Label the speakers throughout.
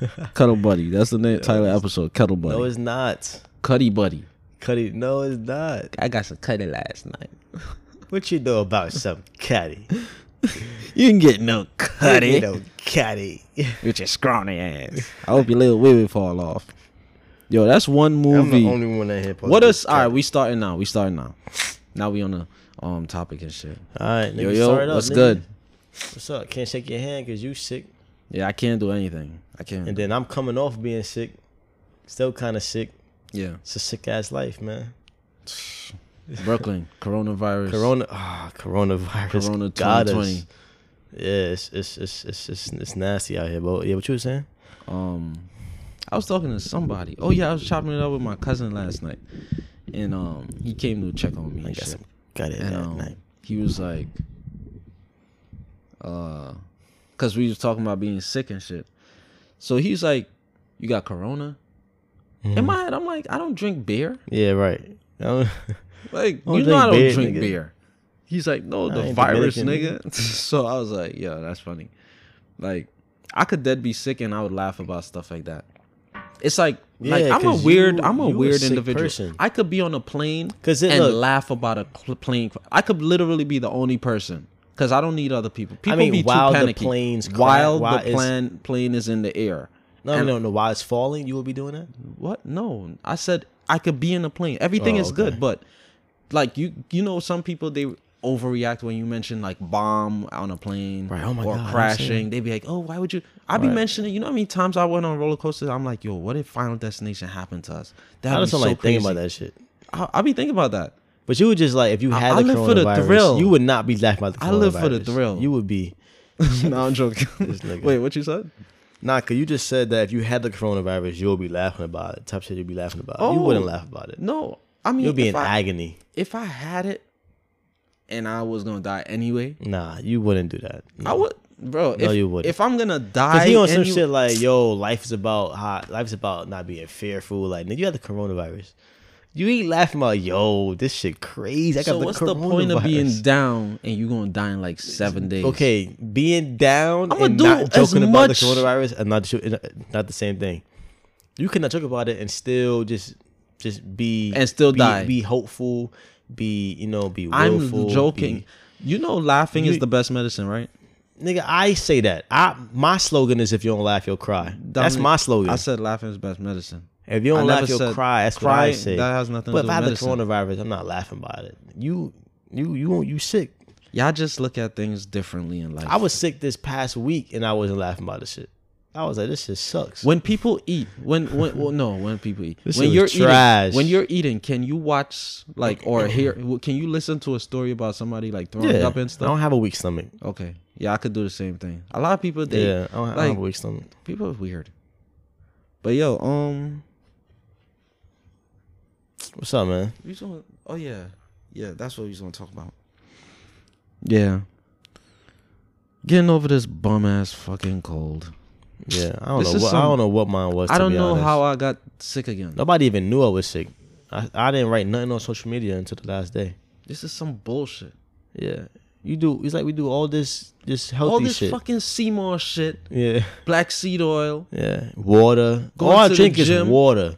Speaker 1: Cuddle Buddy. That's the name, title of the episode. Cuddle Buddy.
Speaker 2: No, it's not.
Speaker 1: Cuddy Buddy.
Speaker 2: Cuddy. No, it's not.
Speaker 1: I got some cuddy last night.
Speaker 2: What you know about some cuddy?
Speaker 1: You can get no cuddy
Speaker 2: You know, cuddy.
Speaker 1: with your scrawny ass. I hope your little wee fall off. Yo, that's one movie.
Speaker 2: I'm the only one that here.
Speaker 1: What is all right? We starting now. We starting now. Now we on the um topic and shit.
Speaker 2: All right,
Speaker 1: Yo
Speaker 2: nigga,
Speaker 1: yo,
Speaker 2: up,
Speaker 1: what's good?
Speaker 2: What's up? Can't shake your hand because you sick.
Speaker 1: Yeah, I can't do anything. I can't.
Speaker 2: And then I'm coming off being sick. Still kind of sick.
Speaker 1: yeah,
Speaker 2: It's a sick ass life, man.
Speaker 1: Brooklyn coronavirus.
Speaker 2: Corona, ah, coronavirus.
Speaker 1: Corona
Speaker 2: got
Speaker 1: 2020.
Speaker 2: Yeah, it's it's, it's it's it's it's nasty out here. But yeah, what you were saying?
Speaker 1: Um, I was talking to somebody. Oh yeah, I was chopping it up with my cousin last night, and um, he came to check on me
Speaker 2: I got some got it
Speaker 1: And
Speaker 2: that
Speaker 1: um,
Speaker 2: night.
Speaker 1: he was like, uh, cause we was talking about being sick and shit. So he's like, "You got corona?"
Speaker 2: Mm-hmm.
Speaker 1: In my head, I'm like, "I don't drink beer.
Speaker 2: Yeah, right.
Speaker 1: Like, you know, I don't
Speaker 2: beer,
Speaker 1: drink
Speaker 2: nigga.
Speaker 1: beer." He's like, "No,
Speaker 2: I
Speaker 1: the virus,
Speaker 2: Dominican,
Speaker 1: nigga." so I was like, "Yeah, that's funny." Like, I could dead be sick and I would laugh about stuff like that. It's like, like
Speaker 2: Yeah,
Speaker 1: I'm a weird,
Speaker 2: you-
Speaker 1: I'm a
Speaker 2: you a
Speaker 1: weird individual.
Speaker 2: person.
Speaker 1: I could be on a plane and
Speaker 2: look-
Speaker 1: laugh about a plane. I could literally be the only person because I don't need other people. People
Speaker 2: mean,
Speaker 1: be too
Speaker 2: while the plane's
Speaker 1: while
Speaker 2: while
Speaker 1: the
Speaker 2: it's-
Speaker 1: plane plane is in the air.
Speaker 2: no,
Speaker 1: And-
Speaker 2: no, no. While it's falling, you will be doing that.
Speaker 1: What? No, I said I could be in a plane. Everything
Speaker 2: Oh,
Speaker 1: is
Speaker 2: okay.
Speaker 1: good, but like you, you know, some people they overreact when you mention like bomb on a plane
Speaker 2: Right, oh my
Speaker 1: or
Speaker 2: God,
Speaker 1: crashing.
Speaker 2: saying-
Speaker 1: They be like, oh, why would you? I be
Speaker 2: Right.
Speaker 1: mentioning. You know how many times I went on roller coasters? I'm like, yo, what if Final Destination happened to us?
Speaker 2: I
Speaker 1: That'd be so
Speaker 2: like
Speaker 1: crazy.
Speaker 2: thinking about that shit.
Speaker 1: I, I be thinking about that.
Speaker 2: But you would just like if you
Speaker 1: I-
Speaker 2: had
Speaker 1: I
Speaker 2: the
Speaker 1: live for the
Speaker 2: coronavirus,
Speaker 1: thrill.
Speaker 2: you would not be laughing about the coronavirus.
Speaker 1: I live for the thrill.
Speaker 2: You would be.
Speaker 1: no, I'm joking.
Speaker 2: This nigga.
Speaker 1: Wait, what you said?
Speaker 2: Nah, cause you just said that if you had the coronavirus, you'll be laughing about it. Type shit you'd be laughing about. you
Speaker 1: Oh.
Speaker 2: wouldn't laugh about it.
Speaker 1: No, I mean,
Speaker 2: You'll be in
Speaker 1: I,
Speaker 2: agony.
Speaker 1: if I had it and I was gonna die anyway,
Speaker 2: Nah, you wouldn't do that.
Speaker 1: I would, bro.
Speaker 2: No,
Speaker 1: if,
Speaker 2: you wouldn't.
Speaker 1: If I'm gonna die, Cause
Speaker 2: he on some
Speaker 1: any-
Speaker 2: shit like, yo, life is about hot. Life's about not being fearful. Like, nigga, you had the coronavirus. You ain't laughing about, yo, this shit crazy. I got
Speaker 1: So
Speaker 2: the
Speaker 1: what's the point of being down and you gonna die in like seven days?
Speaker 2: Okay, being down
Speaker 1: I'ma
Speaker 2: and not joking about the coronavirus and not uh, not the same thing. You cannot joke about it and still just just be
Speaker 1: And still
Speaker 2: be,
Speaker 1: die.
Speaker 2: Be hopeful. Be you know be
Speaker 1: I'm joking.
Speaker 2: be-
Speaker 1: you know, laughing is the best medicine, right?
Speaker 2: nigga, I say that. I my slogan is if you don't laugh, you'll cry. That's my slogan.
Speaker 1: I said laughing is best medicine.
Speaker 2: If you don't
Speaker 1: never
Speaker 2: laugh, you'll cry. That's what I say.
Speaker 1: that has nothing to
Speaker 2: but
Speaker 1: do
Speaker 2: if I had
Speaker 1: medicine.
Speaker 2: the coronavirus, I'm not laughing about it. You you you you sick.
Speaker 1: Y'all just look at things differently in life.
Speaker 2: I was sick this past week and I wasn't laughing about the shit. I was like, this shit sucks.
Speaker 1: when people eat, when when well, no, when people eat,
Speaker 2: This
Speaker 1: when you're
Speaker 2: trash.
Speaker 1: eating, when you're eating, can you watch like or hear? Can you listen to a story about somebody like throwing
Speaker 2: yeah,
Speaker 1: up and stuff?
Speaker 2: I don't have a weak stomach.
Speaker 1: Okay, yeah, I could do the same thing. A lot of people, they,
Speaker 2: yeah, I don't, I don't have a weak stomach.
Speaker 1: people are weird. But yo, um,
Speaker 2: What's up, man?
Speaker 1: we just want, oh yeah, yeah, that's what we just want to talk about. Yeah, getting over this bum ass fucking cold.
Speaker 2: Yeah, I don't
Speaker 1: This
Speaker 2: know.
Speaker 1: is
Speaker 2: What, I
Speaker 1: some-
Speaker 2: don't know what mine was.
Speaker 1: I
Speaker 2: to
Speaker 1: don't
Speaker 2: be
Speaker 1: know
Speaker 2: honest.
Speaker 1: how I got sick again.
Speaker 2: Nobody even knew I was sick. I, I didn't write nothing on social media until the last day.
Speaker 1: This is some bullshit.
Speaker 2: Yeah, you do. It's like we do all this this healthy
Speaker 1: All this
Speaker 2: shit.
Speaker 1: fucking sea moss shit,
Speaker 2: yeah,
Speaker 1: black seed oil.
Speaker 2: yeah. Water.
Speaker 1: Going
Speaker 2: all I
Speaker 1: to the
Speaker 2: drink is
Speaker 1: gym.
Speaker 2: water.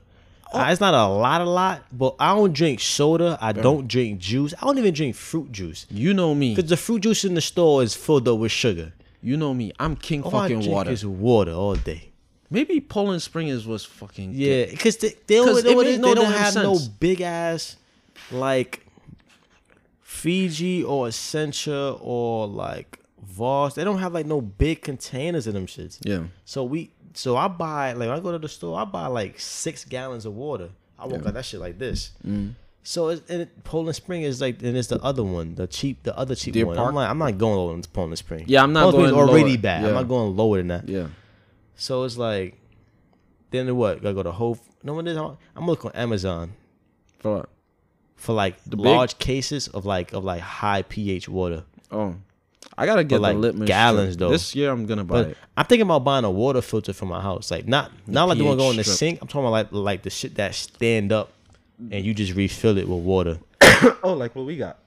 Speaker 2: Uh, it's not a lot, a lot, but I don't drink soda. I don't drink juice. I don't even drink fruit juice
Speaker 1: You know me.
Speaker 2: because the fruit juice in the store is filled up with sugar.
Speaker 1: You know me. I'm king
Speaker 2: All I
Speaker 1: fucking
Speaker 2: drink
Speaker 1: water.
Speaker 2: is water all day.
Speaker 1: Maybe Poland Springers was fucking
Speaker 2: Yeah, because they, they,
Speaker 1: 'Cause
Speaker 2: they,
Speaker 1: no
Speaker 2: they don't have no big ass like Fiji or Essentia or like Voss. They don't have like no big containers of them shits.
Speaker 1: Yeah.
Speaker 2: So we, so I buy like when I go to the store, I buy like six gallons of water. I walk out that shit like this.
Speaker 1: Mm.
Speaker 2: So it's, and it, Poland Spring is like, and it's the other one, the cheap, the other cheap
Speaker 1: Deer
Speaker 2: one.
Speaker 1: Park?
Speaker 2: I'm like, I'm not going lower than Poland Spring.
Speaker 1: Yeah, I'm not
Speaker 2: Poland
Speaker 1: going
Speaker 2: already
Speaker 1: lower.
Speaker 2: bad.
Speaker 1: Yeah.
Speaker 2: I'm not going lower than that.
Speaker 1: Yeah.
Speaker 2: So it's like, then what? Gotta go to Whole. No one is. I'm gonna look on Amazon
Speaker 1: For what?
Speaker 2: for like
Speaker 1: The big-
Speaker 2: large cases of like of like high pH water.
Speaker 1: Oh. I gotta get
Speaker 2: like
Speaker 1: the litmus
Speaker 2: gallons,
Speaker 1: strip.
Speaker 2: though.
Speaker 1: This year I'm gonna buy
Speaker 2: But
Speaker 1: it.
Speaker 2: I'm thinking about buying a water filter for my house. Like not not like the one
Speaker 1: pH
Speaker 2: go in the
Speaker 1: strip.
Speaker 2: sink. I'm talking about like like the shit that stand up and you just refill it with water.
Speaker 1: oh, like what we got.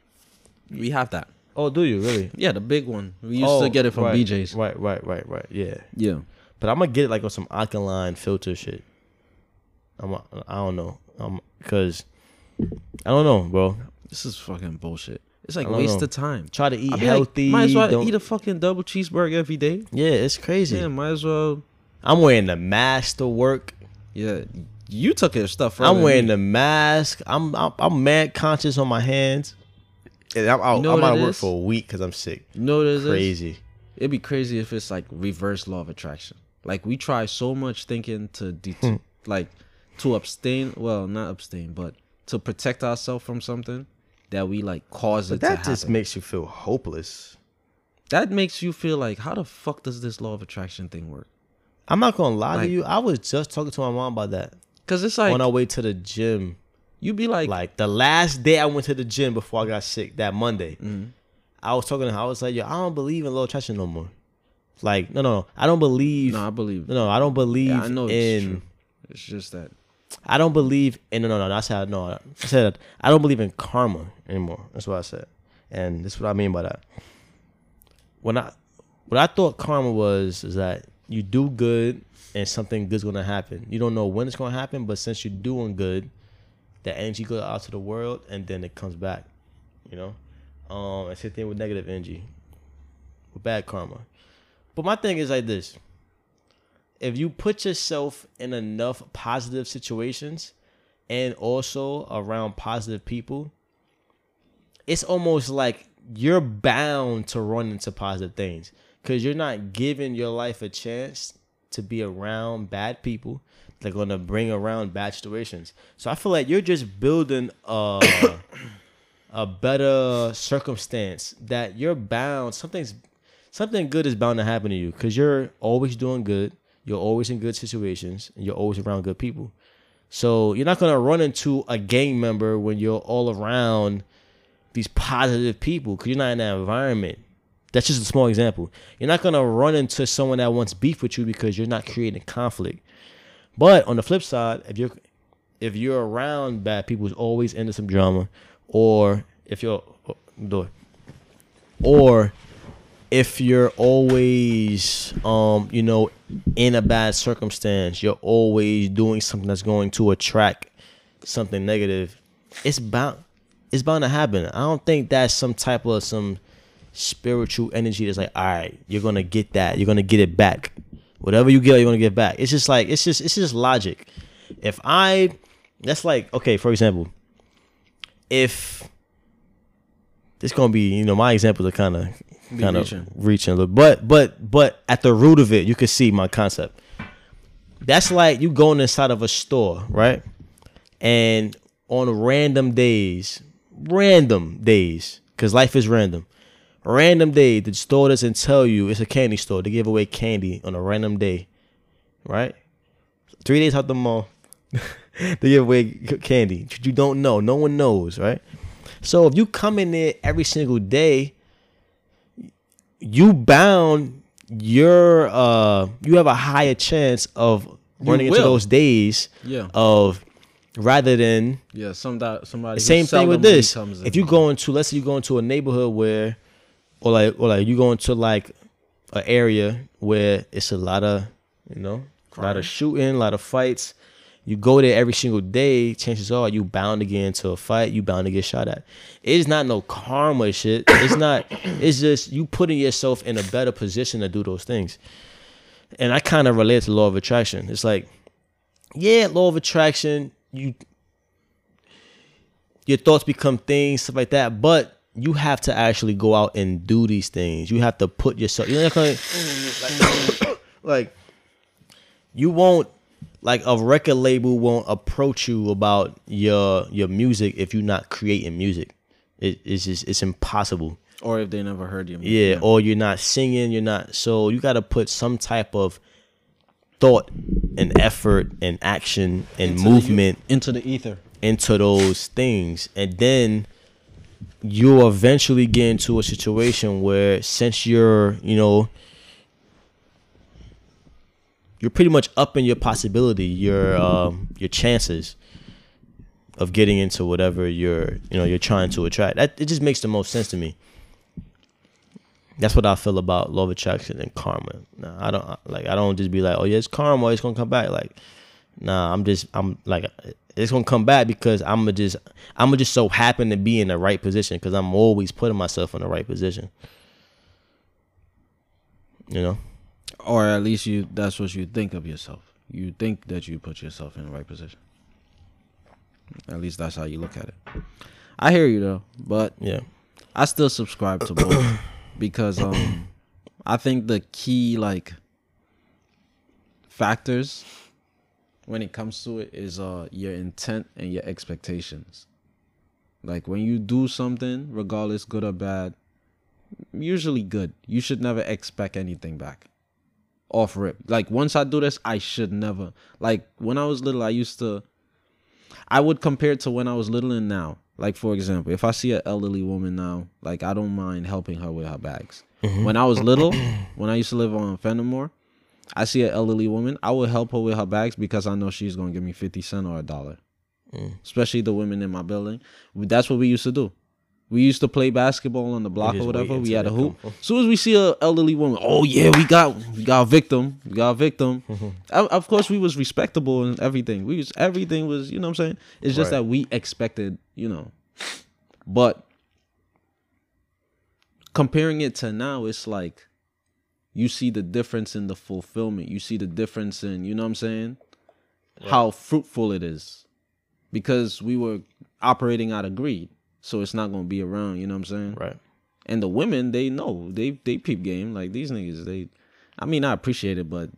Speaker 1: we have that.
Speaker 2: Oh, do you really?
Speaker 1: Yeah, the big one. We used
Speaker 2: oh,
Speaker 1: to get it from
Speaker 2: right,
Speaker 1: BJ's.
Speaker 2: Right, right, right, right. Yeah.
Speaker 1: Yeah.
Speaker 2: but I'm gonna get it like on some alkaline filter shit. I'm a, I don't know. Um, cause I don't know, bro.
Speaker 1: This is fucking bullshit. It's like waste
Speaker 2: know.
Speaker 1: of time.
Speaker 2: Try to eat
Speaker 1: I be like,
Speaker 2: healthy.
Speaker 1: might as well
Speaker 2: don't-
Speaker 1: eat a fucking double cheeseburger every day.
Speaker 2: yeah, it's crazy.
Speaker 1: Yeah, might as well.
Speaker 2: I'm wearing the mask to work.
Speaker 1: Yeah, you took your stuff.
Speaker 2: I'm wearing the mask. I'm I'm, I'm mad conscious on my hands. And I'm out.
Speaker 1: You know
Speaker 2: I'm out of work
Speaker 1: is?
Speaker 2: for a week because I'm sick.
Speaker 1: You know it is?
Speaker 2: Crazy.
Speaker 1: It'd be crazy if it's like reverse law of attraction. Like we try so much thinking to de-
Speaker 2: Hmm.
Speaker 1: like to abstain. Well, not abstain, but to protect ourselves from something that we like cause
Speaker 2: But
Speaker 1: it to
Speaker 2: that just makes you feel hopeless.
Speaker 1: that makes you feel like how the fuck does this law of attraction thing work?
Speaker 2: I'm not gonna lie
Speaker 1: Like-
Speaker 2: to you. I was just talking to my mom about that
Speaker 1: Cause it's like
Speaker 2: on our way to the gym.
Speaker 1: You'd be like,
Speaker 2: Like the last day I went to the gym before I got sick, that Monday,
Speaker 1: Mhm.
Speaker 2: I was talking to her. I was like, "Yo, I don't believe in law of attraction no more." Like, no, no, no. I don't believe.
Speaker 1: no, I believe.
Speaker 2: No, no, I don't believe
Speaker 1: Yeah, I know it's
Speaker 2: in.
Speaker 1: true. It's just that
Speaker 2: I don't believe in. No, no, no. I said no. I said I don't believe in karma anymore. That's what I said, and this is what I mean by that. When I, what I thought karma was is that you do good and something good's gonna happen. You don't know when it's gonna happen, but since you're doing good, the energy goes out to the world and then it comes back. You know, um, and same thing with negative energy, with bad karma. But my thing is like this if you put yourself in enough positive situations and also around positive people, it's almost like you're bound to run into positive things because you're not giving your life a chance to be around bad people that are going to bring around bad situations. So I feel like you're just building a a better circumstance that you're bound something's something good is bound to happen to you because you're always doing good you're always in good situations and you're always around good people. So you're not going to run into a gang member when you're all around these positive people because you're not in that environment. That's just a small example. You're not going to run into someone that wants beef with you because you're not creating conflict. But on the flip side if you're if you're around bad people who's always into some drama or if you're oh, door. Or if you're always um you know in a bad circumstance you're always doing something that's going to attract something negative it's bound it's bound to happen. I don't think that's some type of some spiritual energy that's like all right you're gonna get that. You're gonna get it back. Whatever you get you're gonna get back. It's just like it's just it's just logic. If i that's like okay for example if this gonna be you know my examples are kind of
Speaker 1: Be
Speaker 2: kind of
Speaker 1: reaching.
Speaker 2: reaching a little. But but but at the root of it you can see my concept. That's like you going inside of a store right? And on random days random days because life is random. Random day the store doesn't tell you it's a candy store. They give away candy on a random day right? Three days out the mall they give away candy. You don't know. No one knows right? So if you come in there every single day you bound you're uh you have a higher chance of running into those days
Speaker 1: yeah,
Speaker 2: of rather than
Speaker 1: yeah. Some that somebody.
Speaker 2: same thing with this. If you go into, let's say you go into a neighborhood where, or like, or like you go into like an area where it's a lot of, you know, a lot of shooting, a lot of fights. You go there every single day. Chances are you bound to get into a fight. You bound to get shot at. It's not no karma shit. It's not. It's just you putting yourself in a better position to do those things. And I kind of relate to law of attraction. It's like, yeah, law of attraction. You your thoughts become things, stuff like that. But you have to actually go out and do these things. You have to put yourself. You know, like, like, like you won't like a record label won't approach you about your your music if you're not creating music. It, it's just it's impossible.
Speaker 1: or if they never heard you.
Speaker 2: Yeah, or you're not singing, you're not. So you got to put some type of thought and effort and action and
Speaker 1: Into the-
Speaker 2: movement
Speaker 1: into the ether.
Speaker 2: into those things and then you'll eventually get into a situation where since you're you know you're pretty much upping your possibility your um your chances of getting into whatever you're you know you're trying to attract that it just makes the most sense to me That's what I feel about of attraction and karma. Nah, I don't like. I don't just be like, oh yeah, it's karma. It's gonna come back. Like, nah, I'm just. I'm like, it's gonna come back because I'm gonna just. I'm just so happen to be in the right position because I'm always putting myself in the right position. You know.
Speaker 1: Or at least you. That's what you think of yourself. You think that you put yourself in the right position. At least that's how you look at it. I hear you though, but
Speaker 2: Yeah.
Speaker 1: I still subscribe to both because um I think the key like factors when it comes to it is uh your intent and your expectations. Like when you do something, regardless good or bad, usually good. You should never expect anything back. Off rip. Like once I do this, I should never. Like when I was little, I used to I would compare it to when I was little and now. Like for example, if I see an elderly woman now, like I don't mind helping her with her bags. Mm-hmm. When I was little, when I used to live on Fenimore, I see an elderly woman, I would help her with her bags because I know she's gonna give me fifty cent or a dollar. Mm. Especially the women in my building. That's what we used to do. We used to play basketball on the block or whatever. We had a hoop. As soon as we see an elderly woman, oh yeah, we got we got a victim. We got a victim. of of course, we was respectable and everything. We was everything was you know what I'm saying. It's just
Speaker 2: Right.
Speaker 1: that we expected you know, but comparing it to now, it's like you see the difference in the fulfillment. You see the difference in you know what I'm saying, how fruitful it is, because we were operating out of greed. So it's not gonna be around. You know what I'm saying?
Speaker 2: Right.
Speaker 1: And the women, they know they they peep game like these niggas. They, I mean, I appreciate it, but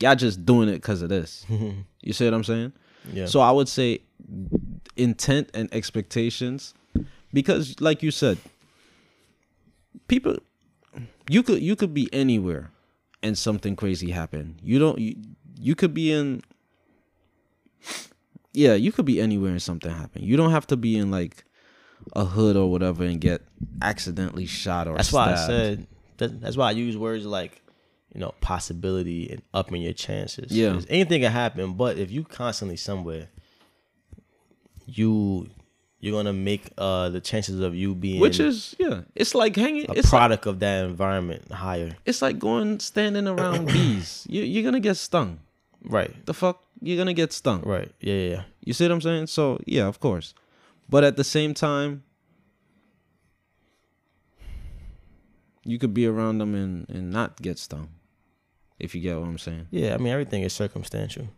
Speaker 1: y'all just doing it because of this. you see what I'm saying?
Speaker 2: Yeah.
Speaker 1: So I would say intent and expectations, because like you said, people, you could you could be anywhere, and something crazy happen. You don't you, you could be in. Yeah, you could be anywhere and something happen. You don't have to be in like a hood or whatever and get accidentally shot or stabbed.
Speaker 2: That's why I said. That, that's why I use words like, you know, possibility and upping your chances.
Speaker 1: Yeah.
Speaker 2: anything can happen, but if you constantly somewhere, you you're gonna make uh the chances of you being
Speaker 1: which is yeah, it's like hanging.
Speaker 2: a
Speaker 1: It's like,
Speaker 2: product of that environment higher.
Speaker 1: it's like going standing around bees. You you're gonna get stung.
Speaker 2: Right.
Speaker 1: The fuck, you're gonna get stung.
Speaker 2: Right. Yeah. Yeah. yeah.
Speaker 1: You see what I'm saying? So yeah, of course. But at the same time, you could be around them and, and not get stung. If you get what I'm saying.
Speaker 2: Yeah, I mean everything is circumstantial.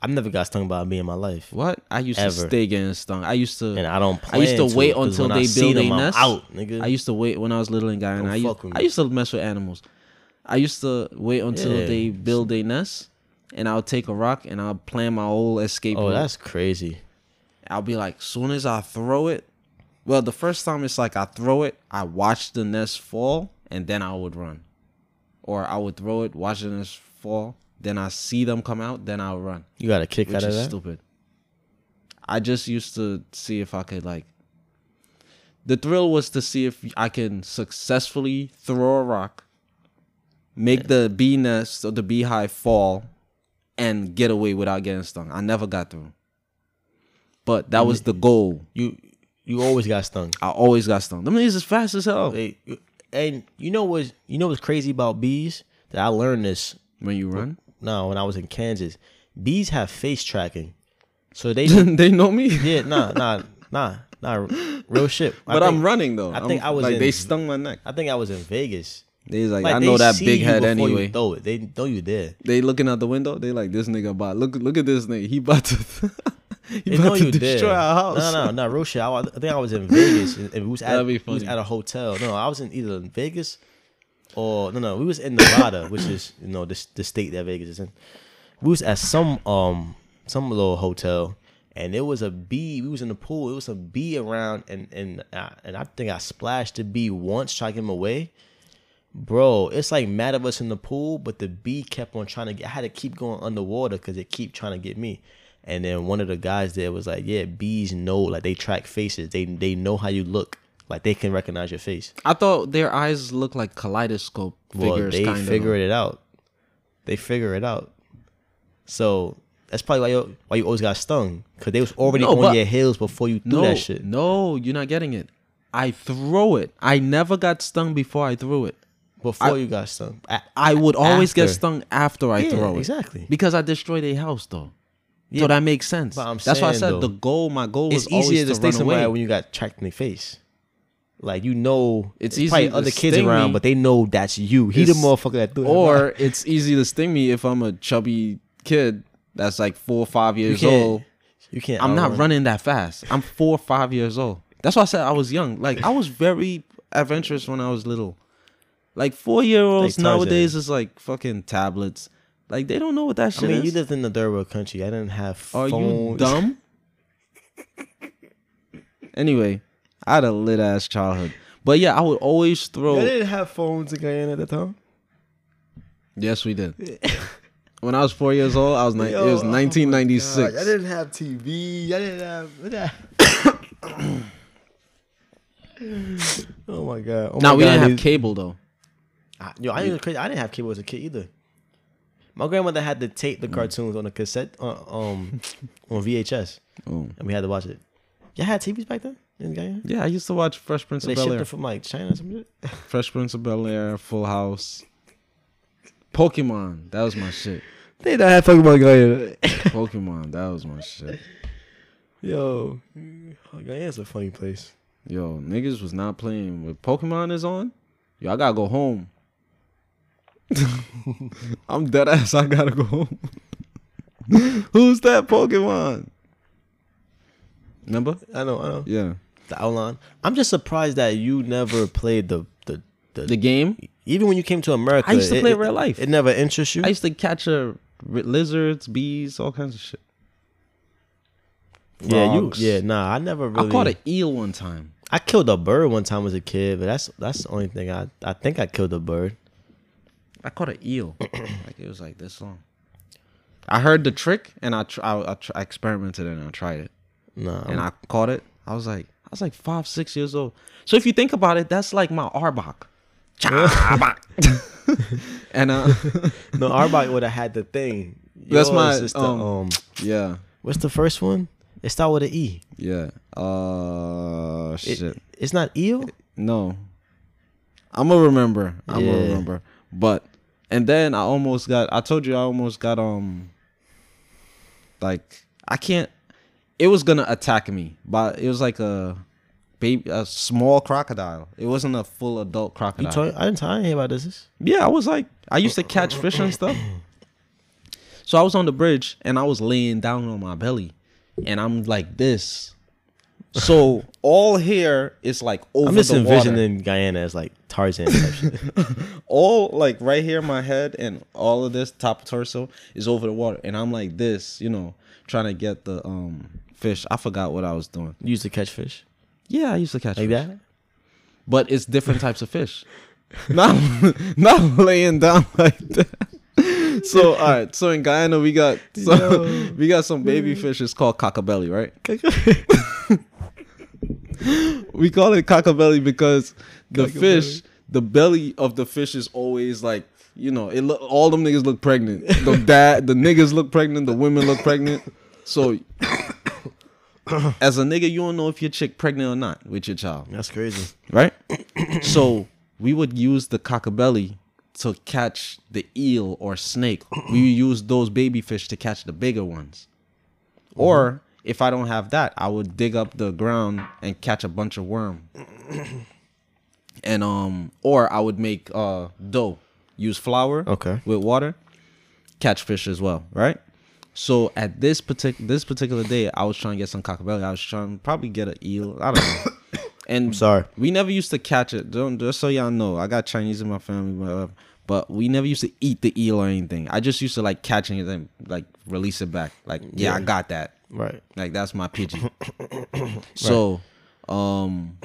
Speaker 2: I've never got stung by a bee in my life,
Speaker 1: What? I used
Speaker 2: Ever.
Speaker 1: to stay getting stung. I used to
Speaker 2: and I don't.
Speaker 1: I used
Speaker 2: plan
Speaker 1: to wait until they build a
Speaker 2: I'm
Speaker 1: nest.
Speaker 2: out, nigga.
Speaker 1: I used to wait when I was little in Guyana. I used, I used to mess with animals. I used to wait until
Speaker 2: Yeah.
Speaker 1: they build a nest, and I'll take a rock and I'll plan my whole escape.
Speaker 2: oh,
Speaker 1: route.
Speaker 2: that's crazy.
Speaker 1: I'll be like, soon as I throw it. Well, the first time it's like I throw it, I watch the nest fall, and then I would run, or I would throw it, watch the nest fall, then I see them come out, then I'll run
Speaker 2: You got a kick out of that.
Speaker 1: stupid. I just used to see if I could like. The thrill was to see if I can successfully throw a rock, make the bee nest or the beehive fall, and get away without getting stung. I never got through, but that was the goal.
Speaker 2: You you always got stung.
Speaker 1: I always got stung. Them niggas is fast as hell.
Speaker 2: They, and you know what? You know what's crazy about bees? That I learned this
Speaker 1: When you run,
Speaker 2: No, when I was in Kansas. Bees have face tracking, so they
Speaker 1: they know me.
Speaker 2: yeah nah nah nah nah real shit.
Speaker 1: But I'm running though.
Speaker 2: I think
Speaker 1: I'm-
Speaker 2: I was
Speaker 1: like
Speaker 2: in-
Speaker 1: they stung my neck.
Speaker 2: I think I was in Vegas.
Speaker 1: They was like, I
Speaker 2: they
Speaker 1: know that
Speaker 2: see
Speaker 1: big
Speaker 2: you
Speaker 1: head
Speaker 2: before you
Speaker 1: anyway.
Speaker 2: throw it. They know you there.
Speaker 1: They looking out the window. They like this nigga about look look at this nigga. He about to
Speaker 2: They know
Speaker 1: to
Speaker 2: you
Speaker 1: destroy
Speaker 2: there.
Speaker 1: our house.
Speaker 2: No, no, no, real shit. I, I think I was in Vegas. And we was at we was at a hotel. No, I was in either in Vegas or no, no. We was in Nevada, which is you know the the state that Vegas is in. We was at some um some little hotel, and there was a bee. We was in the pool. It was a bee around, and and I, and I think I splashed the bee once, trying to get him away. Bro, it's like mad of us in the pool, but the bee kept on trying to get. I had to keep going underwater because it keep trying to get me. And then one of the guys there was like, "Yeah, bees know, like they track faces. They they know how you look. Like they can recognize your face.
Speaker 1: I thought their eyes look like kaleidoscope
Speaker 2: Well,
Speaker 1: figures.
Speaker 2: they
Speaker 1: kind
Speaker 2: figure
Speaker 1: of.
Speaker 2: it out. They figure it out. So that's probably why you why you always got stung because they was already
Speaker 1: No,
Speaker 2: on your heels before you threw
Speaker 1: No,
Speaker 2: that shit.
Speaker 1: no, you're not getting it. I throw it. I never got stung before I threw it.
Speaker 2: Before
Speaker 1: I-
Speaker 2: you got stung. A-
Speaker 1: I would always get stung after I
Speaker 2: Yeah,
Speaker 1: throw it.
Speaker 2: exactly.
Speaker 1: Because I destroyed a house though.
Speaker 2: Yeah,
Speaker 1: so that makes sense.
Speaker 2: but I'm
Speaker 1: That's why I said
Speaker 2: though,
Speaker 1: the goal, my goal was
Speaker 2: easier
Speaker 1: always
Speaker 2: to
Speaker 1: to,
Speaker 2: stay
Speaker 1: run
Speaker 2: somewhere
Speaker 1: away.
Speaker 2: when you got tracked in the face. Like you know,
Speaker 1: It's
Speaker 2: it's probably other kids around,
Speaker 1: me.
Speaker 2: but they know that's you. He the motherfucker that threw
Speaker 1: or it's easy to sting me if I'm a chubby kid that's like four or five years
Speaker 2: can't.
Speaker 1: old.
Speaker 2: You can't.
Speaker 1: I'm not
Speaker 2: outrun.
Speaker 1: running that fast. I'm four or five years old. That's why I said I was young. Like I was very adventurous when I was little. Like four year olds
Speaker 2: Like
Speaker 1: nowadays is like fucking tablets. Like they don't know what that shit is.
Speaker 2: I mean,
Speaker 1: is.
Speaker 2: you lived in the third world country. I didn't have
Speaker 1: Are
Speaker 2: phones.
Speaker 1: you dumb? anyway, I had a lit ass childhood. But yeah, I would always throw.
Speaker 2: I didn't have phones in Guyana at the time.
Speaker 1: Yes, we did. when I was four years old, I was ni-
Speaker 2: Yo,
Speaker 1: it was
Speaker 2: oh
Speaker 1: 1996.
Speaker 2: gosh, I didn't have TV. I didn't have. I didn't have- oh my god! Oh
Speaker 1: now
Speaker 2: my
Speaker 1: we
Speaker 2: God,
Speaker 1: didn't have cable though.
Speaker 2: I- Yo, I didn't. I didn't have cable as a kid either. My grandmother had to tape
Speaker 1: Mm.
Speaker 2: the cartoons on a cassette, uh, um, on VHS, and we had to watch it. Y'all had TVs back then?
Speaker 1: Yeah, I used to watch Fresh Prince
Speaker 2: They
Speaker 1: of Bel
Speaker 2: shipped
Speaker 1: Air.
Speaker 2: it from like China or some shit.
Speaker 1: Fresh Prince of Bel Air, Full House, Pokemon. That was my shit.
Speaker 2: They don't have Pokemon Guyana.
Speaker 1: Pokemon. That was my shit.
Speaker 2: Yo, Guyana's a funny place.
Speaker 1: Yo, niggas was not playing with Pokemon is on. Yo, I gotta go home. I'm dead ass. I gotta go home. Who's that Pokemon? Remember?
Speaker 2: I know, I know.
Speaker 1: Yeah.
Speaker 2: The outline. I'm just surprised that you never played the the, the,
Speaker 1: The game.
Speaker 2: even when you came to America.
Speaker 1: I used to
Speaker 2: it-
Speaker 1: play
Speaker 2: it,
Speaker 1: real life.
Speaker 2: It never interests you.
Speaker 1: I used to catch a lizards, bees, all kinds of shit.
Speaker 2: yeah, you.
Speaker 1: Frogs.
Speaker 2: Yeah, nah. I never really.
Speaker 1: I caught an eel one time.
Speaker 2: I killed a bird one time as a kid, but that's that's the only thing I I think I killed a bird.
Speaker 1: I caught an eel. like it was like this long. I heard the trick and I tr- I, I, tr- I experimented and I tried it
Speaker 2: Nah,
Speaker 1: and I caught it. I was like I was like five six years old. So if you think about it, that's like my Arbok. Chabak. and uh,
Speaker 2: no, Arbok would have had the thing.
Speaker 1: That's my,
Speaker 2: is the,
Speaker 1: um,
Speaker 2: um.
Speaker 1: yeah,
Speaker 2: What's the first one? It start with an E.
Speaker 1: yeah. Uh,
Speaker 2: It-
Speaker 1: shit.
Speaker 2: It's not eel.
Speaker 1: No. I'm gonna remember. I'm gonna remember. But and then I almost got. I told you I almost got um. Like I can't. It was gonna attack me, but it was like a baby, a small crocodile. It wasn't a full adult
Speaker 2: You
Speaker 1: crocodile.
Speaker 2: told I didn't tell I about this.
Speaker 1: Yeah, I was like, I used to catch fish and stuff. So I was on the bridge and I was laying down on my belly, and I'm like this. So all here is like over
Speaker 2: I'm just
Speaker 1: the water.
Speaker 2: envisioning Guyana as like Tarzan type shit.
Speaker 1: all like right here, my head and all of this top torso is over the water, and I'm like this, you know, trying to get the um fish. I forgot what I was doing.
Speaker 2: You used to catch fish
Speaker 1: Yeah, I used to catch
Speaker 2: like
Speaker 1: fish.
Speaker 2: that.
Speaker 1: but it's different types of fish. Not not laying down like that. So all right, so in Guyana we got so
Speaker 2: Yo.
Speaker 1: we got some baby fish. It's called cockabelly, right? We call it cockabelly because the
Speaker 2: Cockabelly.
Speaker 1: fish, the belly of the fish is always like you know it. Look, all them niggas look pregnant. The dad, the niggas look pregnant. The women look pregnant. So as a nigga, you don't know if your chick pregnant or not with your child
Speaker 2: That's crazy.
Speaker 1: right? so we would use the cockabelly to catch the eel or snake. We use those baby fish to catch the bigger ones. Or if I don't have that, I would dig up the ground and catch a bunch of worm. and um or I would make uh dough. Use flour
Speaker 2: Okay.
Speaker 1: with water, catch fish as well, right? So at this particular this particular day, I was trying to get some cockabelly. I was trying to probably get an eel. I don't know. And
Speaker 2: I'm sorry.
Speaker 1: we never used to catch it. Don't just so y'all know, I got Chinese in my family, whatever. But we never used to eat the eel or anything. I just used to like catching it and like release it back. Like, yeah, I got that.
Speaker 2: Right.
Speaker 1: Like that's my pigeon. so, um,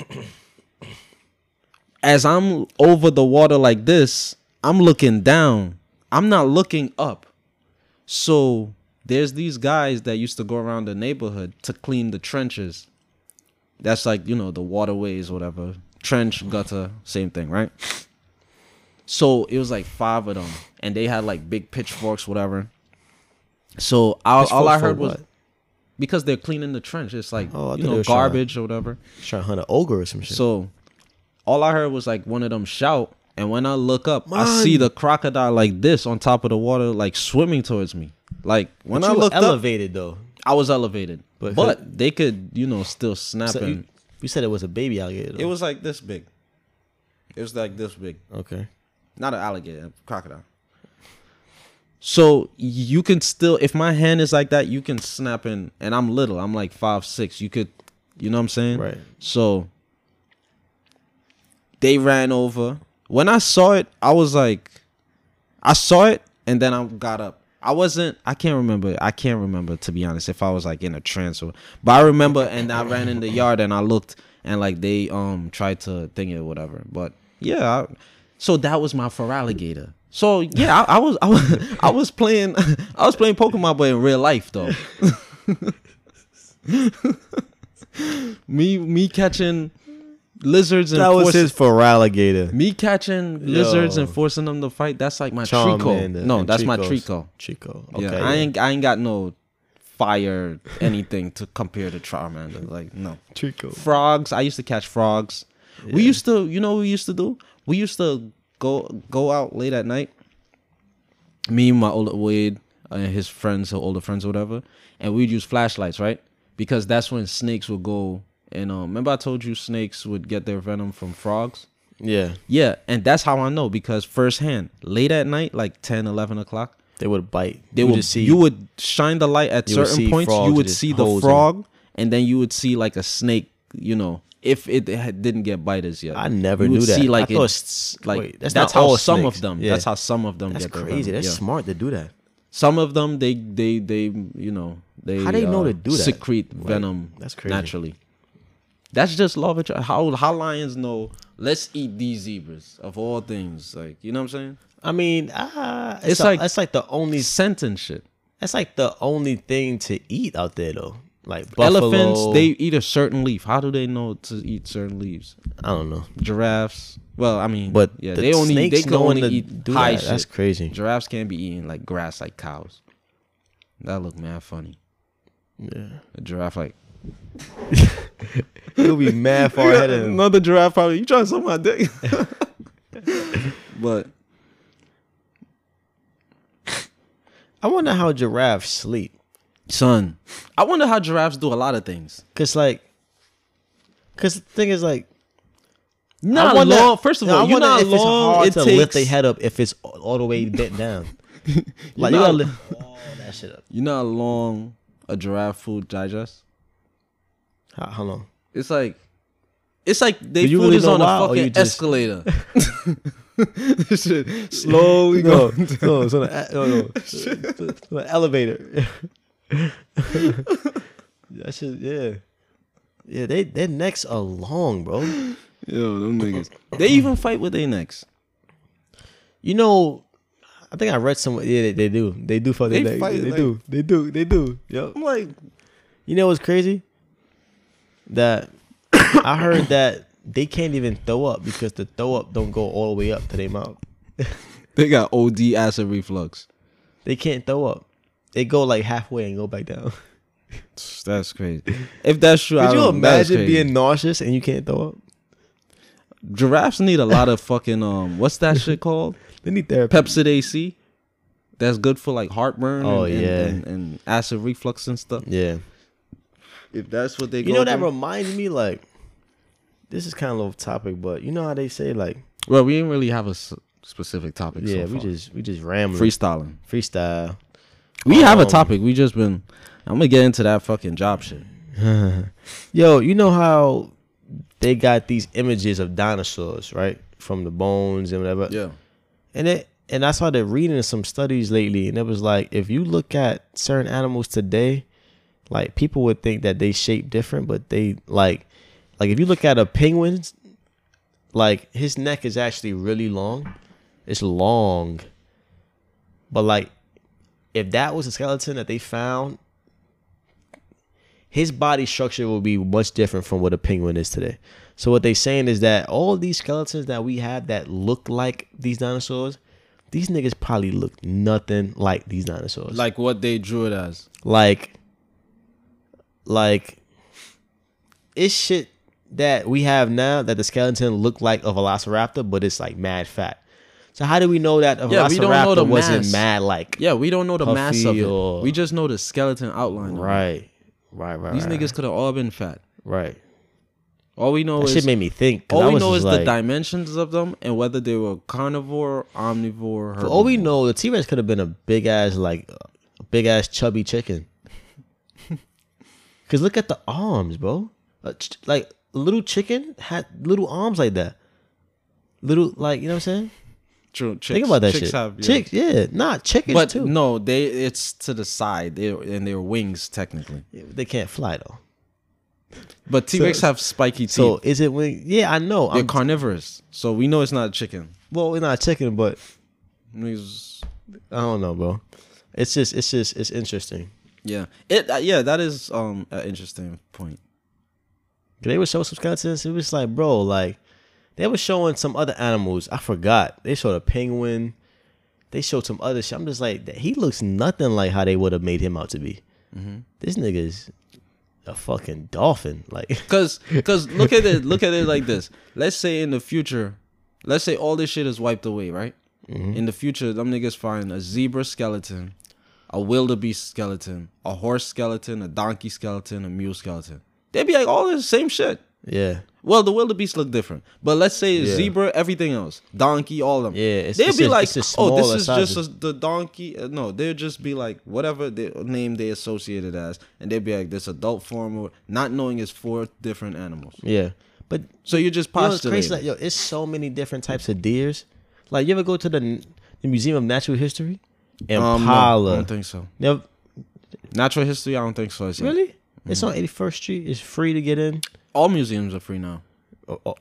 Speaker 1: as I'm over the water like this, I'm looking down. I'm not looking up. So there's these guys that used to go around the neighborhood to clean the trenches. That's like you know the waterways, whatever trench, gutter, same thing, right? So it was like five of them, and they had like big pitchforks, whatever. So all, all I heard was
Speaker 2: what?
Speaker 1: Because they're cleaning the trench. It's like
Speaker 2: Oh,
Speaker 1: you know
Speaker 2: were trying-
Speaker 1: garbage or whatever.
Speaker 2: Trying to hunt an ogre or some shit.
Speaker 1: So all I heard was like one of them shout, and when I look up, I see the crocodile like this on top of the water, like swimming towards me. Like when
Speaker 2: But
Speaker 1: I looked up,
Speaker 2: elevated though.
Speaker 1: I was elevated,
Speaker 2: But-
Speaker 1: but, they could, you know, still snap
Speaker 2: So you, you said it was a baby alligator.
Speaker 1: it was like this big. It was like this big,
Speaker 2: okay.
Speaker 1: not an alligator, a crocodile. So you can still, if my hand is like that, you can snap in, and I'm little. I'm like five six. You could, you know what I'm saying?
Speaker 2: Right.
Speaker 1: So they ran over. When I saw it, I was like, I saw it, and then I got up. I wasn't. I can't remember. I can't remember to be honest. If I was like in a trance or, but I remember, and I ran in the yard and I looked, and like they um tried to thing it or whatever. But yeah, I, so that was my for alligator. So yeah, I, I was I was I was playing I was playing Pokemon, but in real life though. me me catching lizards and
Speaker 2: That was
Speaker 1: forcing-
Speaker 2: his for alligator.
Speaker 1: me catching lizards and forcing them to fight. That's like my
Speaker 2: Charmander
Speaker 1: Treecko. No, that's my
Speaker 2: Treeckos.
Speaker 1: Treecko.
Speaker 2: Chico.
Speaker 1: Yeah,
Speaker 2: Okay.
Speaker 1: I ain't I ain't got no fire anything to compare to Charmander. Like no
Speaker 2: Treecko.
Speaker 1: frogs. I used to catch frogs. We used to, you know, what we used to do. We used to go go out late at night. Me, my older Wade, and his friends, or older friends, or whatever, and we'd use flashlights, right? Because that's when snakes would go. And um, remember, I told you snakes would get their venom from frogs.
Speaker 2: Yeah.
Speaker 1: Yeah, and that's how I know because firsthand, late at night, like 10, 11 o'clock,
Speaker 2: They would bite.
Speaker 1: they
Speaker 2: You
Speaker 1: would
Speaker 2: just see
Speaker 1: you would shine the light at
Speaker 2: would
Speaker 1: certain points. You would see the
Speaker 2: holes in it.
Speaker 1: frog, and then you would see like a snake. You know, if it didn't get biters yet,
Speaker 2: I never
Speaker 1: you
Speaker 2: knew
Speaker 1: would
Speaker 2: that.
Speaker 1: See like
Speaker 2: I
Speaker 1: it,
Speaker 2: thought s-
Speaker 1: like
Speaker 2: wait, that's,
Speaker 1: that's, how some
Speaker 2: snakes.
Speaker 1: of them.
Speaker 2: Yeah.
Speaker 1: That's how some of them
Speaker 2: That's
Speaker 1: get
Speaker 2: crazy. That's
Speaker 1: Yeah.
Speaker 2: smart to do that.
Speaker 1: Some of them they they they you know they
Speaker 2: How they know
Speaker 1: uh,
Speaker 2: to do that?
Speaker 1: secrete
Speaker 2: Like,
Speaker 1: venom
Speaker 2: that's crazy.
Speaker 1: naturally. That's just law of attraction. How how lions know? Let's eat these zebras of all things. Like you know what I'm saying?
Speaker 2: I mean, ah, it's,
Speaker 1: It's
Speaker 2: like
Speaker 1: like-
Speaker 2: that's like the only
Speaker 1: sentence shit.
Speaker 2: that's like the only thing to eat out there though. Like buffalo,
Speaker 1: Elephants, they eat a certain leaf. How do they know to eat certain leaves?
Speaker 2: I don't know,
Speaker 1: Giraffes. Well, I mean,
Speaker 2: but
Speaker 1: yeah,
Speaker 2: the
Speaker 1: they only they can only
Speaker 2: to
Speaker 1: eat
Speaker 2: do
Speaker 1: high
Speaker 2: that,
Speaker 1: shit.
Speaker 2: That's crazy.
Speaker 1: Giraffes can't be eating like grass like cows. That look mad funny.
Speaker 2: Yeah,
Speaker 1: A giraffe like
Speaker 2: you'll be mad far ahead of him.
Speaker 1: another giraffe probably. You trying to suck my dick? but
Speaker 2: I wonder how giraffes sleep.
Speaker 1: Son, I wonder how giraffes do a lot of things.
Speaker 2: Cause like, cause the thing is like,
Speaker 1: Not
Speaker 2: wonder-
Speaker 1: long. First of all, you know how
Speaker 2: if it's
Speaker 1: long
Speaker 2: hard
Speaker 1: it
Speaker 2: to
Speaker 1: takes.
Speaker 2: lift their head up if it's all, the way bent down. like you
Speaker 1: know-
Speaker 2: gotta lift all that shit up.
Speaker 1: You know how long a giraffe food digests?
Speaker 2: How, how long?
Speaker 1: It's like, it's like they
Speaker 2: you
Speaker 1: food
Speaker 2: really
Speaker 1: is on a fucking
Speaker 2: you just-
Speaker 1: escalator. Shit, slowly
Speaker 2: No,
Speaker 1: go.
Speaker 2: no, it's on a, no, no, it's on an elevator. that shit, yeah, yeah. They their necks are long, bro.
Speaker 1: Yo, them niggas. They even fight with their necks.
Speaker 2: You know, I think I read somewhere. Yeah, they, they do. They do fuck their
Speaker 1: They
Speaker 2: necks.
Speaker 1: fight
Speaker 2: they
Speaker 1: like-
Speaker 2: do. They do. They do. Yep.
Speaker 1: I'm like,
Speaker 2: You know what's crazy? That I heard that they can't even throw up because the throw up don't go all the way up to their mouth.
Speaker 1: they got OD acid reflux.
Speaker 2: They can't throw up. They go like halfway and go back down.
Speaker 1: That's crazy. If that's true, I
Speaker 2: Could you imagine being nauseous and you can't throw up?
Speaker 1: giraffes need a lot of fucking um, what's that shit called?
Speaker 2: They need therapy.
Speaker 1: Pepcid AC. That's good for like heartburn.
Speaker 2: Oh,
Speaker 1: and, and-
Speaker 2: yeah.
Speaker 1: and, and acid reflux and stuff.
Speaker 2: Yeah.
Speaker 1: If that's what they
Speaker 2: You know that reminds me like this is kind of off topic, but you know how they say like
Speaker 1: well, we didn't really have a s- specific topic.
Speaker 2: yeah,
Speaker 1: so
Speaker 2: we just we just rambling
Speaker 1: freestyling.
Speaker 2: freestyle.
Speaker 1: We have a
Speaker 2: Um,
Speaker 1: topic. We just been. I'm gonna get into that fucking job shit.
Speaker 2: Yo, you know how they got these images of dinosaurs, right? From the bones and whatever.
Speaker 1: Yeah.
Speaker 2: And it and I started reading some studies lately, and it was like if you look at certain animals today, like people would think that they shape different, but they like like if you look at a penguin, like his neck is actually really long. It's long. But like if that was a skeleton that they found, his body structure will be much different from what a penguin is today. So what they're saying is that all these skeletons that we have that look like these dinosaurs, these niggas probably look nothing like these dinosaurs.
Speaker 1: Like what they drew it as.
Speaker 2: like like it's shit that we have now that the skeleton looked like a velociraptor, but it's like mad fat. So how do we know that a
Speaker 1: Yeah, we don't know
Speaker 2: velociraptor
Speaker 1: the
Speaker 2: wasn't
Speaker 1: mass.
Speaker 2: mad like
Speaker 1: Yeah, we don't know the mass of it.
Speaker 2: or-
Speaker 1: We just know the skeleton outline.
Speaker 2: right, right, right.
Speaker 1: These
Speaker 2: right,
Speaker 1: niggas could have all been fat.
Speaker 2: right.
Speaker 1: All we know
Speaker 2: That
Speaker 1: is
Speaker 2: shit made me think.
Speaker 1: all we know is
Speaker 2: just
Speaker 1: the dimensions of them and whether they were carnivore, omnivore.
Speaker 2: For all we know, the T Rex could have been a big ass like a big ass chubby chicken. Cause look at the arms, bro. Like little chicken had little arms like that. Little like you know what I'm saying?
Speaker 1: True. Chicks,
Speaker 2: Think about that
Speaker 1: chicks
Speaker 2: shit.
Speaker 1: Have, yeah.
Speaker 2: Chicks, yeah, not chickens
Speaker 1: but
Speaker 2: too.
Speaker 1: no, they it's to the side. They and their wings technically.
Speaker 2: They can't fly though.
Speaker 1: But T Rex have spiky teeth.
Speaker 2: So is it wing? Yeah, I know.
Speaker 1: They're
Speaker 2: I'm,
Speaker 1: carnivorous, so we know it's not a chicken.
Speaker 2: well, we're not chicken, but
Speaker 1: Niggas-
Speaker 2: I don't know, bro. It's just, it's just, it's interesting.
Speaker 1: Yeah, it. Uh, yeah, that is um an interesting point.
Speaker 2: They would show some skeletons. It was like, bro, like they were showing some other animals. I forgot. They showed a penguin. They showed some other shit. I'm just like, he looks nothing like how they would have made him out to be. Mm-hmm. This nigga's a fucking dolphin. Like,
Speaker 1: Cause, cause look at it. Look at it like this. Let's say in the future, let's say all this shit is wiped away, right? Mm-hmm. In the future, them niggas find a zebra skeleton, a wildebeest skeleton, a horse skeleton, a donkey skeleton, a mule skeleton. They'd be like all the same shit.
Speaker 2: yeah,
Speaker 1: Well, the wildebeest look different, but let's say
Speaker 2: Yeah.
Speaker 1: zebra, everything else, donkey, all of them.
Speaker 2: Yeah, it's-
Speaker 1: they'd
Speaker 2: it's
Speaker 1: be
Speaker 2: just-
Speaker 1: like,
Speaker 2: it's
Speaker 1: oh, this is just a, the donkey. Uh, No, they'd just be like whatever the name they associate it as, and they'd be like this adult form, or not knowing it's four different animals.
Speaker 2: yeah. But
Speaker 1: So you're just
Speaker 2: you know
Speaker 1: postulating.
Speaker 2: crazy? Like, yo, it's so many different types of deers. Like, you ever go to the, the Museum of Natural History?
Speaker 1: Um, no, I don't think so.
Speaker 2: Never,
Speaker 1: Natural history, I don't think so. It's
Speaker 2: really? It's on 81st Street. It's free to get in.
Speaker 1: All museums are free now.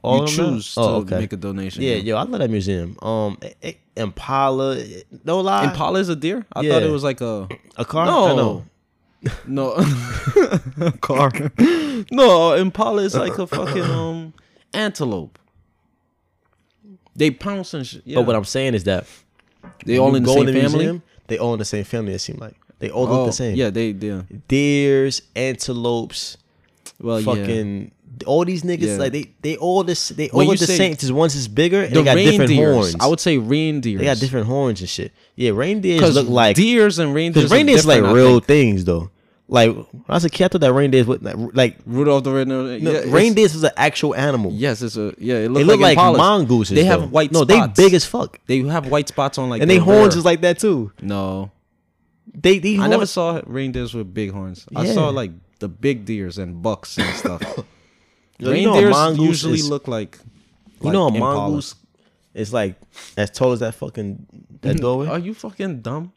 Speaker 2: All
Speaker 1: you choose to
Speaker 2: Oh, okay.
Speaker 1: make a donation.
Speaker 2: Yeah, yo, I love that museum. Um, Impala, no lie,
Speaker 1: Impala is a deer. I
Speaker 2: Yeah.
Speaker 1: thought it was like a
Speaker 2: a car.
Speaker 1: no,
Speaker 2: know.
Speaker 1: no, car. no, Impala is like a fucking um antelope. They pounce and shit. Yeah,
Speaker 2: But what I'm saying is that
Speaker 1: they all in the same
Speaker 2: the
Speaker 1: family.
Speaker 2: museum, they all in the same family. It seemed like they all look
Speaker 1: Oh,
Speaker 2: the same.
Speaker 1: Yeah, they they.
Speaker 2: deers, antelopes,
Speaker 1: Well, yeah.
Speaker 2: fucking all these niggas.
Speaker 1: Yeah.
Speaker 2: Like they they all this they all look the same. Just one's is bigger and
Speaker 1: The
Speaker 2: they got different horns.
Speaker 1: I would say reindeers.
Speaker 2: they got different horns and shit. Yeah, reindeers look like
Speaker 1: deers and reindeers.
Speaker 2: because reindeers like real things though. Like when I was a kid, I thought that reindeers would like, like
Speaker 1: Rudolph the Red-Nosed.
Speaker 2: no,
Speaker 1: yeah,
Speaker 2: reindeers was an actual animal.
Speaker 1: Yes, it's a yeah. It
Speaker 2: They
Speaker 1: looks
Speaker 2: look like,
Speaker 1: like,
Speaker 2: mongooses.
Speaker 1: They
Speaker 2: though.
Speaker 1: have white
Speaker 2: No,
Speaker 1: spots.
Speaker 2: they big as fuck,
Speaker 1: They have white spots on like
Speaker 2: and they
Speaker 1: their
Speaker 2: horns
Speaker 1: rear.
Speaker 2: is like that too.
Speaker 1: no.
Speaker 2: They these
Speaker 1: I
Speaker 2: horns,
Speaker 1: never saw reindeers with big horns. I saw like the big deers and bucks and stuff.
Speaker 2: Yo, you know
Speaker 1: usually
Speaker 2: is-
Speaker 1: look like.
Speaker 2: You know, a
Speaker 1: like Impalas.
Speaker 2: mongoose is like as tall as that fucking that mm-hmm. doorway.
Speaker 1: Are you fucking dumb,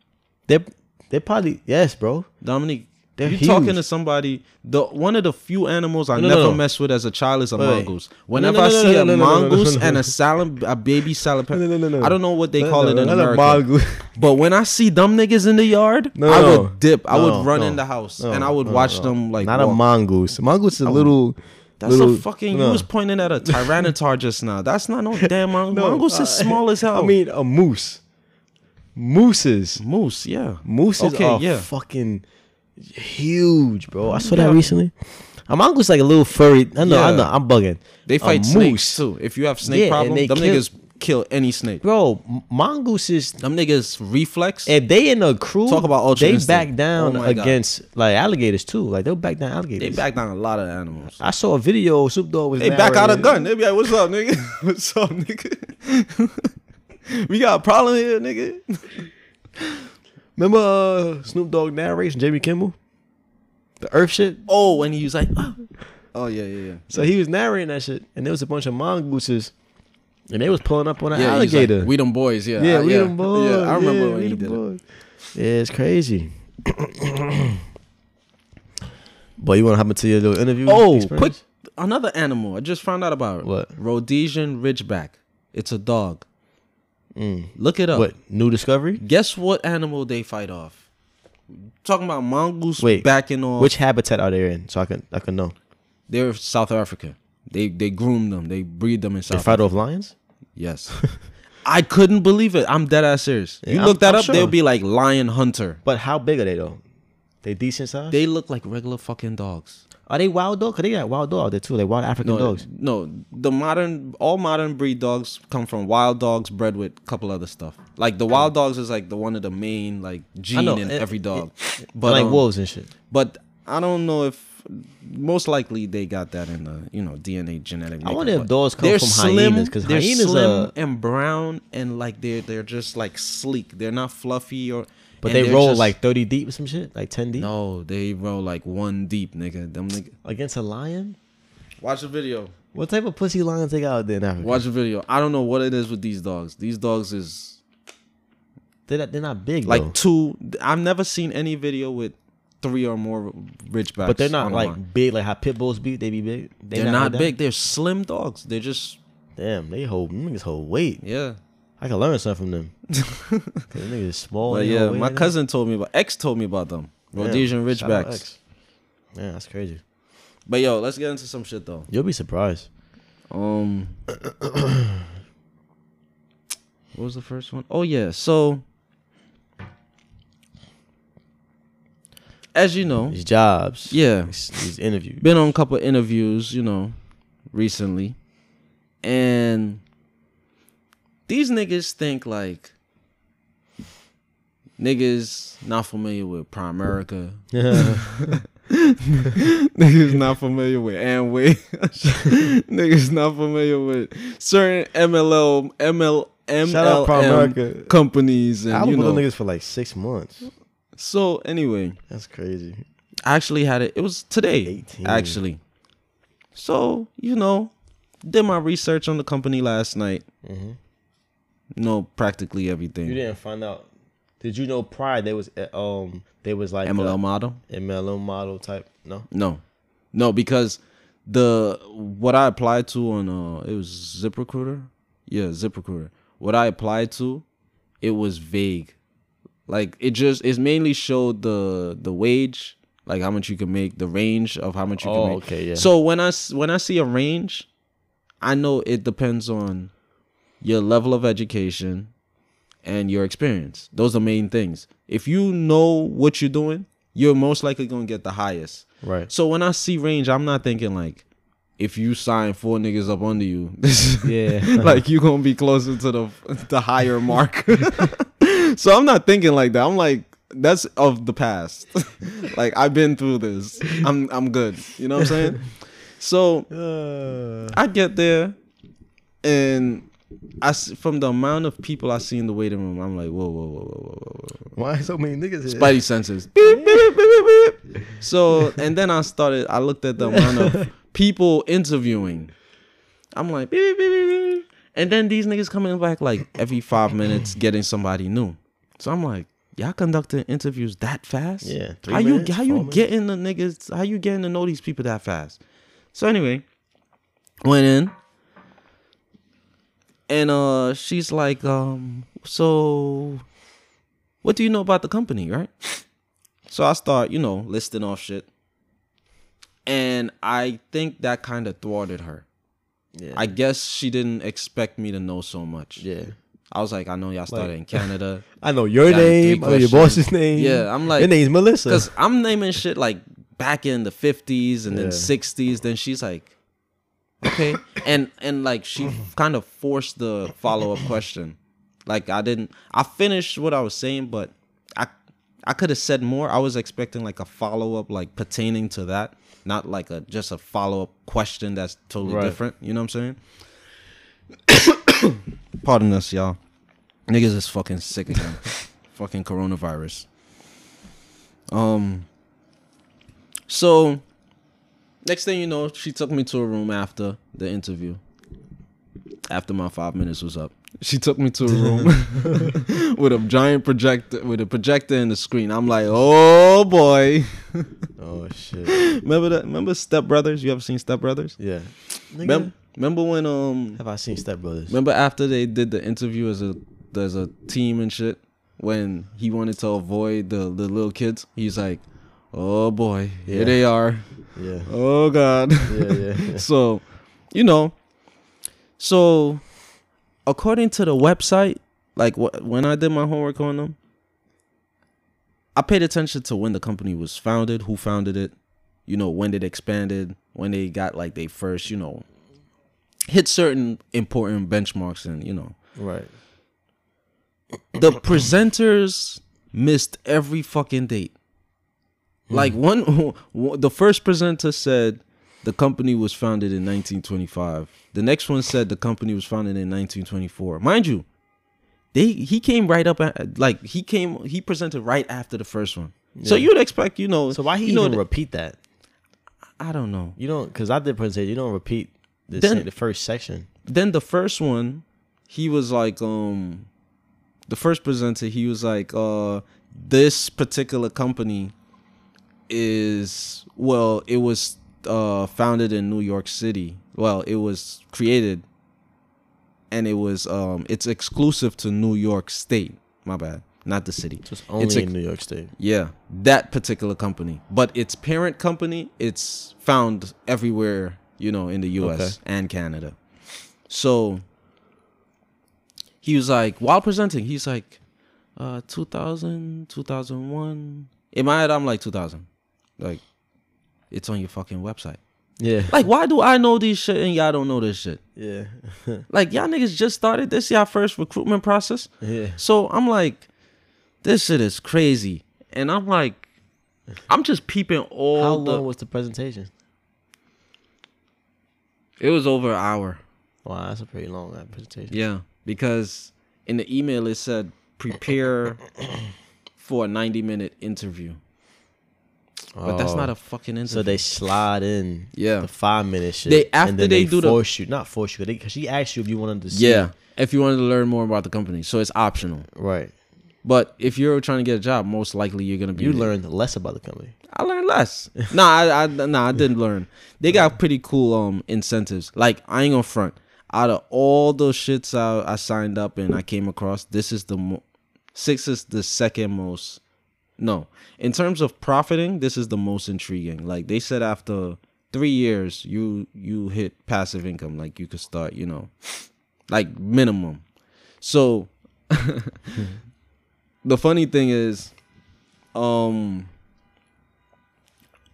Speaker 2: They're they're probably yes, bro.
Speaker 1: Dominique?
Speaker 2: They're
Speaker 1: you talking
Speaker 2: huge.
Speaker 1: to somebody? The one of the few animals I
Speaker 2: No, no,
Speaker 1: never
Speaker 2: no.
Speaker 1: messed with as a child is a
Speaker 2: Wait,
Speaker 1: mongoose.
Speaker 2: No,
Speaker 1: Whenever
Speaker 2: no,
Speaker 1: I see
Speaker 2: no,
Speaker 1: a
Speaker 2: no, no, no, no, no,
Speaker 1: mongoose
Speaker 2: no, no.
Speaker 1: and a salad, a baby salad,
Speaker 2: No, no, no, no.
Speaker 1: I don't know what they
Speaker 2: No,
Speaker 1: call
Speaker 2: no,
Speaker 1: it in America.
Speaker 2: mongoose.
Speaker 1: But when I see them niggas in the yard,
Speaker 2: No,
Speaker 1: I would dip. I would run
Speaker 2: no.
Speaker 1: in the house
Speaker 2: No,
Speaker 1: and I would
Speaker 2: no,
Speaker 1: watch
Speaker 2: no.
Speaker 1: them like
Speaker 2: not a mongoose. Mongoose is a little.
Speaker 1: That's
Speaker 2: little,
Speaker 1: a fucking.
Speaker 2: no.
Speaker 1: You was pointing at a Tyranitar just now. That's not no damn mongoose.
Speaker 2: No,
Speaker 1: mongoose is small as hell.
Speaker 2: I mean, a moose. Mooses.
Speaker 1: moose. Yeah.
Speaker 2: Mooses
Speaker 1: Okay,
Speaker 2: are
Speaker 1: yeah.
Speaker 2: fucking huge, bro. I saw that recently. A mongoose like a little furry. I know. I
Speaker 1: Yeah.
Speaker 2: know. I'm bugging.
Speaker 1: They fight snakes too. If you have snake
Speaker 2: Yeah, and
Speaker 1: problem,
Speaker 2: they
Speaker 1: them
Speaker 2: kill-
Speaker 1: niggas kill any snake.
Speaker 2: bro. m- Mongooses.
Speaker 1: Them niggas reflex.
Speaker 2: If they in a crew,
Speaker 1: Talk about ultra
Speaker 2: they
Speaker 1: instinct.
Speaker 2: back down
Speaker 1: Oh my God.
Speaker 2: against like alligators too. Like they'll back down alligators.
Speaker 1: they
Speaker 2: alligators.
Speaker 1: back down a lot of animals.
Speaker 2: I saw a video. Snoop Dogg was
Speaker 1: They back out a
Speaker 2: narrating-
Speaker 1: gun. They be like, "What's up, nigga? What's up, nigga? we got a problem here, nigga."
Speaker 2: Remember uh, Snoop Dogg narration Jimmy Kimmel, the Earth shit.
Speaker 1: Oh, and he was like, "Oh, oh yeah, yeah, yeah."
Speaker 2: So he was narrating that shit, and there was a bunch of mongooses, and they was pulling up on an
Speaker 1: Yeah, he's like,
Speaker 2: alligator.
Speaker 1: we them boys, yeah,
Speaker 2: yeah,
Speaker 1: I-
Speaker 2: we
Speaker 1: yeah,
Speaker 2: them boys.
Speaker 1: Yeah, I remember
Speaker 2: yeah,
Speaker 1: when
Speaker 2: we
Speaker 1: he
Speaker 2: them
Speaker 1: did it.
Speaker 2: boys. Yeah, it's crazy. but you want to hop into your little interview?
Speaker 1: Oh,
Speaker 2: experience?
Speaker 1: quick! Another animal I just found out about. It.
Speaker 2: What?
Speaker 1: Rhodesian Ridgeback. It's a dog.
Speaker 2: Mm.
Speaker 1: Look it up.
Speaker 2: What new discovery?
Speaker 1: Guess what animal they fight off? Talking about mongoose
Speaker 2: Wait,
Speaker 1: backing off.
Speaker 2: Which habitat are they in? So I can I can know.
Speaker 1: They're South Africa. They they groom them. They breed them in South.
Speaker 2: They fight off lions.
Speaker 1: Yes. I couldn't believe it. I'm dead ass serious.
Speaker 2: Yeah,
Speaker 1: you
Speaker 2: I'm-
Speaker 1: look that
Speaker 2: I'm
Speaker 1: up,
Speaker 2: sure.
Speaker 1: they'll be like lion hunter.
Speaker 2: But how big are they though? They decent size.
Speaker 1: They look like regular fucking dogs.
Speaker 2: Are they wild dog? Cause they got wild dog out there too. They wild African
Speaker 1: No,
Speaker 2: dogs.
Speaker 1: no, the modern all modern breed dogs come from wild dogs bred with a couple other stuff. Like the wild dogs is like the one of the main like gene in
Speaker 2: it-
Speaker 1: every dog.
Speaker 2: But
Speaker 1: but
Speaker 2: like
Speaker 1: um,
Speaker 2: wolves and shit.
Speaker 1: But I don't know if most likely they got that in the you know DNA genetic.
Speaker 2: I
Speaker 1: makeup,
Speaker 2: wonder if dogs come from
Speaker 1: slim,
Speaker 2: hyenas, 'cause
Speaker 1: they're
Speaker 2: hyenas
Speaker 1: slim
Speaker 2: are-
Speaker 1: and brown and like they're they're just like sleek. They're not fluffy or.
Speaker 2: But
Speaker 1: and
Speaker 2: they roll
Speaker 1: just-
Speaker 2: like thirty deep or some shit, like ten deep
Speaker 1: no, they roll like one deep, nigga. Them nigga.
Speaker 2: against a lion.
Speaker 1: Watch the video.
Speaker 2: What type of pussy lions they got out there in Africa?
Speaker 1: Watch the video. I don't know what it is with these dogs. These dogs is
Speaker 2: They're not, they're not big
Speaker 1: like
Speaker 2: though.
Speaker 1: two. I've never seen any video with three or more ridgebacks.
Speaker 2: but they're not like
Speaker 1: line.
Speaker 2: big like how pit bulls be. They be big. They
Speaker 1: They're not
Speaker 2: like that?
Speaker 1: big. They're slim dogs. They're just
Speaker 2: Damn, they hold them niggas hold weight.
Speaker 1: yeah.
Speaker 2: I can learn something from them. Cause them niggas small.
Speaker 1: But yeah, my cousin told me about X told me about them. Rhodesian
Speaker 2: out
Speaker 1: Ridgebacks.
Speaker 2: Yeah, that's crazy.
Speaker 1: But yo, let's get into some shit though.
Speaker 2: You'll be surprised.
Speaker 1: Um What was the first one? Oh yeah, so as you know,
Speaker 2: These jobs.
Speaker 1: yeah,
Speaker 2: These, these interviews.
Speaker 1: been on a couple interviews, you know, recently. And these niggas think like niggas not familiar with Primerica. niggas not familiar with Amway. niggas not familiar with certain MLL ML MLM companies
Speaker 2: I
Speaker 1: and
Speaker 2: was
Speaker 1: you
Speaker 2: with
Speaker 1: know.
Speaker 2: niggas for like six months.
Speaker 1: So anyway,
Speaker 2: That's crazy.
Speaker 1: I actually had it. It was today,
Speaker 2: 18.
Speaker 1: actually. So you know, did my research on the company last night.
Speaker 2: hmm
Speaker 1: Know practically everything.
Speaker 2: You didn't find out. Did you know prior they was uh, um they was like
Speaker 1: MLM model?
Speaker 2: MLM model type? No.
Speaker 1: No, no, because the what I applied to on uh it was ZipRecruiter. Yeah, ZipRecruiter. What I applied to, it was vague. Like it just it mainly showed the the wage, like how much you can make, the range of how much you
Speaker 2: Oh,
Speaker 1: can make.
Speaker 2: okay, yeah.
Speaker 1: So when I when I see a range, I know it depends on your level of education and your experience. Those are main things. If you know what you're doing, you're most likely gonna get the highest.
Speaker 2: Right.
Speaker 1: So when I see range, I'm not thinking like if you sign four niggas up under you,
Speaker 2: Yeah.
Speaker 1: like you're gonna be closer to the the higher mark. so I'm not thinking like that. I'm like that's of the past. like I've been through this. I'm I'm good. You know what I'm saying? So
Speaker 2: Uh,
Speaker 1: I get there, and I from the amount of people I see in the waiting room, I'm like, whoa, whoa, whoa, whoa, whoa, whoa, whoa.
Speaker 2: why so many niggas here?
Speaker 1: Spidey senses. Beep, beep, beep, beep, beep, beep. So and then I started. I looked at the amount of people interviewing. I'm like, beep, beep, beep, beep, beep. and then these niggas coming back like every five minutes, getting somebody new. So I'm like, y'all conducting interviews that fast?
Speaker 2: Yeah,
Speaker 1: How you how you
Speaker 2: minutes.
Speaker 1: getting the niggas? How you getting to know these people that fast? So anyway, went in. And uh she's like, um, so what do you know about the company, right? So I start, you know, listing off shit. And I think that kind of thwarted her.
Speaker 2: Yeah.
Speaker 1: I guess she didn't expect me to know so much.
Speaker 2: yeah.
Speaker 1: I was like, I know y'all started
Speaker 2: Like-
Speaker 1: in Canada.
Speaker 2: I know your
Speaker 1: Got
Speaker 2: name. I know your boss's name.
Speaker 1: Yeah, I'm like-
Speaker 2: your name's Melissa.
Speaker 1: Because I'm naming shit like back in the 50s and then 60s. Then she's like, okay. and and like she kind of forced the follow up question. Like I didn't, I finished what I was saying, but I I could have said more. I was expecting like a follow up like pertaining to that, not like a just a follow up question that's totally
Speaker 2: Right.
Speaker 1: different. You know what I'm saying? Pardon us, y'all. Niggas is fucking sick again. fucking coronavirus. Um. So, next thing you know, she took me to a room after the interview. After my five minutes was up, she took me to a room with a giant projector, with a projector in the screen. I'm like, oh boy.
Speaker 2: oh shit.
Speaker 1: remember that? Remember Step Brothers? You ever seen Step Brothers?
Speaker 2: Yeah. Nigga,
Speaker 1: Remember, remember when um
Speaker 2: have I seen Step Brothers?
Speaker 1: Remember after they did the interview as a as a team and shit, when he wanted to avoid the the little kids, he's like, "Oh boy, here
Speaker 2: Yeah.
Speaker 1: they are.
Speaker 2: Yeah.
Speaker 1: Oh god."
Speaker 2: Yeah. Yeah. yeah.
Speaker 1: so, you know, so according to the website, like wh- when I did my homework on them, I paid attention to when the company was founded, who founded it, you know, when it expanded, when they got like they first, you know, hit certain important benchmarks and, you know.
Speaker 2: Right.
Speaker 1: The presenters missed every fucking date. Like one the first presenter said the company was founded in 1925. The next one said the company was founded in 1924. Mind you, they he came right up at, like he came he presented right after the first one. So you'd expect, you know,
Speaker 2: So why he
Speaker 1: you know
Speaker 2: even
Speaker 1: the-
Speaker 2: repeat that?
Speaker 1: I don't know.
Speaker 2: You don't because I did presentation. You don't repeat the
Speaker 1: Then-
Speaker 2: the first section.
Speaker 1: Then the first one, he was like, um, the first presenter, he was like, uh, this particular company is well, it was uh founded in New York City. Well, it was created, and it was um, it's exclusive to New York State. My bad, not the city.
Speaker 2: Just only
Speaker 1: It's
Speaker 2: in New York State.
Speaker 1: Yeah, that particular company. But its parent company, it's found everywhere, you know, in the US
Speaker 2: Okay.
Speaker 1: and Canada. So he was like, while presenting, he's like, uh, 2000, 2001. In my head, I'm like, 2000. Like, it's on your fucking website.
Speaker 2: Yeah.
Speaker 1: Like, why do I know this shit and y'all don't know this shit?
Speaker 2: Yeah.
Speaker 1: Like, y'all niggas just started this, y'all first recruitment process.
Speaker 2: yeah.
Speaker 1: So I'm like, this shit is crazy. And I'm like, I'm just peeping all
Speaker 2: How
Speaker 1: the.
Speaker 2: long was the presentation?
Speaker 1: it was over an hour.
Speaker 2: Wow, that's a pretty long uh, presentation.
Speaker 1: Yeah, because in the email it said prepare for a 90 minute interview, but that's
Speaker 2: Oh.
Speaker 1: not a fucking interview.
Speaker 2: So they slide in
Speaker 1: Yeah.
Speaker 2: the five minute shit.
Speaker 1: They- after
Speaker 2: and then
Speaker 1: they
Speaker 2: they,
Speaker 1: do the-
Speaker 2: force you, not force you, because she asked you if you wanted to see.
Speaker 1: yeah, if you wanted to learn more about the company, so it's optional.
Speaker 2: Right.
Speaker 1: But if you're trying to get a job, most likely you're gonna be.
Speaker 2: You learned less about the company.
Speaker 1: I learned less. no, I, I nah, I didn't learn. They got pretty cool um incentives. Like I ain't gonna front. Out of all those shits I, I signed up and I came across, this is the mo- six is the second most. No, in terms of profiting, this is the most intriguing. Like they said, after three years, you you hit passive income. Like you could start, you know, like minimum. So the funny thing is, um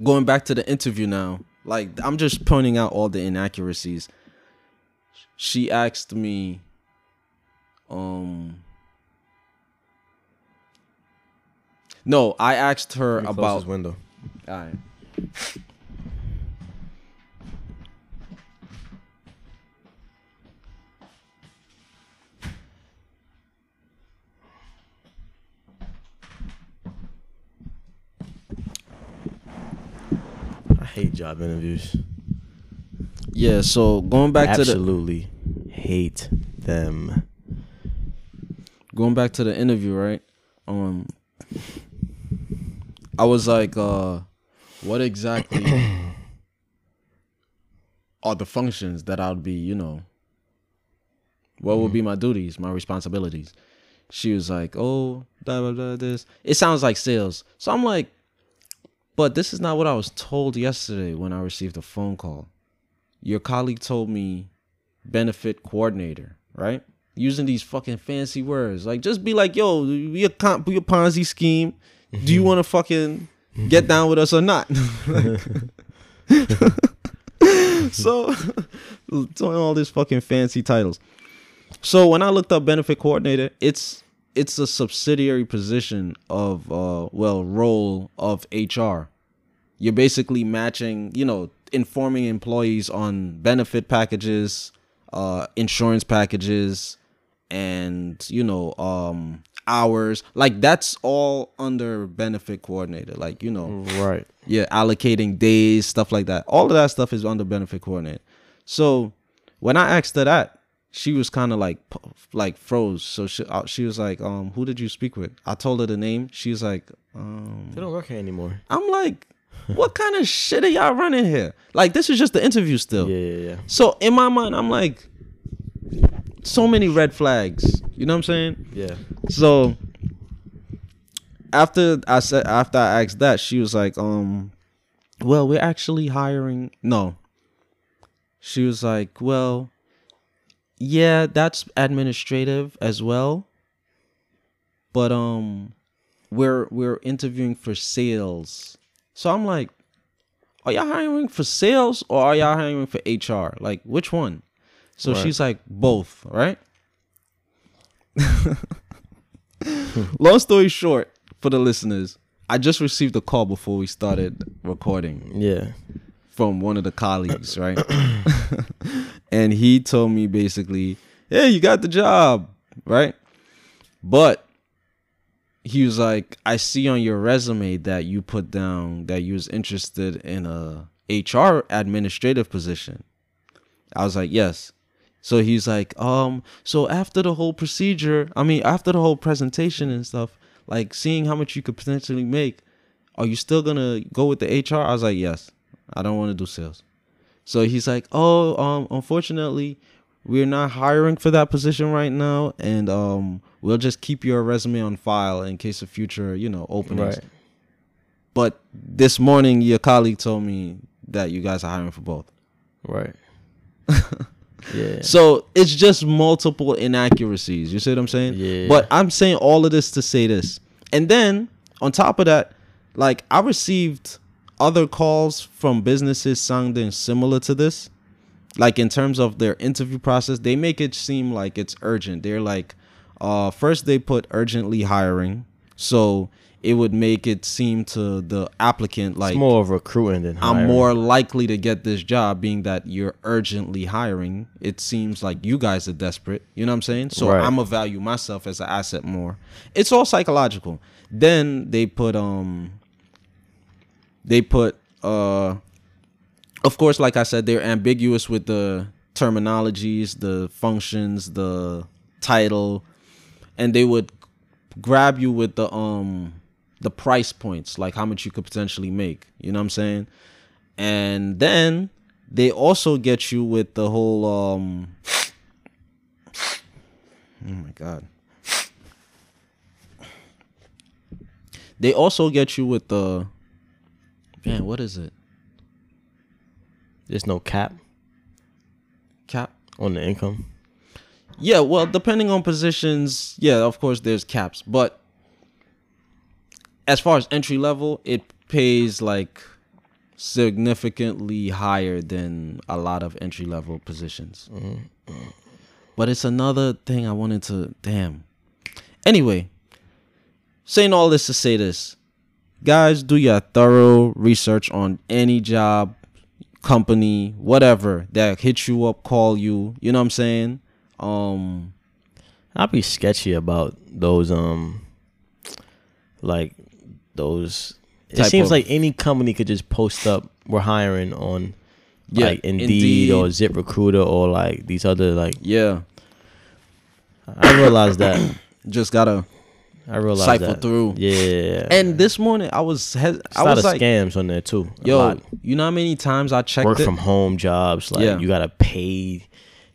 Speaker 1: going back to the interview now, like I'm just pointing out all the inaccuracies. She asked me, um, no, I asked her
Speaker 2: Let me close
Speaker 1: about.
Speaker 2: this window.
Speaker 1: All right.
Speaker 2: I hate job interviews.
Speaker 1: Yeah, so going back to the
Speaker 2: Absolutely hate them.
Speaker 1: going back to the interview, right? Um, I was like, uh, what exactly are the functions that I'd be, you know, what would be my duties, my responsibilities? She was like, oh, blah, blah, blah, this. It sounds like sales. So I'm like, but this is not what I was told yesterday when I received a phone call. Your colleague told me benefit coordinator, right? Using these fucking fancy words. Like just be like, yo, we a comp we a Ponzi scheme. Do you want to fucking get down with us or not? so throwing all these fucking fancy titles. So when I looked up benefit coordinator, it's it's a subsidiary position of uh well role of HR. You're basically matching, you know, informing employees on benefit packages, uh insurance packages and you know um hours. Like that's all under benefit coordinator. Like, you know,
Speaker 2: Right.
Speaker 1: yeah, allocating days, stuff like that. All of that stuff is under benefit coordinator. So when I asked her that, she was kind of like like froze. So she uh, she was like, um, who did you speak with? I told her the name. She was like, um,
Speaker 2: They don't work here anymore.
Speaker 1: I'm like, what kind of shit are y'all running here? Like this is just the interview still.
Speaker 2: Yeah, yeah, yeah.
Speaker 1: So in my mind, I'm like, so many red flags. You know what I'm saying?
Speaker 2: Yeah.
Speaker 1: So after I said after I asked that, she was like, um, well, we're actually hiring no. She was like, Well, yeah, that's administrative as well. But um we're we're interviewing for sales. So I'm like, are y'all hiring for sales or are y'all hiring for HR? Like which one? So
Speaker 2: Right.
Speaker 1: she's like, both, right? Long story short, for the listeners, I just received a call before we started recording
Speaker 2: Yeah.
Speaker 1: from one of the colleagues, right? and he told me basically, "Hey, you got the job, right?" But he was like, "I see on your resume that you put down that you was interested in a HR administrative position." I was like, "Yes." So he's like, "Um, so after the whole procedure, I mean, after the whole presentation and stuff, like seeing how much you could potentially make, are you still gonna go with the HR?" I was like, "Yes." I don't want to do sales. So he's like, "Oh, um, unfortunately, we're not hiring for that position right now, and um, we'll just keep your resume on file in case of future, you know, openings."
Speaker 2: Right.
Speaker 1: But this morning, your colleague told me that you guys are hiring for both.
Speaker 2: Right. yeah.
Speaker 1: So it's just multiple inaccuracies. You see what I'm saying?
Speaker 2: Yeah.
Speaker 1: But I'm saying all of this to say this. And then on top of that, like I received other calls from businesses sounding similar to this. Like in terms of their interview process, they make it seem like it's urgent. They're like, uh, first they put urgently hiring. So it would make it seem to the applicant like
Speaker 2: it's more of recruiting than
Speaker 1: I'm more likely to get this job being that you're urgently hiring. It seems like you guys are desperate. You know what I'm saying? So
Speaker 2: Right.
Speaker 1: I'm gonna value myself as an asset more. It's all psychological. Then they put um they put uh of course like I said they're ambiguous with the terminologies, the functions, the title and they would grab you with the um the price points, like how much you could potentially make. You know what I'm saying? And then they also get you with the whole um Oh my god. They also get you with the Man, what is it?
Speaker 2: There's no cap
Speaker 1: Cap
Speaker 2: on the income.
Speaker 1: Yeah, well, depending on positions, yeah, of course there's caps, but as far as entry level, it pays like significantly higher than a lot of entry level positions. But it's another thing I wanted to damn. Anyway, saying all this to say this. Guys, do your thorough research on any job, company, whatever that hits you up, call you, you know what I'm saying? Um
Speaker 2: I'll be sketchy about those um like those it seems
Speaker 1: of-
Speaker 2: like any company could just post up we're hiring on
Speaker 1: Yeah,
Speaker 2: like Indeed,
Speaker 1: Indeed.
Speaker 2: or Zip Recruiter or like these other like
Speaker 1: yeah,
Speaker 2: I realized that
Speaker 1: just gotta
Speaker 2: I realized
Speaker 1: cipher
Speaker 2: that.
Speaker 1: through.
Speaker 2: Yeah.
Speaker 1: And this morning I was hes-
Speaker 2: It's
Speaker 1: I
Speaker 2: a lot
Speaker 1: was
Speaker 2: of
Speaker 1: like,
Speaker 2: scams on there too. A
Speaker 1: yo,
Speaker 2: lot.
Speaker 1: you know how many times I checked
Speaker 2: work
Speaker 1: it?
Speaker 2: from home jobs. Like
Speaker 1: Yeah.
Speaker 2: you gotta pay,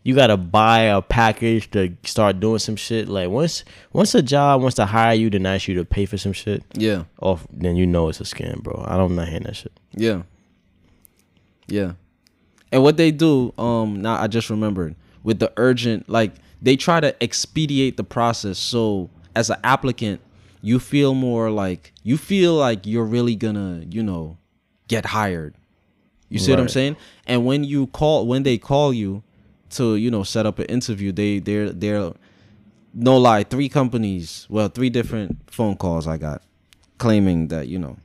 Speaker 2: you gotta buy a package to start doing some shit. Like once once a job wants to hire you, then ask you to pay for some shit.
Speaker 1: yeah,
Speaker 2: Off, then you know it's a scam, bro. I don't not hearing that shit.
Speaker 1: yeah, yeah. And what they do, um, now I just remembered with the urgent, like they try to expedite the process. So as an applicant, you feel more like you feel like you're really gonna, you know, get hired. You see what I'm saying? And when you call, when they call you to, you know, set up an interview, they they're they're no lie, three companies, well, three different phone calls I got claiming that you know,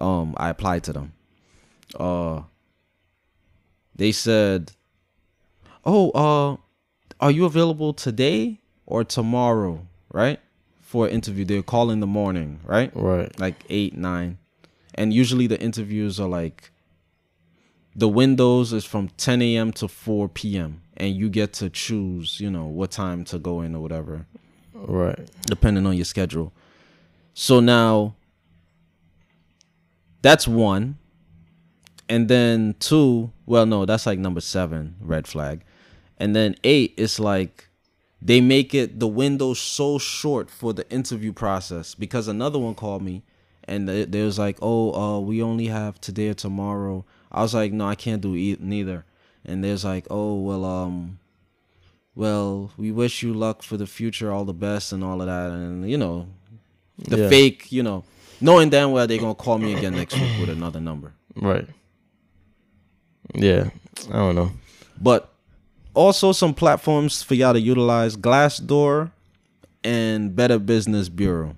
Speaker 1: um, I applied to them. Uh, they said, "Oh, uh, are you available today or tomorrow?" Right for an interview. They're call in the morning, right?
Speaker 2: Right.
Speaker 1: like eight, nine. And usually the interviews are like the windows is from 10 a.m. to 4 p.m. And you get to choose, you know, what time to go in or whatever,
Speaker 2: Right.
Speaker 1: depending on your schedule. So now that's one. And then two, well, no, that's like number seven, red flag. And then eight is like they make it the window so short for the interview process because another one called me and they, they was like oh uh we only have today or tomorrow i was like no i can't do e- neither and there's like oh well um well we wish you luck for the future all the best and all of that and you know The
Speaker 2: Yeah.
Speaker 1: fake, you know, knowing damn well they're gonna call me again next week with another number.
Speaker 2: Right. Yeah. I don't know.
Speaker 1: But also some platforms for y'all to utilize Glassdoor and Better Business Bureau.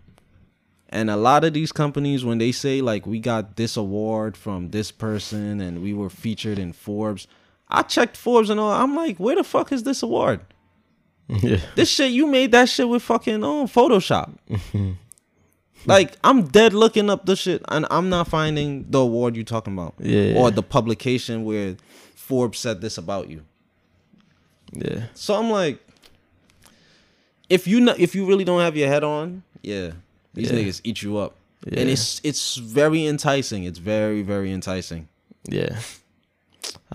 Speaker 1: And a lot of these companies, when they say like we got this award from this person and we were featured in Forbes, I checked Forbes and all. I'm like, where the fuck is this award?
Speaker 2: Yeah.
Speaker 1: This shit you made that shit with fucking oh Photoshop. like I'm dead looking up the shit and I'm not finding the award you're talking about.
Speaker 2: Yeah.
Speaker 1: Or the publication where Forbes said this about you.
Speaker 2: Yeah.
Speaker 1: So I'm like, if you not, if you really don't have your head on, yeah, these
Speaker 2: Yeah.
Speaker 1: niggas eat you up,
Speaker 2: Yeah.
Speaker 1: and it's it's very enticing. It's very very enticing.
Speaker 2: Yeah.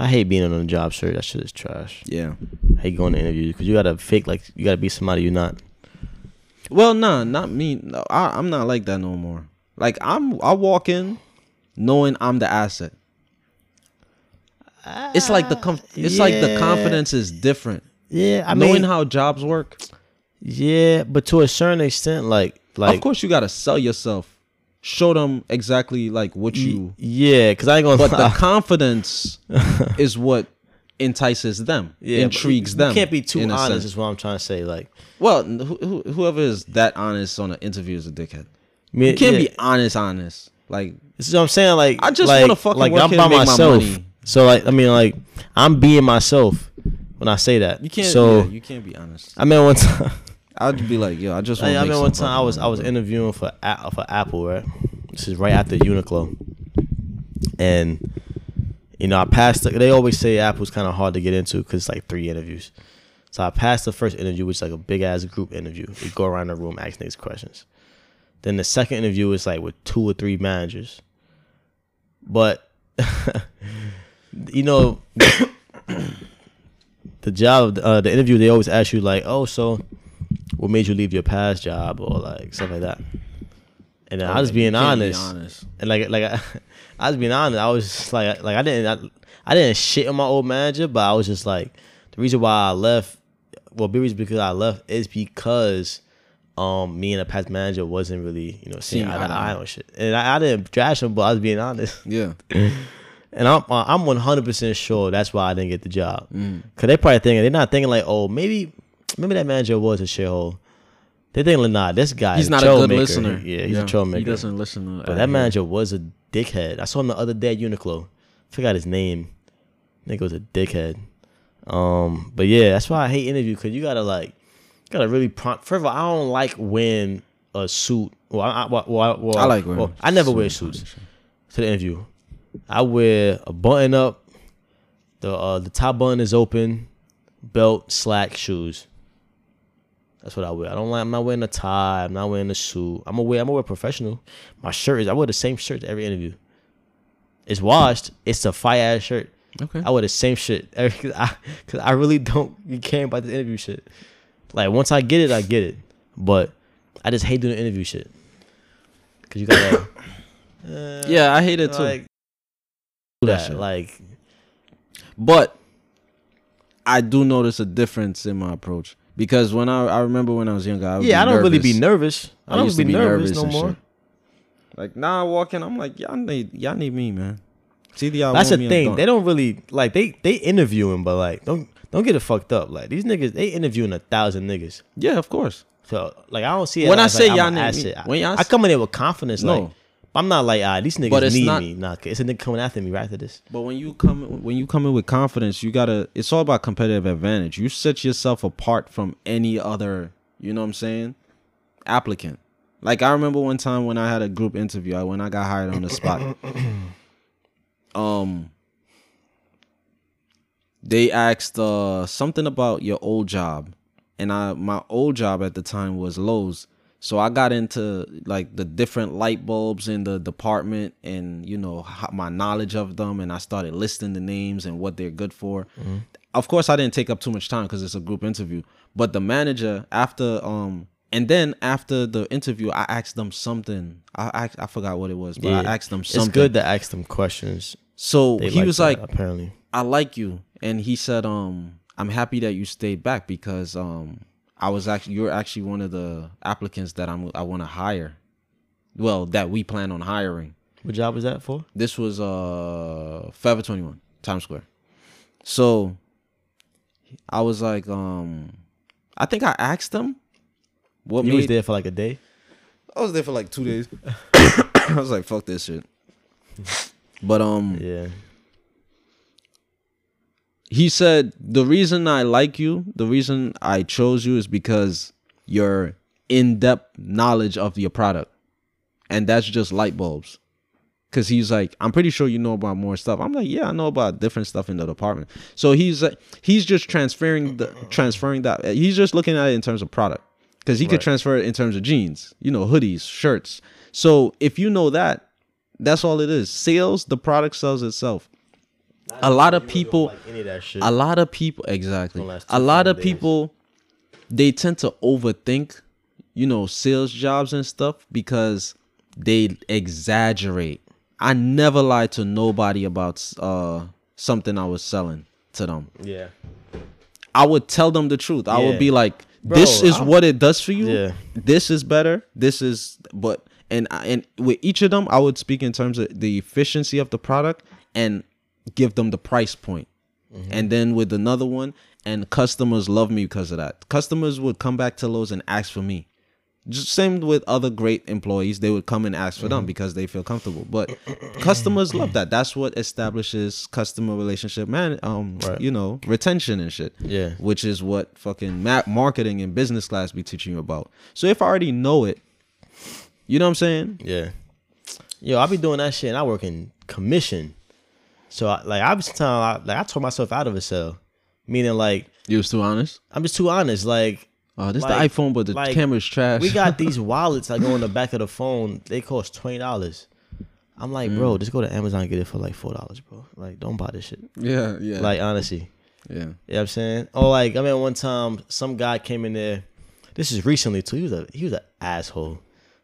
Speaker 2: I hate being on a job search. That shit is trash.
Speaker 1: Yeah.
Speaker 2: I hate going to interviews because you gotta fake like you gotta be somebody you're not.
Speaker 1: Well, nah, not me. No, I, I'm not like that no more. Like I'm, I walk in knowing I'm the asset. It's like the com- it's like the confidence is different.
Speaker 2: Yeah, I
Speaker 1: knowing
Speaker 2: mean,
Speaker 1: how jobs work.
Speaker 2: yeah, but to a certain extent, like, like,
Speaker 1: of course, you gotta sell yourself. Show them exactly like what you.
Speaker 2: yeah, because I ain't gonna.
Speaker 1: But the confidence is what entices them,
Speaker 2: yeah,
Speaker 1: intrigues them.
Speaker 2: You can't be too honest.
Speaker 1: sense.
Speaker 2: Is what I'm trying to say. Like,
Speaker 1: Well, who, who, whoever is that honest on an interview is a dickhead.
Speaker 2: me,
Speaker 1: You can't
Speaker 2: yeah,
Speaker 1: be honest, honest. Like
Speaker 2: This is what I'm saying. Like,
Speaker 1: I just
Speaker 2: like,
Speaker 1: wanna fucking
Speaker 2: like
Speaker 1: work
Speaker 2: I'm by
Speaker 1: make my
Speaker 2: myself. So like, I mean, like, I'm being myself when I say that.
Speaker 1: you can't.
Speaker 2: So
Speaker 1: yeah, you can't be honest.
Speaker 2: I mean, one time.
Speaker 1: I'd be like, yo, I just. Want
Speaker 2: I remember one time I was I was interviewing for A- for Apple, right? This is right after Uniqlo, and you know I passed. The, they always say Apple's kind of hard to get into because it's like three interviews. So I passed the first interview, which is like a big ass group interview. You go around the room, ask niggas questions. Then the second interview is like with two or three managers. But you know, the job, uh, the interview, they always ask you like, "Oh, so what made you leave your past job?" or like stuff like that. And then I was being honest,
Speaker 1: honest.
Speaker 2: and like like I, I was being honest. I was just like like I didn't I, I didn't shit on my old manager, but I was just like the reason why I left. Well, big reason because I left is because um me and the past manager wasn't really you know seeing eye to eye on shit, and I, I didn't trash him, but I was being honest.
Speaker 1: Yeah.
Speaker 2: And I'm I'm 100 percent sure that's why I didn't get the job.
Speaker 1: Mm.
Speaker 2: Cause they probably thinking they're not thinking like, oh, maybe maybe that manager was a shithole. They think nah, this guy
Speaker 1: He's
Speaker 2: is
Speaker 1: not a good
Speaker 2: troublemaker.
Speaker 1: listener.
Speaker 2: Yeah, he's a troublemaker.
Speaker 1: He doesn't listen to.
Speaker 2: But that manager was a dickhead. I saw him the other day at Uniqlo. Forgot his name. Nigga was a dickhead. Um, but yeah, that's why I hate interview because you gotta like, gotta really prompt. First of all, I don't like when a suit. Well, I, I, well, well, well,
Speaker 1: I like wearing
Speaker 2: well, I never wear
Speaker 1: suits.
Speaker 2: suits to the interview. I wear a button up. The uh, the top button is open, belt, slack, shoes. That's what I wear. I don't like. I'm not wearing a tie. I'm not wearing a suit. I'm gonna wear. I'm gonna wear professional. My shirt is. I wear the same shirt to every interview. It's washed. It's a fire ass shirt.
Speaker 1: Okay.
Speaker 2: I wear the same shit every. Cause I, cause I really don't caring about the interview shit. Like once I get it, I get it. But I just hate doing the interview shit. Cause you gotta. uh,
Speaker 1: Yeah, I hate it too.
Speaker 2: like
Speaker 1: that
Speaker 2: that. Like
Speaker 1: But I do notice a difference in my approach because when I I remember when I was younger, I
Speaker 2: yeah, I don't really be nervous. I,
Speaker 1: I
Speaker 2: don't be,
Speaker 1: to be
Speaker 2: nervous,
Speaker 1: nervous
Speaker 2: no more.
Speaker 1: shit. Like now I walk in, I'm like y'all need y'all need me, man. See the y'all
Speaker 2: That's the
Speaker 1: want me, I'm
Speaker 2: thing. They don't really like they they interviewing, but like don't don't get it fucked up. Like these niggas, they interviewing a thousand niggas.
Speaker 1: Yeah, of course.
Speaker 2: So like I don't see it
Speaker 1: When I say
Speaker 2: like,
Speaker 1: y'all need me- when y'all
Speaker 2: I
Speaker 1: s-
Speaker 2: come in there with confidence.
Speaker 1: No.
Speaker 2: Like I'm not like ah these niggas need
Speaker 1: not-
Speaker 2: me. Nah, it's a nigga coming after me right after this.
Speaker 1: But when you come when you come in with confidence, you gotta. It's all about competitive advantage. You set yourself apart from any other. You know what I'm saying? Applicant. Like I remember one time when I had a group interview. I, when I got hired on the spot. um. They asked uh something about your old job, and I my old job at the time was Lowe's. So I got into like the different light bulbs in the department and you know my knowledge of them and I started listing the names and what they're good for. Of course I didn't take up too much time cuz it's a group interview, but the manager after um and then after the interview I asked them something. I I, I forgot what it was, but I asked them something.
Speaker 2: It's good to ask them questions.
Speaker 1: So
Speaker 2: They
Speaker 1: he was
Speaker 2: that,
Speaker 1: like
Speaker 2: apparently.
Speaker 1: I like you. And he said, um, I'm happy that you stayed back because um I was actually you're actually one of the applicants that I'm I want to hire. Well, that we plan on hiring.
Speaker 2: What job was that for?
Speaker 1: This was uh Forever 21, Times Square. So I was like, um I think I asked them what
Speaker 2: You
Speaker 1: made
Speaker 2: was there for like a day.
Speaker 1: I was there for like two days. I was like, fuck this shit. But um
Speaker 2: Yeah.
Speaker 1: He said the reason I like you, the reason I chose you is because your in-depth knowledge of your product. And that's just light bulbs. Cause he's like, I'm pretty sure you know about more stuff. I'm like, yeah, I know about different stuff in the department. So he's like, he's just transferring the transferring that. Uh, he's just looking at it in terms of product. Cause he could transfer it in terms of jeans, you know, hoodies, shirts. So if you know that, that's all it is. Sales, the product sells itself. A lot of people
Speaker 2: Like any of that shit.
Speaker 1: a lot of people exactly
Speaker 2: Gonna last two
Speaker 1: a lot of
Speaker 2: days.
Speaker 1: people they tend to overthink you know sales jobs and stuff because they exaggerate i never lied to nobody about uh something i was selling to them
Speaker 2: yeah.
Speaker 1: i would tell them the truth i would be like
Speaker 2: Bro,
Speaker 1: this is
Speaker 2: I'm-
Speaker 1: what it does for you
Speaker 2: Yeah.
Speaker 1: this is better this is but and and with each of them i would speak in terms of the efficiency of the product and give them the price point
Speaker 2: Mm-hmm.
Speaker 1: and then with another one and customers love me because of that customers would come back to Lowe's and ask for me just same with other great employees they would come and ask for
Speaker 2: Mm-hmm.
Speaker 1: them because they feel comfortable but customers love that that's what establishes customer relationship man um
Speaker 2: Right.
Speaker 1: you know retention and shit
Speaker 2: Yeah.
Speaker 1: which is what fucking ma- marketing and business class be teaching you about so if i already know it you know what i'm saying
Speaker 2: Yeah. Yo, I be doing that shit and I work in commission. So I, like I was telling I, like I told myself out of a cell. Meaning like
Speaker 1: you was too honest
Speaker 2: I'm just too honest. Like
Speaker 1: oh this
Speaker 2: Like-
Speaker 1: the iphone but the
Speaker 2: like,
Speaker 1: camera's trash
Speaker 2: we got these wallets that go in the back of the phone. They cost twenty dollars. I'm like,
Speaker 1: Mm.
Speaker 2: bro, just go to Amazon and get it for like four dollars, bro. Like, don't buy this shit.
Speaker 1: yeah yeah
Speaker 2: Like, honestly.
Speaker 1: yeah
Speaker 2: You know what I'm saying? Oh, like, I mean, one time some guy came in there. This is recently too. He was a he was an asshole.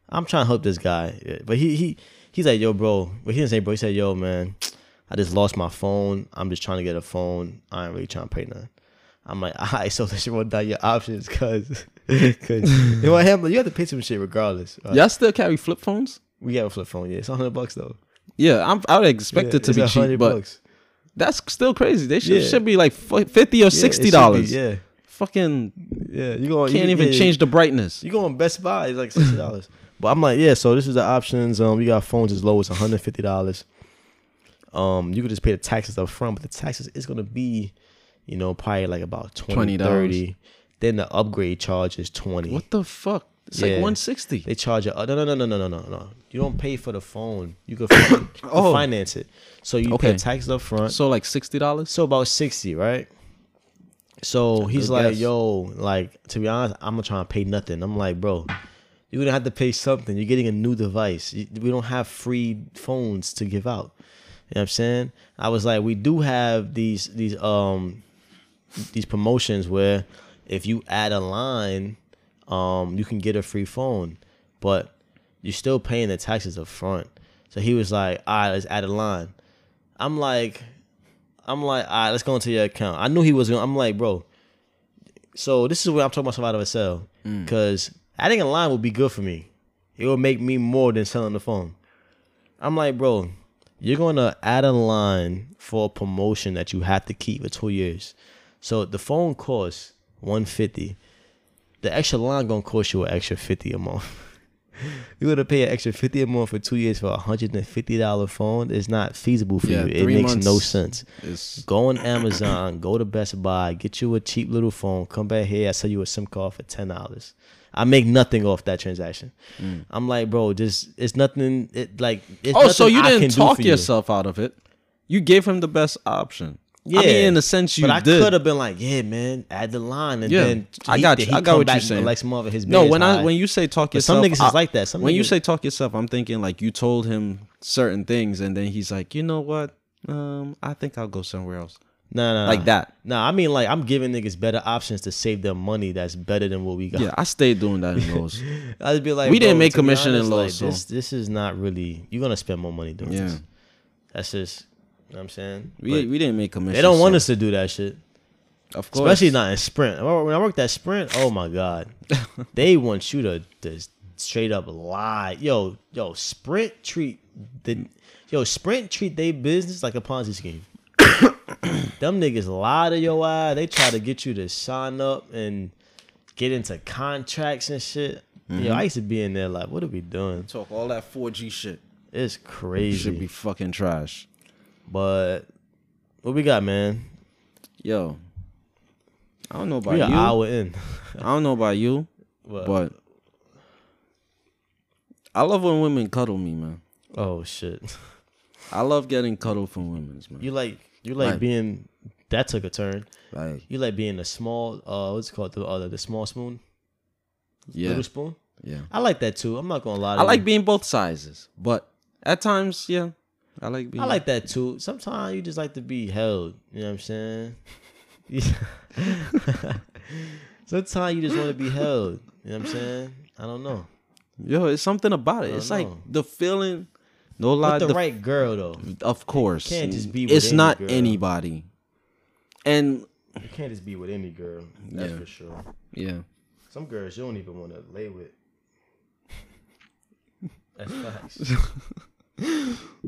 Speaker 2: I'm trying to help this guy, but he he he's like, yo, bro. But he didn't say, bro. He said, yo, man, I just lost my phone. I'm just trying to get a phone. I ain't really trying to pay nothing. I'm like, all right, so let's run down your options, cause, cause you know, him, you have to pay some shit regardless. right?
Speaker 1: y'all still carry flip phones
Speaker 2: we got a flip phone. Yeah, it's hundred bucks though.
Speaker 1: yeah i'm i would expect
Speaker 2: Yeah,
Speaker 1: it to be
Speaker 2: 100
Speaker 1: cheap but
Speaker 2: bucks.
Speaker 1: that's still crazy they should,
Speaker 2: Yeah.
Speaker 1: should be like fu- 50 or
Speaker 2: Yeah, it
Speaker 1: 60
Speaker 2: should be,
Speaker 1: dollars
Speaker 2: Yeah,
Speaker 1: fucking
Speaker 2: yeah. You going
Speaker 1: can't even change the brightness
Speaker 2: You go on Best Buy, it's like sixty dollars. but I'm like, yeah. So this is the options. Um, we got phones as low as 150 dollars. Um, you could just pay the taxes up front, but the taxes is gonna be, you know, probably like about 20,
Speaker 1: $20.
Speaker 2: 30. Then the upgrade charge is 20.
Speaker 1: what the fuck it's like
Speaker 2: Yeah.
Speaker 1: 160
Speaker 2: They charge you. Uh, no, no, no, no, no, no, no, no. You don't pay for the phone. You can, fin- you can
Speaker 1: Oh.
Speaker 2: finance it. So you
Speaker 1: Okay.
Speaker 2: pay taxes up front.
Speaker 1: so like $60
Speaker 2: So about sixty, right? So he's
Speaker 1: Good
Speaker 2: like,
Speaker 1: guess.
Speaker 2: "Yo, like to be honest, I'm not trying to pay nothing." I'm like, "Bro, you're gonna have to pay something. You're getting a new device. You- We don't have free phones to give out." You know what I'm saying? I was like, "We do have these these um these promotions where if you add a line, um, you can get a free phone, but you're still paying the taxes up front." So he was like, "All right, let's add a line." I'm like, I'm like, all right, let's go into your account. I knew he was going. I'm like, bro. So this is where I'm talking myself out of a cell because adding a line would be good for me. It would make me more than selling the phone. I'm like, bro, you're gonna add a line for a promotion that you have to keep for two years. So the phone costs 150. The extra line gonna cost you an extra 50 a month. You're gonna pay an extra 50 a month for two years for a hundred and fifty dollar phone. It's not feasible for
Speaker 1: Yeah,
Speaker 2: you. It makes no sense.
Speaker 1: is
Speaker 2: Go on Amazon, go to Best Buy, get you a cheap little phone, come back here, I sell you a SIM card for ten dollars. I make nothing off that transaction. I'm like, bro, just it's nothing. It like it's
Speaker 1: Oh, so you
Speaker 2: I
Speaker 1: didn't talk
Speaker 2: you.
Speaker 1: yourself out of it. You gave him the best option.
Speaker 2: Yeah,
Speaker 1: I mean, in a sense, you
Speaker 2: but I could have been like, yeah, man, add the line, and
Speaker 1: Yeah,
Speaker 2: then
Speaker 1: I got you. I got what you're saying.
Speaker 2: Like some of his
Speaker 1: no, when I when you say talk
Speaker 2: But some
Speaker 1: yourself,
Speaker 2: niggas is like that. Some
Speaker 1: when you say talk yourself, I'm thinking like you told him certain things, and then he's like, you know what? Um, I think I'll go somewhere else.
Speaker 2: Nah, no,
Speaker 1: like that.
Speaker 2: Nah, I mean like I'm giving niggas better options to save their money. That's better than what we got.
Speaker 1: Yeah, I stayed doing that in Lowe's.
Speaker 2: I'd be like,
Speaker 1: We didn't make
Speaker 2: to
Speaker 1: commission in
Speaker 2: honest,
Speaker 1: Lowe's,
Speaker 2: Like,
Speaker 1: so-
Speaker 2: this, this is not really. You're gonna spend more money doing
Speaker 1: Yeah.
Speaker 2: this. That's just. You know what I'm saying?
Speaker 1: we
Speaker 2: But
Speaker 1: we didn't make commission.
Speaker 2: they don't want
Speaker 1: so-
Speaker 2: us to do that shit.
Speaker 1: of course,
Speaker 2: Especially not in Sprint. When I worked at Sprint, oh my god, they want you to just straight up lied. Yo, yo, Sprint treat the yo Sprint treat they business like a Ponzi scheme. Them niggas lie to your eye. They try to get you to sign up and get into contracts and shit. Yo, mm-hmm. I used to be in there like, what are we doing?
Speaker 1: Talk all that 4G shit.
Speaker 2: It's crazy.
Speaker 1: Should be fucking trash.
Speaker 2: But what we got, man?
Speaker 1: Yo, I don't know about
Speaker 2: We
Speaker 1: you.
Speaker 2: an hour in.
Speaker 1: I don't know about you,
Speaker 2: But,
Speaker 1: but I love when women cuddle me, man.
Speaker 2: oh shit,
Speaker 1: I love getting cuddled from women, man.
Speaker 2: you like you like
Speaker 1: Right.
Speaker 2: being that took a turn.
Speaker 1: like,
Speaker 2: You like being a small uh what's it called the other the small spoon,
Speaker 1: yeah,
Speaker 2: little spoon.
Speaker 1: yeah.
Speaker 2: I like that too. I'm not gonna lie.
Speaker 1: I like
Speaker 2: you.
Speaker 1: being both sizes, but at times, yeah, I like being.
Speaker 2: I like that too. Sometimes you just like to be held. You know what I'm saying? Sometimes you just want to be held. You know what I'm saying? I don't know.
Speaker 1: Yo, it's something about it. It's
Speaker 2: don't
Speaker 1: like the feeling. No lie,
Speaker 2: With the,
Speaker 1: the
Speaker 2: right girl though.
Speaker 1: Of course,
Speaker 2: can't just be with
Speaker 1: It's
Speaker 2: any
Speaker 1: not
Speaker 2: girl.
Speaker 1: anybody, and
Speaker 2: You can't just be with any girl. That's
Speaker 1: Yeah.
Speaker 2: for sure.
Speaker 1: yeah,
Speaker 2: Some girls you don't even want to lay with. That's facts.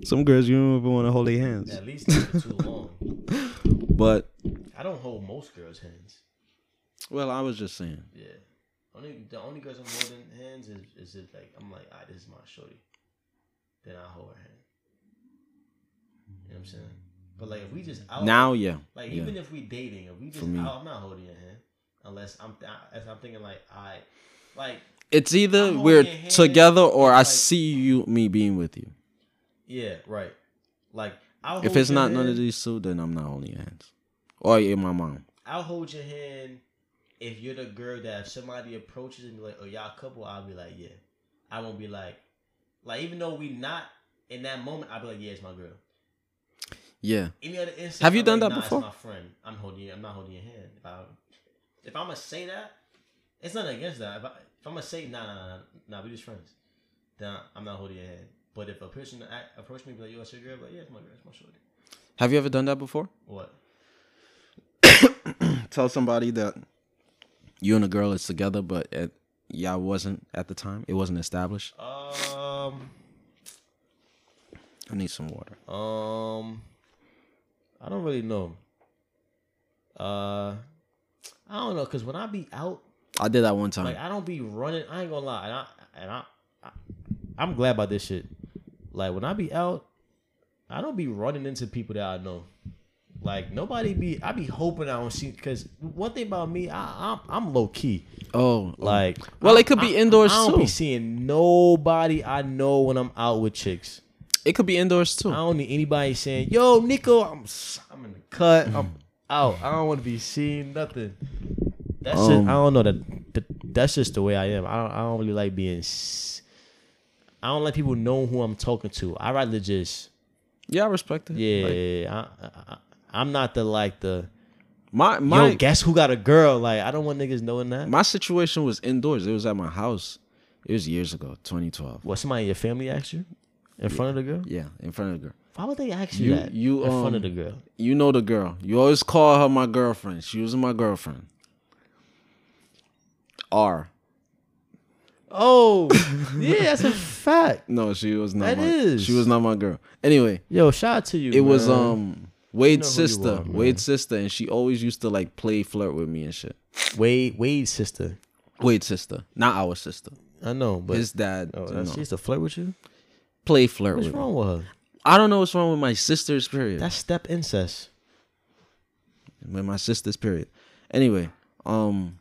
Speaker 1: some girls you don't even want to hold their hands.
Speaker 2: At least not for too long.
Speaker 1: But
Speaker 2: I don't hold most girls' hands.
Speaker 1: well, I was just saying.
Speaker 2: Yeah. Only the only girls I'm holding hands is is it like I'm like, ah, this is my shorty. Then I hold her hand. You know what I'm saying? But like if we just out
Speaker 1: Now, yeah,
Speaker 2: like
Speaker 1: yeah.
Speaker 2: even if we dating, if we just out, I'm not holding your hand unless I'm as I'm thinking like I like
Speaker 1: it's either we're together or
Speaker 2: it's
Speaker 1: I see you me being with you.
Speaker 2: yeah right like I'll
Speaker 1: If it's not none of these two, then I'm not holding your hands. Or you're my mom.
Speaker 2: I'll hold your hand if you're the girl that if somebody approaches and be like, "Oh, y'all couple," I'll be like, "Yeah." I won't be like, like even though we not in that moment, I'll be like, "Yeah, it's my girl."
Speaker 1: Yeah.
Speaker 2: Any other instance,
Speaker 1: Have you
Speaker 2: I'm
Speaker 1: done
Speaker 2: like,
Speaker 1: that
Speaker 2: nah,
Speaker 1: before?
Speaker 2: My friend. I'm holding. You, I'm not holding your hand. If I if I'm gonna say that, it's not against that. If, I, if I'm gonna say, "Nah, nah, nah, nah, nah, we just friends," then I'm not holding your hand. But if a person approach me, be like, "Yo, it's your girl," like, "Yeah, it's my girl. It's my shorty."
Speaker 1: Have you ever done that before?
Speaker 2: What?
Speaker 1: Tell somebody that you and a girl is together, but it, y'all wasn't at the time. It wasn't established.
Speaker 2: Uh, Um.
Speaker 1: I need some water.
Speaker 2: Um, I don't really know. Uh, I don't know because when I be out,
Speaker 1: I did that one time.
Speaker 2: like I don't be running. I ain't gonna lie, and I and I, I I'm glad about this shit. Like when I be out, I don't be running into people that I know. Like nobody be. I be hoping I don't see because one thing about me, I, I'm I'm low key.
Speaker 1: oh,
Speaker 2: Like
Speaker 1: Well,
Speaker 2: I-
Speaker 1: it could be
Speaker 2: I-
Speaker 1: indoors,
Speaker 2: I don't
Speaker 1: too.
Speaker 2: be seeing nobody I know when I'm out with chicks.
Speaker 1: it could be indoors too.
Speaker 2: I don't need anybody saying, "Yo, Nico, I'm I'm in the cut. I'm out. I don't want to be seeing nothing." That's just,
Speaker 1: Um,
Speaker 2: I don't know that, that that's just the way I am. I don't I don't really like being. I don't like people know who I'm talking to. I rather just
Speaker 1: Yeah, I respect it.
Speaker 2: yeah.
Speaker 1: Like,
Speaker 2: I, I, I, I'm not the like the
Speaker 1: my my
Speaker 2: yo. Guess who got a girl? Like I don't want niggas knowing that.
Speaker 1: my situation was indoors. It was at my house. It was years ago, 2012.
Speaker 2: what somebody in your family asked you in front of the girl?
Speaker 1: Yeah, in front of the girl.
Speaker 2: Why would they ask you,
Speaker 1: You-
Speaker 2: that
Speaker 1: you,
Speaker 2: in front
Speaker 1: um,
Speaker 2: of the girl?
Speaker 1: You know the girl. You always call her my girlfriend. She was my girlfriend. R.
Speaker 2: Oh, yeah, that's a fact.
Speaker 1: No, she was not.
Speaker 2: That
Speaker 1: my,
Speaker 2: is.
Speaker 1: She was not my girl. Anyway,
Speaker 2: Yo, shout out to you.
Speaker 1: it was um Wade's
Speaker 2: know
Speaker 1: sister.
Speaker 2: are.
Speaker 1: Wade's sister, and she always used to like play flirt with me and shit.
Speaker 2: Wade Wade's sister.
Speaker 1: Wade's sister, not our sister.
Speaker 2: I know, but
Speaker 1: His dad.
Speaker 2: oh,
Speaker 1: you know,
Speaker 2: she used to flirt with you.
Speaker 1: play flirt
Speaker 2: What's
Speaker 1: with me.
Speaker 2: wrong with her?
Speaker 1: I don't know what's wrong with my sister's period.
Speaker 2: That's step incest.
Speaker 1: with my sister's period. Anyway, um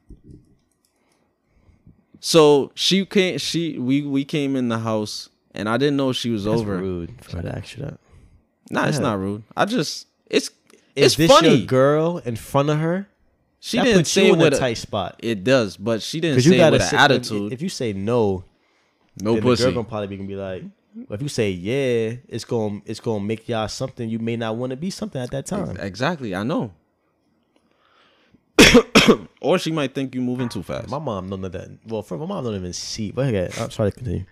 Speaker 1: so she came she we we came in the house and I didn't know she was
Speaker 2: That's
Speaker 1: over.
Speaker 2: rude for her to ask you that.
Speaker 1: Nah, it's not rude. I just it's
Speaker 2: Is
Speaker 1: it's
Speaker 2: this
Speaker 1: funny.
Speaker 2: your girl in front of her?
Speaker 1: she
Speaker 2: that
Speaker 1: didn't
Speaker 2: puts
Speaker 1: say
Speaker 2: you
Speaker 1: it
Speaker 2: in a
Speaker 1: with
Speaker 2: tight spot.
Speaker 1: it does, but she didn't say it with an
Speaker 2: sit-
Speaker 1: attitude.
Speaker 2: If you say no,
Speaker 1: no
Speaker 2: then
Speaker 1: pussy.
Speaker 2: the girl gonna probably be gonna be like. But if you say yeah, it's gonna it's gonna make y'all something you may not want to be something at that time.
Speaker 1: exactly, I know. or she might think you moving too fast.
Speaker 2: My mom don't know that. Well, for my mom don't even see. But okay, I'm sorry to continue.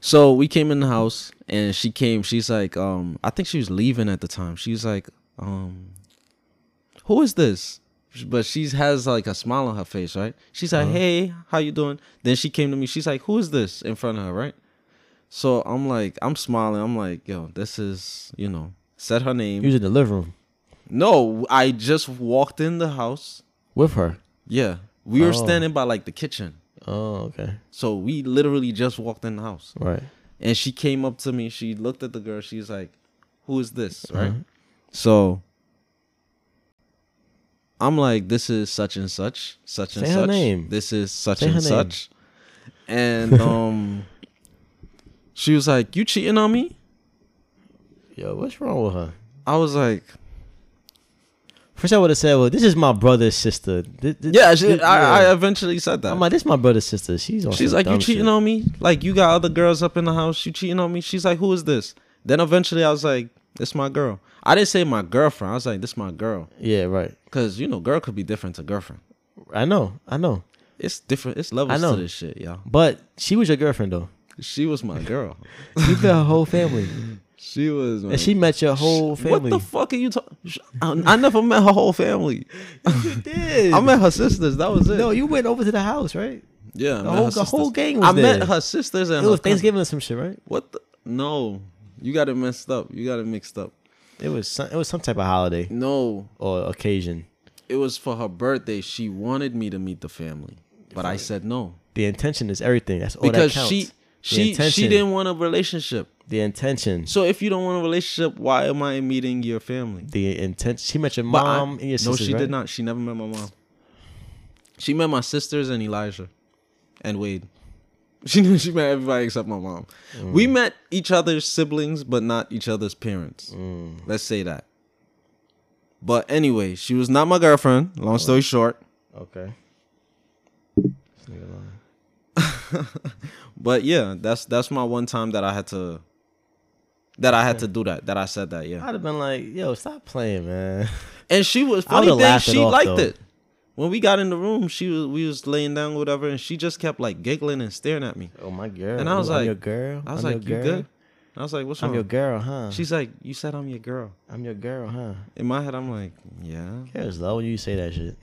Speaker 1: So we came in the house and she came, she's like, um, I think she was leaving at the time. She's like, um, who is this? but she has like a smile on her face, right? She's like,
Speaker 2: Uh-huh.
Speaker 1: "Hey, how you doing?" Then she came to me. She's like, "Who is this?" in front of her, right? So I'm like, I'm smiling. I'm like, "Yo, this is you know." Said her name.
Speaker 2: You was in the living room
Speaker 1: No, I just walked in the house.
Speaker 2: with her.
Speaker 1: Yeah, we were
Speaker 2: Oh.
Speaker 1: standing by like the kitchen.
Speaker 2: Oh, okay.
Speaker 1: So we literally just walked in the house.
Speaker 2: Right.
Speaker 1: And she came up to me. She looked at the girl. She's like, "Who is this?" Right.
Speaker 2: Uh-huh.
Speaker 1: So I'm like, "This is such and such, such and
Speaker 2: Say her
Speaker 1: such.
Speaker 2: name.
Speaker 1: This is such
Speaker 2: Say
Speaker 1: and
Speaker 2: name.
Speaker 1: such." And um, she was like, "You cheating on me?"
Speaker 2: Yo, what's wrong with her?
Speaker 1: I was like,
Speaker 2: First, I would have said, "Well, this is my brother's sister." This, this-
Speaker 1: "Yeah." She,
Speaker 2: this-
Speaker 1: I. I eventually said that.
Speaker 2: I'm like, "This is my brother's sister." She's on.
Speaker 1: She's
Speaker 2: some
Speaker 1: like, "You
Speaker 2: dumb
Speaker 1: cheating
Speaker 2: shit.
Speaker 1: on me? Like you got other girls up in the house? You cheating on me?" She's like, "Who is this?" Then eventually, I was like, It's my girl." I didn't say my girlfriend. I was like, "This is my girl,"
Speaker 2: Yeah, right.
Speaker 1: because you know, girl could be different to girlfriend.
Speaker 2: I know. I know.
Speaker 1: It's different. It's levels
Speaker 2: know.
Speaker 1: to this shit, y'all.
Speaker 2: But she was your girlfriend though.
Speaker 1: She was my girl.
Speaker 2: You met her whole family,
Speaker 1: She was.
Speaker 2: and she met your whole family.
Speaker 1: What the fuck are you talking? I, I never met her whole family.
Speaker 2: you did.
Speaker 1: I met her sisters. That was it.
Speaker 2: No, you went over to the house, right?
Speaker 1: yeah, I
Speaker 2: The whole the whole gang was
Speaker 1: I
Speaker 2: there.
Speaker 1: met her sisters and
Speaker 2: It was. Thanksgiving or some shit, right?
Speaker 1: What the? No, you got it messed up. You got it mixed up.
Speaker 2: It was some, it was some type of holiday
Speaker 1: No,
Speaker 2: or occasion.
Speaker 1: it was for her birthday. She wanted me to meet the family, but I said no
Speaker 2: The intention is everything. That's all
Speaker 1: because
Speaker 2: that counts.
Speaker 1: she she she
Speaker 2: intention.
Speaker 1: didn't want a relationship.
Speaker 2: the intention.
Speaker 1: So if you don't want a relationship, why am I meeting your family?
Speaker 2: The intention. She met your
Speaker 1: But I-
Speaker 2: mom and your sister.
Speaker 1: no,
Speaker 2: sisters.
Speaker 1: she
Speaker 2: right?
Speaker 1: did not. She never met my mom. She met my sisters and Elijah, and Wade. She knew she met everybody except my mom.
Speaker 2: Mm.
Speaker 1: We met each other's siblings, but not each other's parents.
Speaker 2: Mm.
Speaker 1: Let's say that. But anyway, she was not my girlfriend. Long story short.
Speaker 2: Okay.
Speaker 1: But yeah, that's that's my one time that I had to that I had to do that. That I said that. Yeah.
Speaker 2: I'd have been like, "Yo, stop playing, man."
Speaker 1: And she was
Speaker 2: I
Speaker 1: funny thing. She
Speaker 2: off,
Speaker 1: liked
Speaker 2: though.
Speaker 1: it. When we got in the room, she was we was laying down, whatever, and she just kept like giggling and staring at me.
Speaker 2: Oh my girl.
Speaker 1: And I was
Speaker 2: I'm
Speaker 1: like-
Speaker 2: your girl.
Speaker 1: I was
Speaker 2: I'm
Speaker 1: like, "You good?" I was like, "What's wrong?
Speaker 2: I'm your girl, huh?
Speaker 1: She's like, "You said I'm your girl."
Speaker 2: I'm your girl, huh?
Speaker 1: In my head, I'm like, "Yeah."
Speaker 2: Cares though when you say that shit.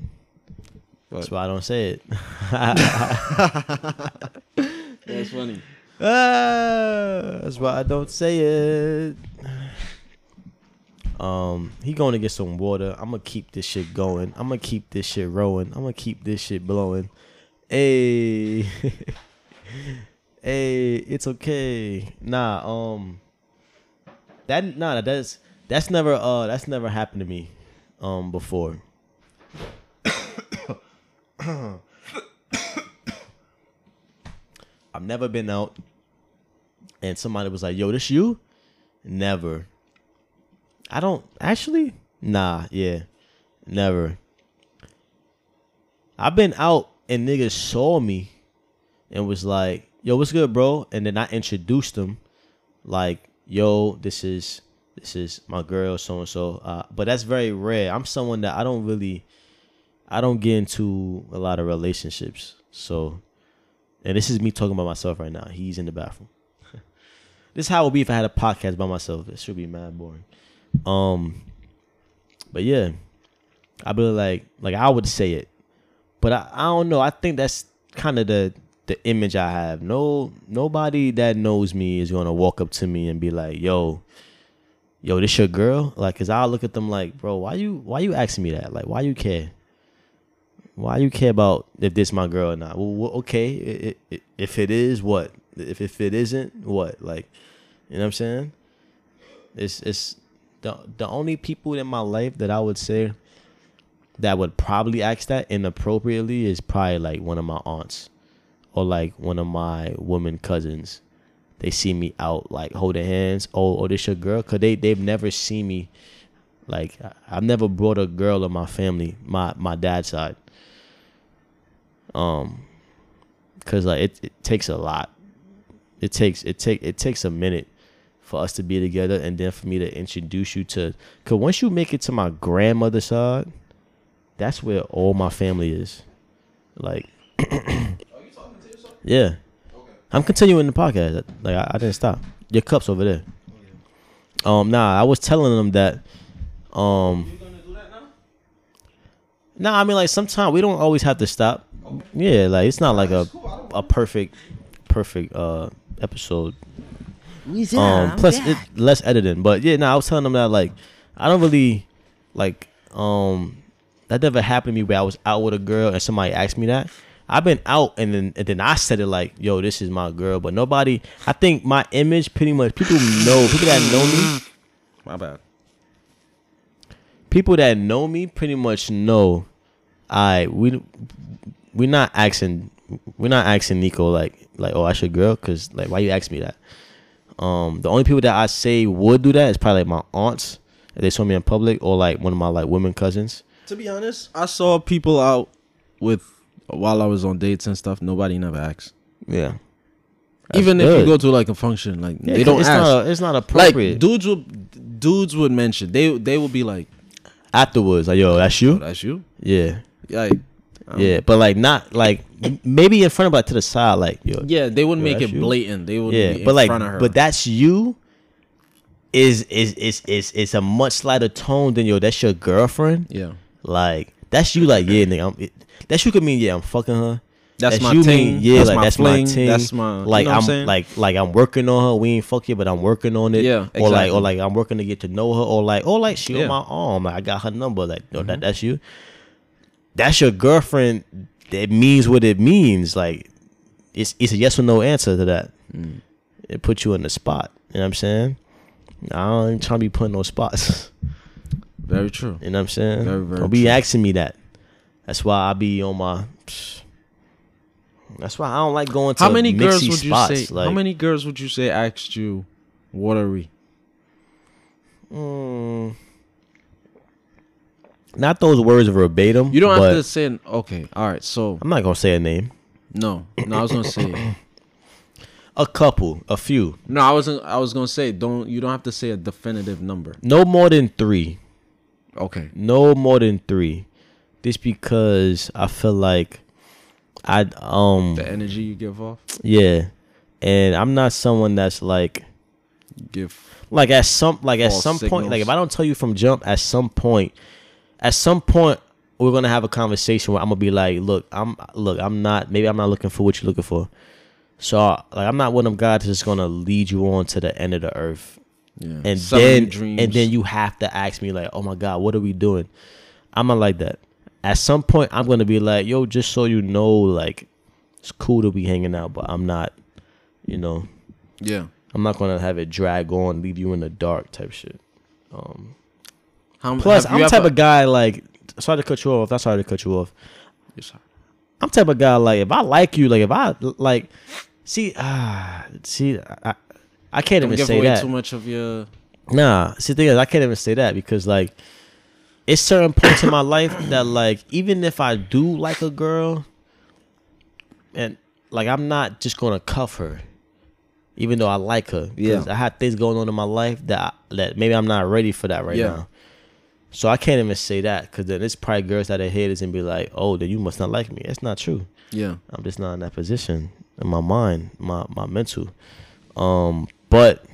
Speaker 2: That's why I don't say it.
Speaker 1: that's funny.
Speaker 2: Ah, that's why I don't say it. Um, he going to get some water. I'm gonna keep this shit going. I'm gonna keep this shit rolling. I'm gonna keep this shit blowing. Hey, hey, it's okay. Nah, um, that nah, that's that's never uh that's never happened to me, um, before. I've never been out and somebody was like, "Yo, this you?" Never. I don't actually. Nah, yeah, never. I've been out and niggas saw me and was like, "Yo, what's good, bro?" And then I introduced them, like, "Yo, this is this is my girl, so and so." But that's very rare. I'm someone that I don't really, I don't get into a lot of relationships. So, and this is me talking about myself right now. He's in the bathroom. This is how it would be if I had a podcast by myself. It should be mad boring. Um, but yeah, I be like, like I would say it, but I, I don't know. I think that's kind of the the image I have. No, nobody that knows me is gonna walk up to me and be like, "Yo, yo, this your girl?" Like, cause I'll look at them like, "Bro, why you why you asking me that? Like, why you care? Why you care about if this my girl or not? Well, okay, i i i if it is, what? If if it isn't, what? Like, you know what I'm saying? It's it's the the only people in my life that I would say that would probably ask that inappropriately is probably like one of my aunts or like one of my woman cousins. They see me out like holding hands. Oh, oh, this your girl? Cause they they've never seen me. Like I've never brought a girl in my family, my my dad's side. Um, cause like it, it takes a lot. It takes it take it takes a minute for us to be together, and then for me to introduce you to. Cause once you make it to my grandmother's side, that's where all my family is. Like, yeah, I'm continuing the podcast. Like I, I didn't stop. Your cups over there. Um, nah, I was telling them that. Um, No, I mean like sometimes we don't always have to stop. Yeah, like it's not like a a perfect perfect uh episode. Um plus it less editing. But yeah, no, I was telling them that like I don't really like um that never happened to me where I was out with a girl and somebody asked me that. I've been out and then and then I said it like, yo, this is my girl. But nobody I think my image pretty much people know people that know me
Speaker 1: My bad.
Speaker 2: people that know me pretty much know I we we're not asking we're not asking Nico like like oh I should girl because like why you ask me that um the only people that I say would do that is probably like my aunts if they saw me in public or like one of my like women cousins
Speaker 1: To be honest, I saw people out with while I was on dates and stuff. Nobody never asked.
Speaker 2: yeah
Speaker 1: Even if you go to like a function, like
Speaker 2: Yeah,
Speaker 1: they don't
Speaker 2: it's
Speaker 1: ask.
Speaker 2: not it's not appropriate.
Speaker 1: like dudes would dudes would mention they they would be like,
Speaker 2: afterwards like yo that's
Speaker 1: oh,
Speaker 2: you
Speaker 1: "That's you."
Speaker 2: yeah
Speaker 1: Like, um,
Speaker 2: yeah but like not like maybe in front of like to the side like yo
Speaker 1: yeah. They wouldn't
Speaker 2: Yo,
Speaker 1: make it
Speaker 2: you?
Speaker 1: blatant. They would
Speaker 2: yeah but like
Speaker 1: front of her.
Speaker 2: but that's you is is is is is a much lighter tone than yo that's your girlfriend
Speaker 1: yeah,
Speaker 2: like that's you like yeah nigga I'm, it, that's you could mean yeah I'm fucking her
Speaker 1: that's, my
Speaker 2: you
Speaker 1: thing.
Speaker 2: mean yeah
Speaker 1: that's
Speaker 2: like
Speaker 1: my
Speaker 2: that's
Speaker 1: fling.
Speaker 2: my thing
Speaker 1: That's my
Speaker 2: like
Speaker 1: you know
Speaker 2: I'm,
Speaker 1: saying?
Speaker 2: like like I'm working on her we ain't fuck yet but I'm working on it
Speaker 1: Yeah,
Speaker 2: or like or like I'm working to get to know her or like or like she
Speaker 1: Yeah.
Speaker 2: on my arm like I got her number like yo,
Speaker 1: Mm-hmm.
Speaker 2: that that's you that's your girlfriend it means what it means like it's it's a yes or no answer to that
Speaker 1: Mm.
Speaker 2: it puts you in the spot you know what I'm saying I ain't trying to be putting no spots
Speaker 1: very true.
Speaker 2: you know what I'm saying
Speaker 1: Very, very
Speaker 2: don't be
Speaker 1: true.
Speaker 2: asking me that that's why I be on my that's why I don't like going to
Speaker 1: How many girls would you
Speaker 2: spots.
Speaker 1: say?
Speaker 2: Like,
Speaker 1: how many girls would you say asked you, "What are we?"
Speaker 2: Mm, not those words verbatim.
Speaker 1: You don't have to say. an- Okay, all right. So
Speaker 2: I'm not gonna say a name.
Speaker 1: no, no, I was gonna say.
Speaker 2: A couple, a few,
Speaker 1: No, I wasn't. I was gonna say. Don't. You don't have to say a definitive number.
Speaker 2: no more than three.
Speaker 1: Okay.
Speaker 2: No more than three. Just because I feel like I um
Speaker 1: The energy you give off.
Speaker 2: yeah, and I'm not someone that's like
Speaker 1: give.
Speaker 2: like at some like at some point like if I don't tell you from jump at some point at some point we're gonna have a conversation where I'm gonna be like look I'm look I'm not maybe I'm not looking for what you're looking for so like I'm not one of guys that's just gonna lead you on to the end of the earth
Speaker 1: Yeah.
Speaker 2: and
Speaker 1: Selling
Speaker 2: then and then you have to ask me like oh my god what are we doing I'm not like that at some point I'm gonna be like yo just so you know like it's cool to be hanging out but I'm not you know
Speaker 1: Yeah.
Speaker 2: I'm not gonna have it drag on, leave you in the dark type shit. Um,
Speaker 1: How,
Speaker 2: plus, I'm the type
Speaker 1: ever-
Speaker 2: of guy like. Sorry to cut you off. Not sorry to cut you off.
Speaker 1: Yes, sir.
Speaker 2: I'm type of guy like if I like you, like if I like, see, ah, see, I, I can't
Speaker 1: Don't
Speaker 2: even
Speaker 1: give
Speaker 2: say
Speaker 1: away
Speaker 2: that.
Speaker 1: too much of your.
Speaker 2: Nah, see, the thing is, I can't even say that because like, it's certain points in my life that like, even if I do like a girl, and like I'm not just gonna cuff her, even though I like her. 'cause
Speaker 1: Yeah.
Speaker 2: I had things going on in my life that I, that maybe I'm not ready for that right
Speaker 1: Yeah.
Speaker 2: now. So I can't even say that because then it's probably girls that are haters and be like, "Oh, then you must not like me." That's not true.
Speaker 1: Yeah.
Speaker 2: I'm just not in that position in my mind, my my mental. Um, but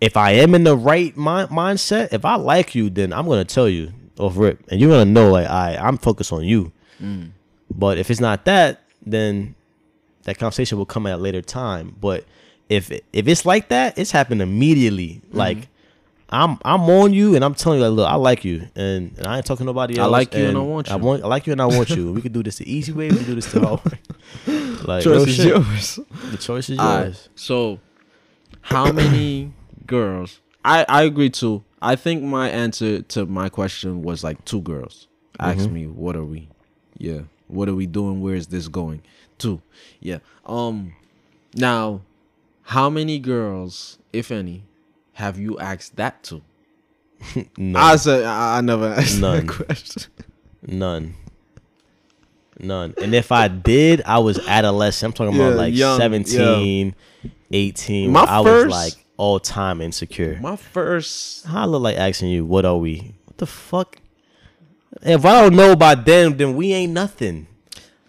Speaker 2: if I am in the right mind mindset, if I like you, then I'm gonna tell you off rip, and you're gonna know like I I'm focused on you.
Speaker 1: Mm.
Speaker 2: But if it's not that, then that conversation will come at a later time. But if if it's like that, it's happened immediately.
Speaker 1: Mm-hmm.
Speaker 2: Like I'm I'm on you and I'm telling you like, look, I like you and, and I ain't talking to nobody else.
Speaker 1: I like you and I want you.
Speaker 2: I want I like you and I want you. we could do this the easy way. We can do this the hard way. Like
Speaker 1: Choice is
Speaker 2: shit.
Speaker 1: yours.
Speaker 2: The choice is yours.
Speaker 1: So, how many girls? I I agree too. I think my answer to my question was like two girls. Ask
Speaker 2: Mhm.
Speaker 1: me, what are we? Yeah. What are we doing? Where is this going? Two. Yeah. Um. Now, how many girls, if any, have you asked that to?
Speaker 2: no.
Speaker 1: I said I, I never asked
Speaker 2: None.
Speaker 1: that question.
Speaker 2: None. None. And if I did, I was adolescent. I'm talking
Speaker 1: Yeah,
Speaker 2: about like
Speaker 1: young,
Speaker 2: 17, 18.
Speaker 1: My
Speaker 2: where I
Speaker 1: first-
Speaker 2: was like all time insecure.
Speaker 1: My first.
Speaker 2: How I look like asking you, what are we? What the fuck? If I don't know by then, then we ain't nothing.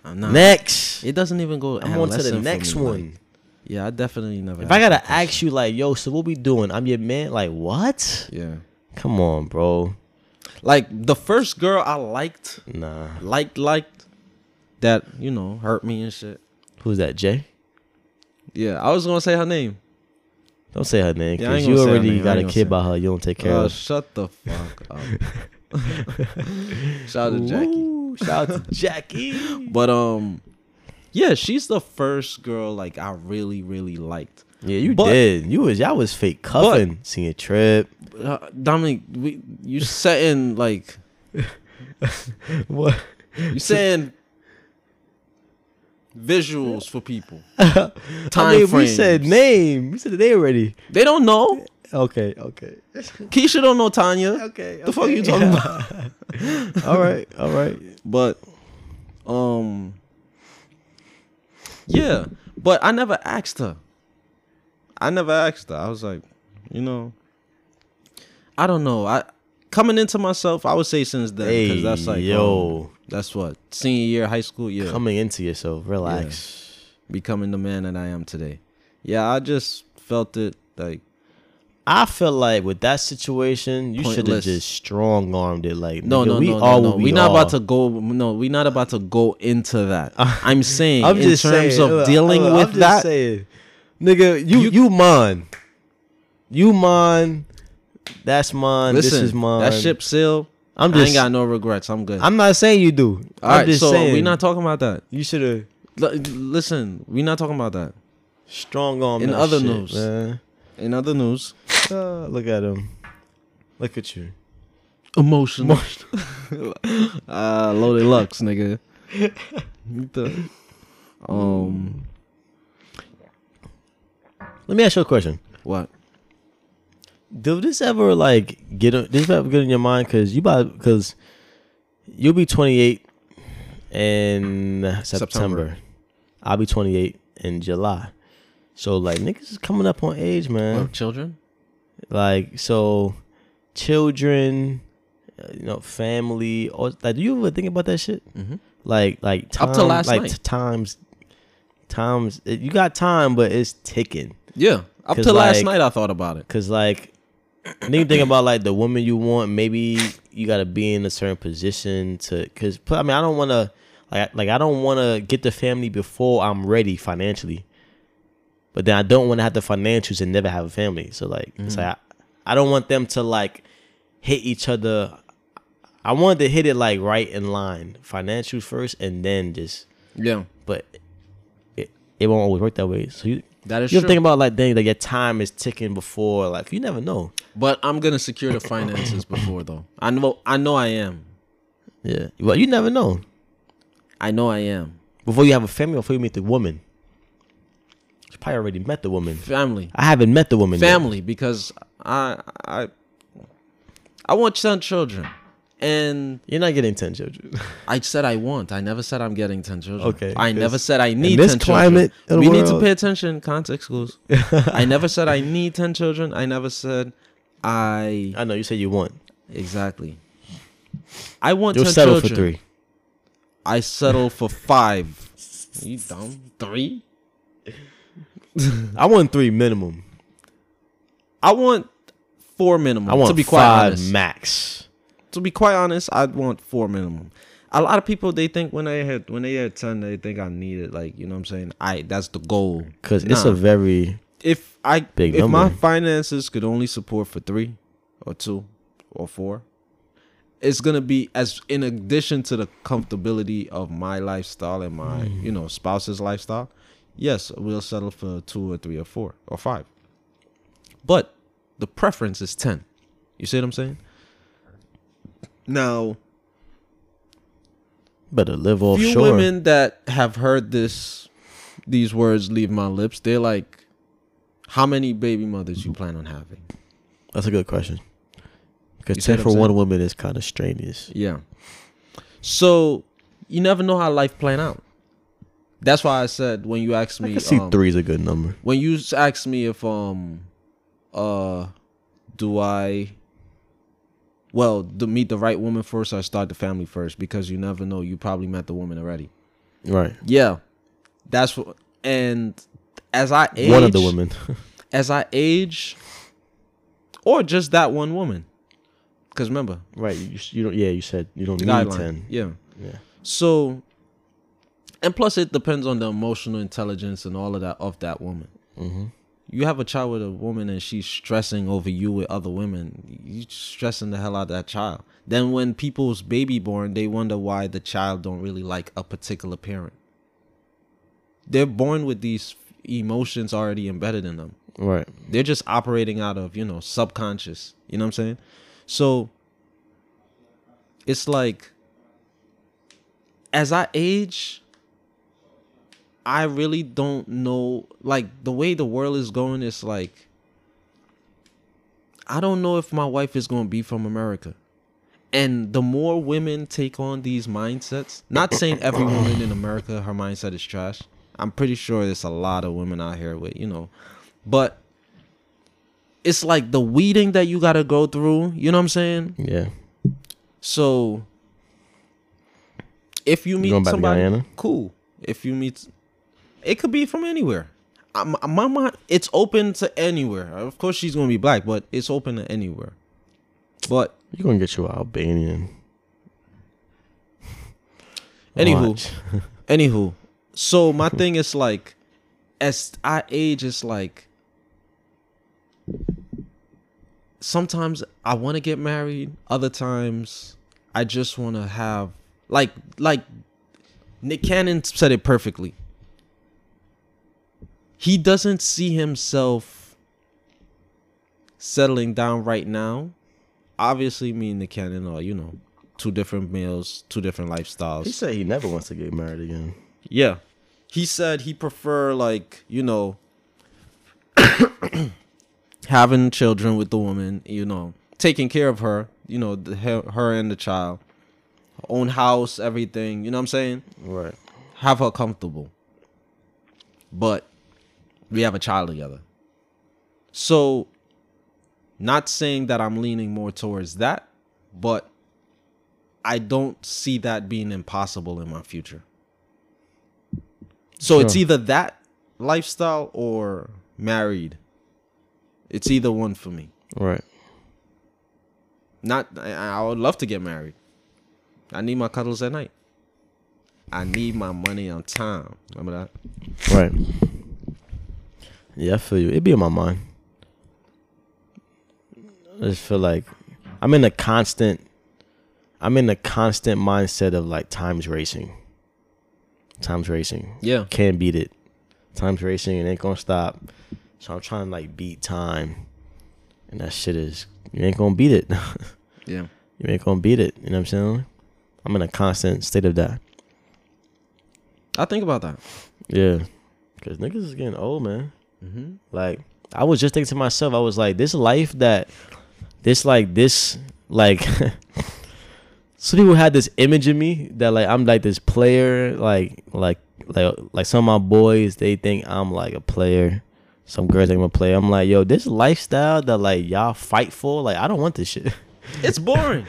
Speaker 1: I'm not.
Speaker 2: Next.
Speaker 1: It doesn't even go.
Speaker 2: I'm on to the next
Speaker 1: me,
Speaker 2: one.
Speaker 1: like- yeah, I definitely never.
Speaker 2: if I gotta ask you, like, yo, so what we doing? I'm your man. Like, what?
Speaker 1: Yeah.
Speaker 2: Come on, bro.
Speaker 1: Like the first girl I liked,
Speaker 2: Nah.
Speaker 1: liked, liked, that you know hurt me and shit.
Speaker 2: Who's that? Jay?
Speaker 1: Yeah, I was gonna say her name.
Speaker 2: Don't say her name because
Speaker 1: ain't
Speaker 2: you
Speaker 1: gonna say her
Speaker 2: already got a kid by her. You don't take care
Speaker 1: Uh,
Speaker 2: of.
Speaker 1: shut the fuck up. Shout out to Jackie.
Speaker 2: Shout out to Jackie.
Speaker 1: But um, yeah, she's the first girl like I really really liked.
Speaker 2: Yeah, you
Speaker 1: But-
Speaker 2: did. You was y'all was fake cuffing. Senior trip.
Speaker 1: Uh, Dominic, we, you setting like
Speaker 2: What?
Speaker 1: you saying visuals for people.
Speaker 2: I
Speaker 1: Time
Speaker 2: mean, we said name. We said the name already.
Speaker 1: They don't know.
Speaker 2: Okay, okay,
Speaker 1: Keisha don't know Tanya.
Speaker 2: okay.
Speaker 1: The fuck you talking about?
Speaker 2: all right, all right.
Speaker 1: But um Yeah. But I never asked her. I never asked her. I was like, you know, I don't know. I coming into myself, I would say since then.
Speaker 2: Hey,
Speaker 1: Because that's like
Speaker 2: yo,
Speaker 1: um, that's what senior year high school. Yeah,
Speaker 2: coming into yourself. Relax.
Speaker 1: becoming the man that I am today. Yeah, I just felt it like
Speaker 2: I feel like with that situation, you should have just strong armed it. Like
Speaker 1: no,
Speaker 2: nigga,
Speaker 1: no,
Speaker 2: we
Speaker 1: no,
Speaker 2: all
Speaker 1: no, no.
Speaker 2: we
Speaker 1: We're not
Speaker 2: are.
Speaker 1: about to go. No, we're not about to go into that. I'm saying
Speaker 2: I'm
Speaker 1: in terms
Speaker 2: saying,
Speaker 1: of
Speaker 2: look,
Speaker 1: dealing
Speaker 2: look,
Speaker 1: with that.
Speaker 2: saying, nigga, you
Speaker 1: You-
Speaker 2: you, mine, you mine. That's mine.
Speaker 1: Listen,
Speaker 2: this is mine.
Speaker 1: that ship sailed.
Speaker 2: I'm
Speaker 1: I
Speaker 2: just.
Speaker 1: ain't got no regrets. I'm good.
Speaker 2: I'm not saying you do.
Speaker 1: All
Speaker 2: I'm
Speaker 1: right,
Speaker 2: just
Speaker 1: so
Speaker 2: saying
Speaker 1: we're not talking about that.
Speaker 2: You should have
Speaker 1: L- listen, we're not talking about that.
Speaker 2: strong arm.
Speaker 1: In other
Speaker 2: shit,
Speaker 1: news.
Speaker 2: man.
Speaker 1: In other news,
Speaker 2: Uh, look at him. Look at you.
Speaker 1: emotional. uh, loaded Lux, nigga. Um,
Speaker 2: Let me ask you a question.
Speaker 1: what?
Speaker 2: Do this ever like get this ever get in your mind? Cause you about because you'll be 28 in September.
Speaker 1: September.
Speaker 2: I'll be 28 in July. So like niggas is coming up on age, man.
Speaker 1: Children?
Speaker 2: Like so, children, uh, you know, family. Or like, do you ever think about that shit?
Speaker 1: Mm-hmm.
Speaker 2: Like like time,
Speaker 1: Up to last
Speaker 2: like
Speaker 1: night.
Speaker 2: times, times. You got time, but it's ticking.
Speaker 1: Yeah, up to last night I thought about it.
Speaker 2: Cause like, then you think about like the woman you want. Maybe you gotta be in a certain position to. Cause I mean, I don't want to. Like, like I don't want to get the family before I'm ready financially. But then I don't want to have the financials and never have a family. So like, it's
Speaker 1: Mm-hmm.
Speaker 2: like I, I don't want them to like hit each other. I wanted to hit it like right in line, financials first, and then just.
Speaker 1: Yeah,
Speaker 2: But it it won't always work that way. So you
Speaker 1: that is
Speaker 2: you
Speaker 1: true.
Speaker 2: think about like dang, like your time is ticking before like you never know.
Speaker 1: but I'm gonna secure the finances before though. I know. I know I am.
Speaker 2: Yeah. Well, you never know.
Speaker 1: I know I am.
Speaker 2: Before you have a family, or before you meet the woman. You probably already met the woman.
Speaker 1: Family.
Speaker 2: I haven't met the woman. yet.
Speaker 1: family because I I I want ten children, and
Speaker 2: You're not getting ten children.
Speaker 1: I said I want. I never said I'm getting ten children.
Speaker 2: Okay,
Speaker 1: I never said I need
Speaker 2: this
Speaker 1: 10
Speaker 2: climate
Speaker 1: children. We need to pay attention. Context clues. I never said I need ten children. I never said I
Speaker 2: I know you said you want.
Speaker 1: exactly. I want
Speaker 2: You'll
Speaker 1: 10
Speaker 2: settle
Speaker 1: children.
Speaker 2: for three.
Speaker 1: I settle for five. You dumb three.
Speaker 2: I want three minimum.
Speaker 1: I want four minimum.
Speaker 2: I want
Speaker 1: to be quite
Speaker 2: five
Speaker 1: honest.
Speaker 2: max.
Speaker 1: to be quite honest, I'd want four minimum. A lot of people they think when they hit when they hit ten, they think I need it. Like you know what I'm saying. I that's the goal.
Speaker 2: Cause it's a very
Speaker 1: If I
Speaker 2: Big
Speaker 1: if my finances could only support for three, or two, or four, it's gonna be as in addition to the comfortability of my lifestyle and my
Speaker 2: Mm.
Speaker 1: you know spouse's lifestyle. Yes, we'll settle for two or three or four or five. But the preference is ten. You see what I'm saying? Now,
Speaker 2: better live offshore.
Speaker 1: few
Speaker 2: offshore.
Speaker 1: women that have heard this these words leave my lips they're like how many baby mothers you plan on having
Speaker 2: That's a good question. Because
Speaker 1: see
Speaker 2: ten for one
Speaker 1: saying?
Speaker 2: woman is kind of strenuous.
Speaker 1: yeah so you never know how life plan out that's why i said when you asked
Speaker 2: I
Speaker 1: me
Speaker 2: can see
Speaker 1: um,
Speaker 2: three is a good number.
Speaker 1: when you asked me if um uh do i well to meet the right woman first or start the family first because you never know you probably met the woman already
Speaker 2: Right.
Speaker 1: yeah that's what and as i age
Speaker 2: One of the women.
Speaker 1: as I age, or just that one woman. Because remember,
Speaker 2: Right. You, you don't. Yeah. You said you don't need
Speaker 1: guideline.
Speaker 2: ten.
Speaker 1: Yeah.
Speaker 2: Yeah.
Speaker 1: So, and plus, it depends on the emotional intelligence and all of that of that woman.
Speaker 2: Mm-hmm.
Speaker 1: You have a child with a woman and she's stressing over you with other women. you're stressing the hell out of that child. Then when people's baby born, they wonder why the child don't really like a particular parent. They're born with these emotions already embedded in them.
Speaker 2: Right.
Speaker 1: They're just operating out of, you know, subconscious. You know what I'm saying? So it's like as I age, I really don't know like the way the world is going it's like I don't know if my wife is going to be from America. And the more women take on these mindsets, not saying every woman in America her mindset is trash. I'm pretty sure there's a lot of women out here with, you know, but it's like the weeding that you got to go through, you know what I'm saying?
Speaker 2: Yeah.
Speaker 1: So if you meet somebody,
Speaker 2: Guyana?
Speaker 1: cool. If you meet, it could be from anywhere. My mind, it's open to anywhere. Of course, she's gonna be black, but it's open to anywhere. But
Speaker 2: You're gonna get you an Albanian.
Speaker 1: Anywho. Anywho, so my thing is like, as I age, it's like sometimes I want to get married. Other times I just want to have like like Nick Cannon said it perfectly. He doesn't see himself settling down right now. Obviously, me and the Cannon are you know two different males, two different lifestyles.
Speaker 2: He said he never wants to get married again.
Speaker 1: Yeah. He said he prefer like, you know, having children with the woman, you know, taking care of her, you know, the, her, her and the child. Own house, everything, you know what I'm saying?
Speaker 2: Right.
Speaker 1: Have her comfortable. But we have a child together. So not saying that I'm leaning more towards that, but I don't see that being impossible in my future. So it's either that lifestyle or married. It's either one for me.
Speaker 2: Right.
Speaker 1: Not I, I would love to get married. I need my cuddles at night. I need my money on time. Remember that?
Speaker 2: Right. Yeah, I feel you. It be in my mind. I just feel like I'm in a constant I'm in a constant mindset of like time's racing. Time's racing.
Speaker 1: Yeah.
Speaker 2: Can't beat it. Time's racing and ain't gonna stop. So I'm trying to like beat time. And that shit is you ain't gonna beat it.
Speaker 1: Yeah.
Speaker 2: you ain't gonna beat it. You know what I'm saying? I'm in a constant state of that.
Speaker 1: I think about that.
Speaker 2: Yeah. Cause niggas is getting old, man.
Speaker 1: Mm-hmm.
Speaker 2: Like I was just thinking to myself, I was like, this life that this like this like some people had this image of me that like I'm like this player, like like like like some of my boys they think I'm like a player. Some girls think I'm a player. I'm like, yo, this lifestyle that like y'all fight for, like I don't want this shit.
Speaker 1: It's boring.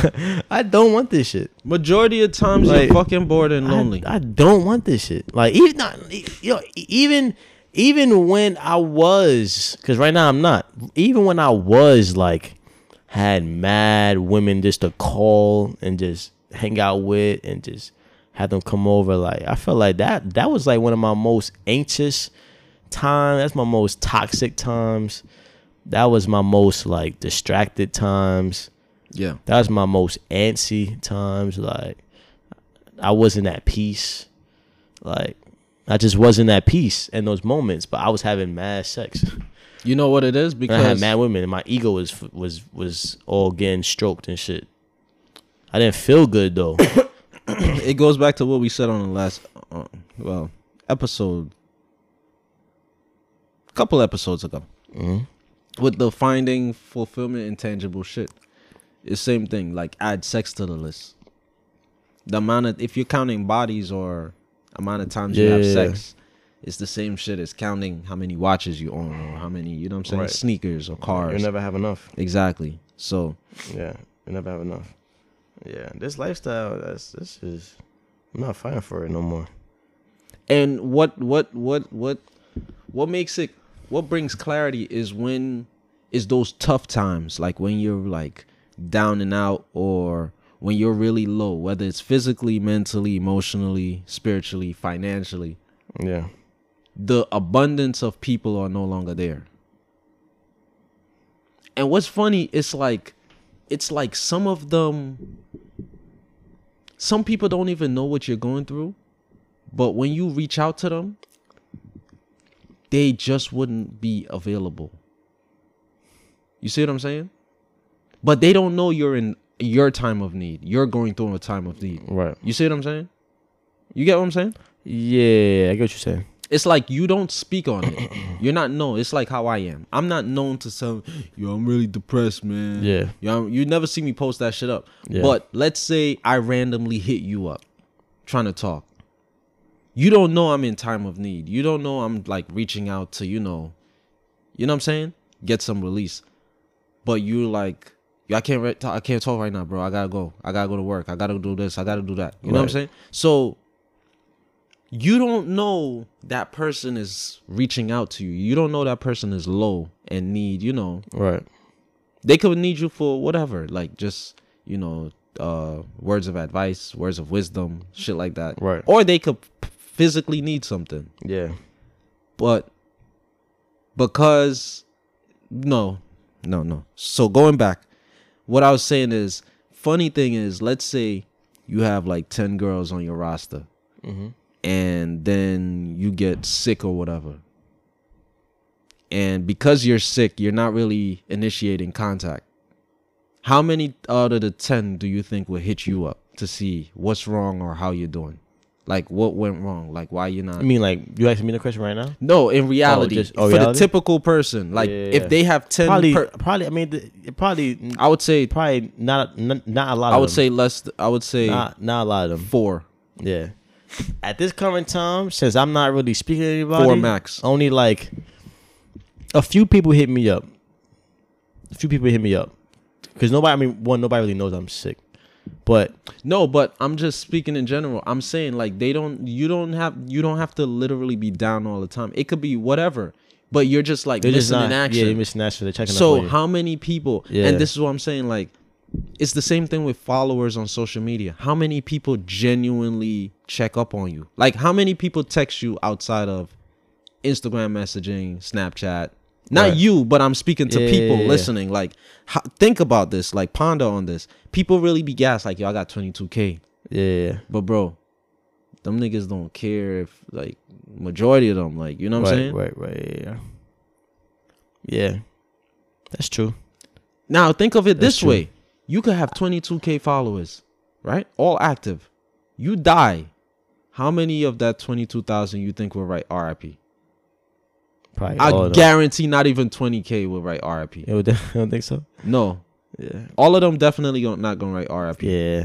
Speaker 2: I don't want this shit.
Speaker 1: Majority of times
Speaker 2: Like,
Speaker 1: you're fucking bored and lonely.
Speaker 2: I, I don't want this shit. Like even not, know, even even when I was, because right now I'm not. Even when I was like, had mad women just to call and just hang out with and just had them come over. Like I felt like that. That was like one of my most anxious time. That's my most toxic times. That was my most like distracted times.
Speaker 1: yeah.
Speaker 2: That was my most antsy times. Like I wasn't at peace. Like I just wasn't at peace in those moments. But I was having mad sex.
Speaker 1: You know what it is?
Speaker 2: And I had
Speaker 1: Because
Speaker 2: mad women, and my ego was was was all getting stroked and shit. I didn't feel good though.
Speaker 1: it goes back to what we said on the last, uh, well, episode, couple episodes ago,
Speaker 2: Mhm.
Speaker 1: with the finding fulfillment in tangible shit. It's same thing. Like add sex to the list. The amount of if you're counting bodies or amount of times you have sex, it's the same shit as counting how many watches you own or how many you know what I'm saying
Speaker 2: Right.
Speaker 1: sneakers or cars.
Speaker 2: You never have enough.
Speaker 1: exactly. So
Speaker 2: Yeah, you never have enough. Yeah, this lifestyle. That's this is. I'm not fighting for it no more.
Speaker 1: And what what what what what makes it what brings clarity is when is those tough times like when you're like down and out or when you're really low, whether it's physically, mentally, emotionally, spiritually, financially,
Speaker 2: Yeah.
Speaker 1: the abundance of people are no longer there. And what's funny, it's like it's like some of them some people don't even know what you're going through, but when you reach out to them, they just wouldn't be available. You see what I'm saying? But they don't know you're in your time of need. You're going through a time of need.
Speaker 2: Right.
Speaker 1: You see what I'm saying? You get what I'm saying?
Speaker 2: Yeah, I get what you're saying.
Speaker 1: It's like you don't speak on it. You're not known. It's like how I am. I'm not known to say, yo, I'm really depressed, man.
Speaker 2: Yeah.
Speaker 1: Yo, I'm- you never see me post that shit up.
Speaker 2: Yeah.
Speaker 1: But let's say I randomly hit you up trying to talk. You don't know I'm in time of need. You don't know I'm like reaching out to, you know, you know what I'm saying? Get some release. But you're like, I can't re- talk, I can't talk right now, bro. I gotta go. I gotta go to work. I gotta do this. I gotta do that. You know what I'm saying? So you don't know that person is reaching out to you. You don't know that person is low and need, you know,
Speaker 2: Right.
Speaker 1: they could need you for whatever, like just, you know, uh words of advice, words of wisdom, shit like that.
Speaker 2: Right.
Speaker 1: Or they could p- physically need something.
Speaker 2: Yeah.
Speaker 1: But because no, no, no. So going back, what I was saying is funny thing is let's say you have like 10 girls on your roster
Speaker 2: Mm-hmm.
Speaker 1: and then you get sick or whatever. And because you're sick, you're not really initiating contact. How many out of the 10 do you think will hit you up to see what's wrong or how you're doing? Like what went wrong? Like why you're not
Speaker 2: I mean, like, you asking me the question right now?
Speaker 1: No, in oh, reality,
Speaker 2: just- oh,
Speaker 1: for
Speaker 2: reality?
Speaker 1: the typical person, like
Speaker 2: Yeah, yeah,
Speaker 1: if
Speaker 2: yeah.
Speaker 1: they have 10
Speaker 2: Probably,
Speaker 1: per-
Speaker 2: probably. I mean, the, probably,
Speaker 1: I would say
Speaker 2: probably not, not, not a lot.
Speaker 1: I would
Speaker 2: them.
Speaker 1: say less I would say
Speaker 2: not, not a lot of them.
Speaker 1: 4.
Speaker 2: Yeah. At this current time, since I'm not really speaking to anybody,
Speaker 1: Four max.
Speaker 2: Only like a few people hit me up. A few people hit me up because nobody. I mean, one, nobody really knows I'm sick. But
Speaker 1: No, but I'm just speaking in general. I'm saying like they don't you don't have you don't have to literally be down all the time. It could be whatever. But you're just like
Speaker 2: they're just not.
Speaker 1: in action.
Speaker 2: Yeah, they're missing action. They're checking
Speaker 1: so how many people
Speaker 2: Yeah.
Speaker 1: and this is what i'm saying like it's the same thing with followers on social media how many people genuinely check up on you like how many people text you outside of instagram messaging snapchat not
Speaker 2: Right.
Speaker 1: you but i'm speaking to
Speaker 2: Yeah,
Speaker 1: people
Speaker 2: yeah, yeah.
Speaker 1: listening like how, think about this like ponder on this people really be gassed like yo i got 22k
Speaker 2: yeah, yeah,
Speaker 1: but bro them niggas don't care if like majority of them like you know what
Speaker 2: right,
Speaker 1: i'm saying
Speaker 2: right, right, yeah, yeah. That's true.
Speaker 1: Now think of it
Speaker 2: That's
Speaker 1: this
Speaker 2: true.
Speaker 1: way: you could have 22k followers, right? All active. You die. How many of that 22,000 you think will write RIP?
Speaker 2: Probably.
Speaker 1: I guarantee not even 20k will write RIP.
Speaker 2: Don't- you don't think so?
Speaker 1: No,
Speaker 2: Yeah.
Speaker 1: all of them definitely not gonna write RIP.
Speaker 2: Yeah.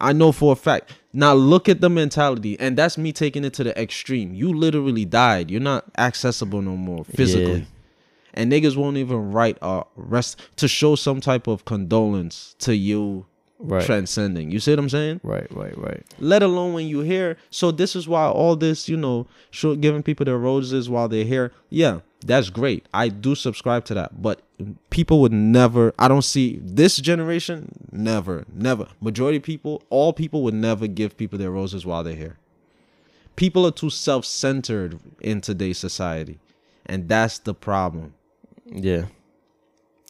Speaker 1: I know for a fact. Now look at the mentality, and that's me taking it to the extreme. You literally died. You're not accessible no more physically.
Speaker 2: Yeah.
Speaker 1: And niggas won't even write a rest to show some type of condolence to you
Speaker 2: Right.
Speaker 1: transcending. You see what I'm saying?
Speaker 2: Right. Right. Right.
Speaker 1: Let alone when you hear. So this is why all this, you know, show, giving people their roses while they're here. Yeah, that's great. I do subscribe to that. But people would never. I don't see this generation. Never, never. Majority of people, all people would never give people their roses while they're here. People are too self-centered in today's society, and that's the problem
Speaker 2: Yeah.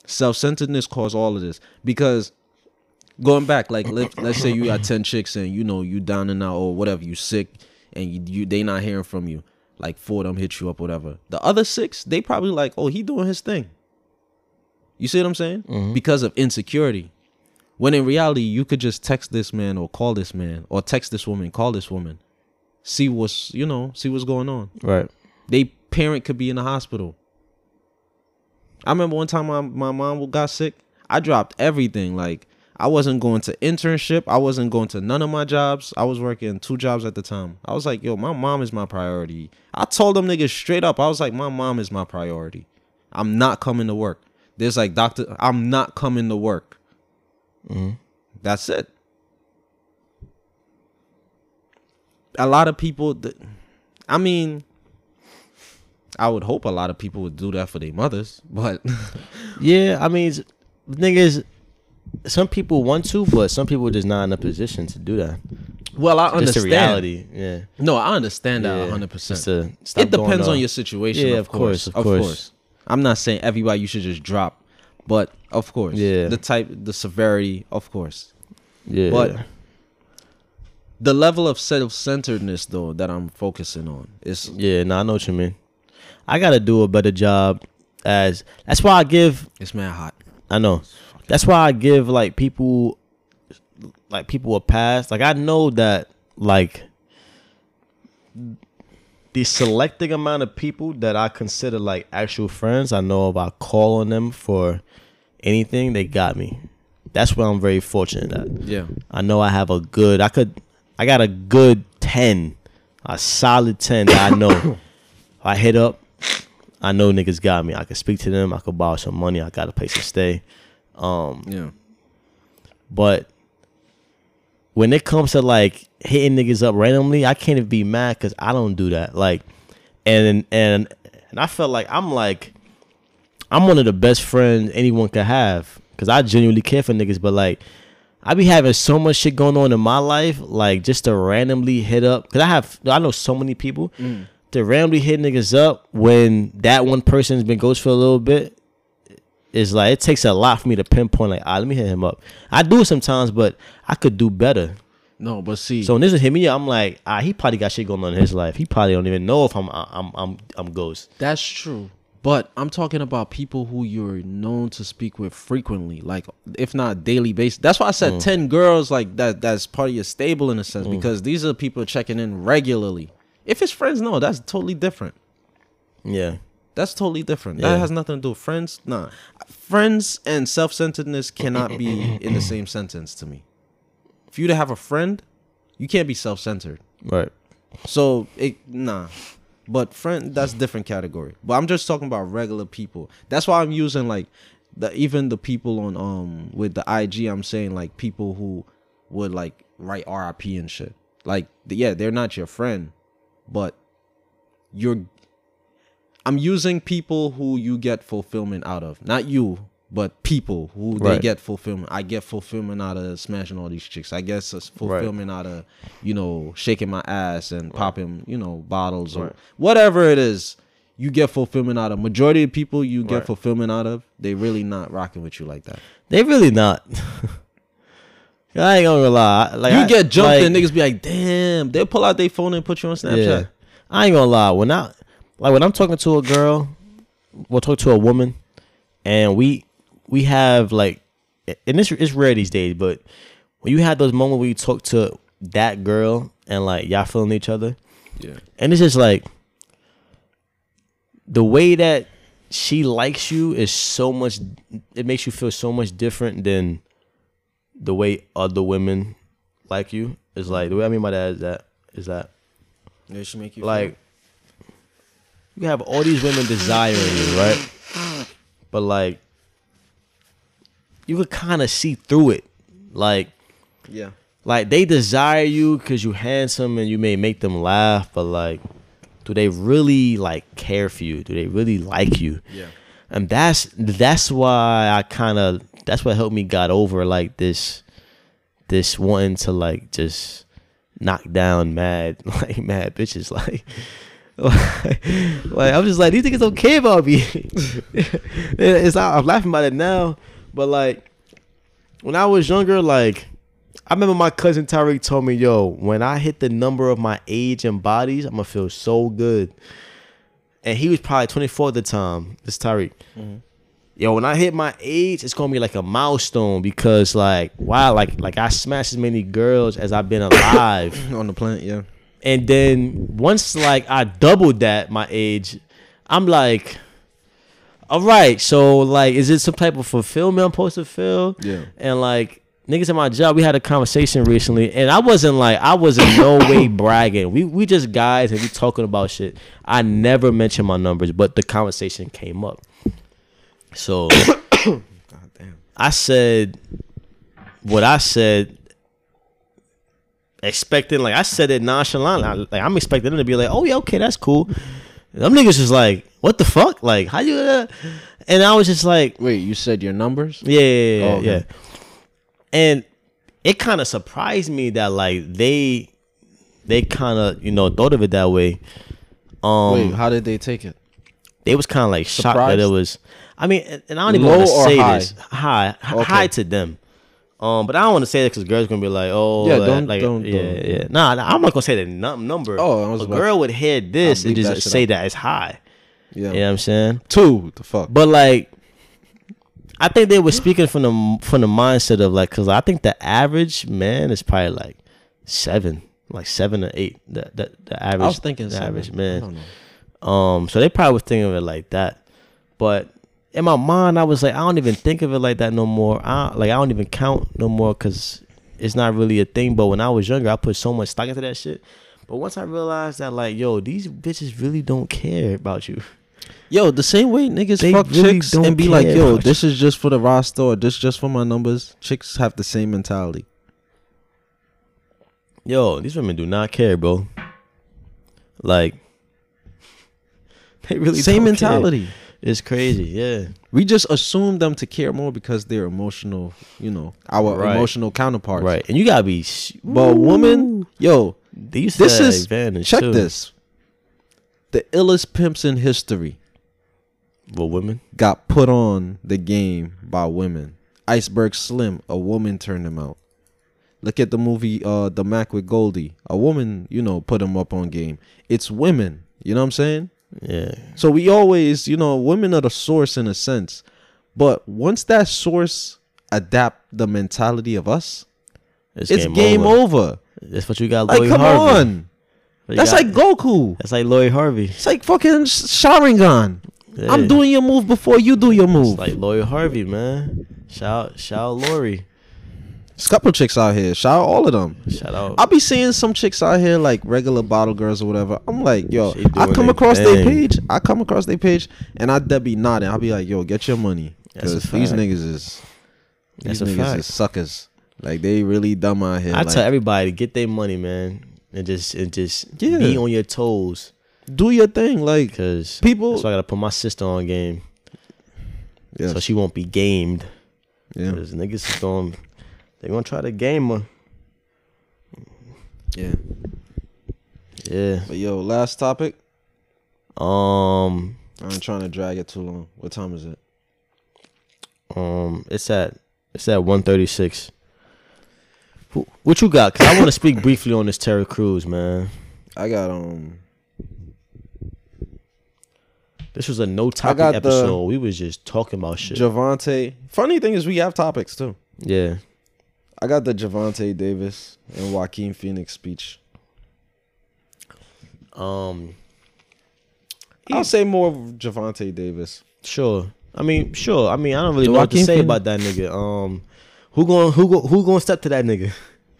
Speaker 1: self-centeredness caused all of this because going back like let, let's say you got 10 chicks and you know you down and out or whatever you sick and you, you they not hearing from you like four of them hit you up whatever the other six they probably like oh he doing his thing you see what i'm saying mm-hmm. because of insecurity when in reality you could just text this man or call this man or text this woman call this woman see what's you know see what's going on
Speaker 2: Right.
Speaker 1: they parent could be in the hospital. I remember one time my, my mom got sick. I dropped everything. Like I wasn't going to internship. I wasn't going to none of my jobs. I was working two jobs at the time. I was like, yo, my mom is my priority. I told them niggas straight up. I was like, my mom is my priority. I'm not coming to work. There's like doctor. I'm not coming to work. Mm-hmm. That's it. A lot of people. th- I mean, I would hope a lot of people would do that for their mothers, but
Speaker 2: Yeah, I mean, it's- the thing is, some people want to, but some people are just not in a position to do that.
Speaker 1: Well, I
Speaker 2: Just
Speaker 1: understand.
Speaker 2: the reality. Yeah.
Speaker 1: No, I understand that
Speaker 2: Yeah.
Speaker 1: 100%.
Speaker 2: Just to stop
Speaker 1: it depends on your situation.
Speaker 2: Yeah,
Speaker 1: of, course,
Speaker 2: course, of course.
Speaker 1: course. I'm not saying everybody you should just drop, but of course,
Speaker 2: Yeah.
Speaker 1: the type, the severity, of course.
Speaker 2: Yeah.
Speaker 1: But the level of self-centeredness, though, that I'm focusing on is
Speaker 2: yeah, no, I know what you mean. I gotta do a better job as that's why I give
Speaker 1: it's man hot.
Speaker 2: I know. That's why I give like people like people a pass. Like I know that like the selecting amount of people that I consider like actual friends, I know if I call on them for anything, they got me. That's where I'm very fortunate at.
Speaker 1: Yeah,
Speaker 2: I know I have a good I could I got a good 10, a solid 10 that I know. I hit up, I know niggas got me. I can speak to them, I could borrow some money, I got a place to stay. Um
Speaker 1: yeah,
Speaker 2: but when it comes to like hitting niggas up randomly, I can't even be mad because I don't do that. Like, and and and I felt like I'm like I'm one of the best friends anyone could have because I genuinely care for niggas. But like, I be having so much shit going on in my life, like just to randomly hit up because I have I know so many people to randomly hit niggas up when that one person's been ghost for a little bit is like it takes a lot for me to pinpoint like, ah, let me hit him up. I do sometimes, but I could do better.
Speaker 1: no, but see,
Speaker 2: So when this hit me up, I'm like, ah, he probably got shit going on in his life. He probably don't even know if I'm I'm I'm I'm ghost.
Speaker 1: That's true. But I'm talking about people who you're known to speak with frequently, like if not daily basis. That's why I
Speaker 2: Mm.
Speaker 1: said ten girls like that. That's part of your stable in a sense because these are people checking in regularly. If it's friends, no, that's totally different.
Speaker 2: Yeah.
Speaker 1: That's totally different.
Speaker 2: Yeah.
Speaker 1: That has nothing to do with friends. Nah, friends and self centeredness cannot be in the same sentence to me. For you to have a friend, you can't be self centered.
Speaker 2: Right.
Speaker 1: So it nah. But friend that's different category. But I'm just talking about regular people. That's why I'm using like the even the people on um with the IG I'm saying like people who would like write RIP and shit. Like yeah, they're not your friend, but you're I'm using people who you get fulfillment out of. Not you, but people who they get fulfillment. I get fulfillment out of smashing all these chicks. I guess it's fulfillment out of, you know, shaking my ass and popping, you know, bottles or whatever it is. You get fulfillment out of. Majority of people you get
Speaker 2: Right.
Speaker 1: fulfillment out of, they really not rocking with you like that.
Speaker 2: They really not. I ain't gonna lie. Like
Speaker 1: you
Speaker 2: I-
Speaker 1: get jumped
Speaker 2: like,
Speaker 1: and niggas be like, damn. They'll pull out their phone and put you on Snapchat.
Speaker 2: Yeah. I ain't gonna lie. When I like when I'm talking to a girl, we'll talk to a woman, and we we have like, and this it's rare these days, but when you have those moments where you talk to that girl and like y'all feeling each other,
Speaker 1: Yeah.
Speaker 2: and it's just like the way that she likes you is so much. It makes you feel so much different than the way other women like you. Is like the way I mean by that is that is that
Speaker 1: They should make you
Speaker 2: like you have all these women desiring you, right? But like you could kind of see through it. Like
Speaker 1: Yeah.
Speaker 2: like they desire you because you handsome and you may make them laugh, but like do they really like care for you? Do they really like you?
Speaker 1: Yeah.
Speaker 2: And that's that's why I kind of that's what helped me got over like this this wanting to like just knock down mad like mad bitches like like, like I'm just like these niggas don't care about me. it's I'm laughing about it now, but like when I was younger, like I remember my cousin Tyreek told me, "Yo, when I hit the number of my age and bodies, I'm gonna feel so good." And he was probably 24 at the time. This Tyreek. Mm-hmm. Yo, when I hit my age, it's gonna be like a milestone because, like, wow, like, like I smashed as many girls as I've been alive.
Speaker 1: On the planet, yeah.
Speaker 2: And then once like I doubled that my age, I'm like, all right, so like, is it some type of fulfillment I'm supposed to feel?
Speaker 1: Yeah.
Speaker 2: And like niggas at my job, we had a conversation recently, and I wasn't like I was in no way bragging. We we just guys and we talking about shit. I never mentioned my numbers, but the conversation came up. So
Speaker 1: God damn.
Speaker 2: I said what I said, expecting like I said it nonchalant. I- Like I'm expecting them to be like, "Oh yeah, okay, that's cool." Them niggas just like, "What the fuck? Like how you?" Uh? And I was just like,
Speaker 1: Wait, you said your numbers?
Speaker 2: "Yeah, yeah, yeah,
Speaker 1: Oh, okay.
Speaker 2: yeah." and it kind of surprised me that like they they kind of you know thought of it that way. Um,
Speaker 1: Wait, how did they take it?
Speaker 2: they was kind of like shocked that it was. I mean, and- I don't even want to say
Speaker 1: high?
Speaker 2: this high,
Speaker 1: Okay.
Speaker 2: high to them. Um, but I don't want to say that because girls gonna be like, oh,
Speaker 1: Yeah,
Speaker 2: like-
Speaker 1: don't-
Speaker 2: like,
Speaker 1: don't-
Speaker 2: yeah,
Speaker 1: don't.
Speaker 2: yeah. Nah, nah, I'm not gonna say the num- number.
Speaker 1: Oh, I was
Speaker 2: a girl would hear this and
Speaker 1: bleep that
Speaker 2: just say
Speaker 1: out.
Speaker 2: that it's high.
Speaker 1: Yeah.
Speaker 2: You know what I'm saying?
Speaker 1: Two. The fuck.
Speaker 2: But like, I think they were speaking from the from the mindset of like, cause I think the average man is probably like seven, like seven or eight. The the, the average.
Speaker 1: I was thinking
Speaker 2: the
Speaker 1: seven.
Speaker 2: average man. Um, so they probably was thinking of it like that. But in my mind, I was like, I don't even think of it like that no more. I like I don't even count no more because it's not really a thing. But when I was younger, I put so much stock into that shit. But once I realized that, like, yo, these bitches really don't care about you.
Speaker 1: Yo, the same way niggas
Speaker 2: They
Speaker 1: fuck
Speaker 2: really
Speaker 1: chicks
Speaker 2: don't
Speaker 1: and be like, yo, this is just for the roster or this just for my numbers. Chicks have the same mentality.
Speaker 2: Yo, these women do not care, bro. Like, they really
Speaker 1: same
Speaker 2: don't care.
Speaker 1: Mentality.
Speaker 2: It's crazy, yeah.
Speaker 1: We just assume them to care more because they're emotional, you know, our
Speaker 2: Right.
Speaker 1: emotional counterparts.
Speaker 2: Right, and you gotta be. sh-
Speaker 1: But woman, yo,
Speaker 2: They used
Speaker 1: this is check
Speaker 2: too.
Speaker 1: this. The illest pimps in history
Speaker 2: Well, women.
Speaker 1: got put on the game by women. Iceberg Slim, a woman turned him out. Look at the movie uh The Mack with Goldie. A woman, you know, put him up on game. It's women. You know what I'm saying?
Speaker 2: Yeah,
Speaker 1: So we always, you know, women are the source in a sense. But once that source adapt the mentality of us,
Speaker 2: it's,
Speaker 1: it's game, over.
Speaker 2: That's what you got,
Speaker 1: Like,
Speaker 2: Lori
Speaker 1: come
Speaker 2: Harvey.
Speaker 1: on. That's
Speaker 2: got-
Speaker 1: like Goku.
Speaker 2: that's like Lori Harvey.
Speaker 1: It's like fucking Sh- Sharingan.
Speaker 2: Yeah.
Speaker 1: I'm doing your move before you do your
Speaker 2: It's
Speaker 1: move.
Speaker 2: like Lori Harvey, man. Shout, shout, Lori.
Speaker 1: There's a couple chicks out here. Shout out all of them.
Speaker 2: Shout out.
Speaker 1: I'll be seeing some chicks out here like regular bottle girls or whatever. I'm like, yo, I come across their page. I come across their page, and I dead be nodding. I'll be like, yo, get your money, because these niggas is these
Speaker 2: That's
Speaker 1: niggas
Speaker 2: fact.
Speaker 1: is suckers. Like they really dumb out here.
Speaker 2: I
Speaker 1: like,
Speaker 2: tell everybody to get their money, man, and just and just
Speaker 1: Yeah.
Speaker 2: be on your toes,
Speaker 1: do your thing. Like
Speaker 2: cause
Speaker 1: people,
Speaker 2: So I gotta put my sister on game,
Speaker 1: yeah,
Speaker 2: so she won't be gamed.
Speaker 1: yeah,
Speaker 2: Cause niggas is going, they gonna try to game her.
Speaker 1: yeah.
Speaker 2: Yeah.
Speaker 1: But yo, last topic.
Speaker 2: Um.
Speaker 1: I ain't trying to drag it too long. What time is it?
Speaker 2: Um. It's at it's at one thirty six. What you got? Cause I want to speak briefly on this Terry Crews, man.
Speaker 1: I got um.
Speaker 2: This was a no topic episode. we was just talking about shit.
Speaker 1: Javante. Funny thing is, we have topics too.
Speaker 2: yeah.
Speaker 1: I got the Javante Davis and Joaquin Phoenix speech.
Speaker 2: Um.
Speaker 1: I'll say more of Javante Davis.
Speaker 2: Sure. I mean, sure. I mean, I don't really know what to
Speaker 1: Joaquin
Speaker 2: say
Speaker 1: Phoenix-
Speaker 2: about that nigga. Um. Who going who go, who going to step to that nigga?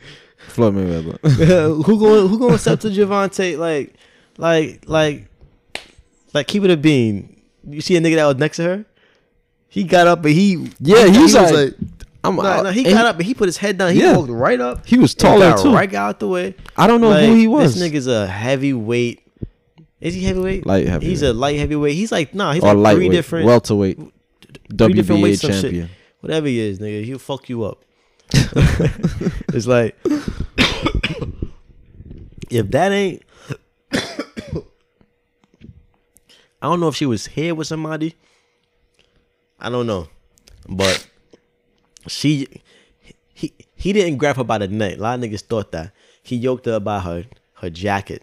Speaker 1: Floyd Mayweather.
Speaker 2: who going who going to step to Javante like like like like keep it a bean. You see a nigga that was next to her? He got up and he
Speaker 1: Yeah,
Speaker 2: he,
Speaker 1: he was
Speaker 2: was
Speaker 1: like- I'm.
Speaker 2: no, he got up and he put his head down. He
Speaker 1: Yeah.
Speaker 2: walked right up.
Speaker 1: He was taller too.
Speaker 2: Right out the way.
Speaker 1: I don't know
Speaker 2: Like,
Speaker 1: who he was.
Speaker 2: This nigga's a heavyweight. Is he heavyweight?
Speaker 1: Light heavyweight.
Speaker 2: He's a light heavyweight. He's like nah. He's
Speaker 1: or
Speaker 2: like three different
Speaker 1: welterweight,
Speaker 2: different
Speaker 1: WBA
Speaker 2: weights, shit.
Speaker 1: champion.
Speaker 2: whatever he is, nigga, he'll fuck you up. it's like if that ain't I don't know if she was here with somebody. I don't know. But she he he didn't grab her by the neck. A lot of niggas thought that. He yoked her by her her jacket.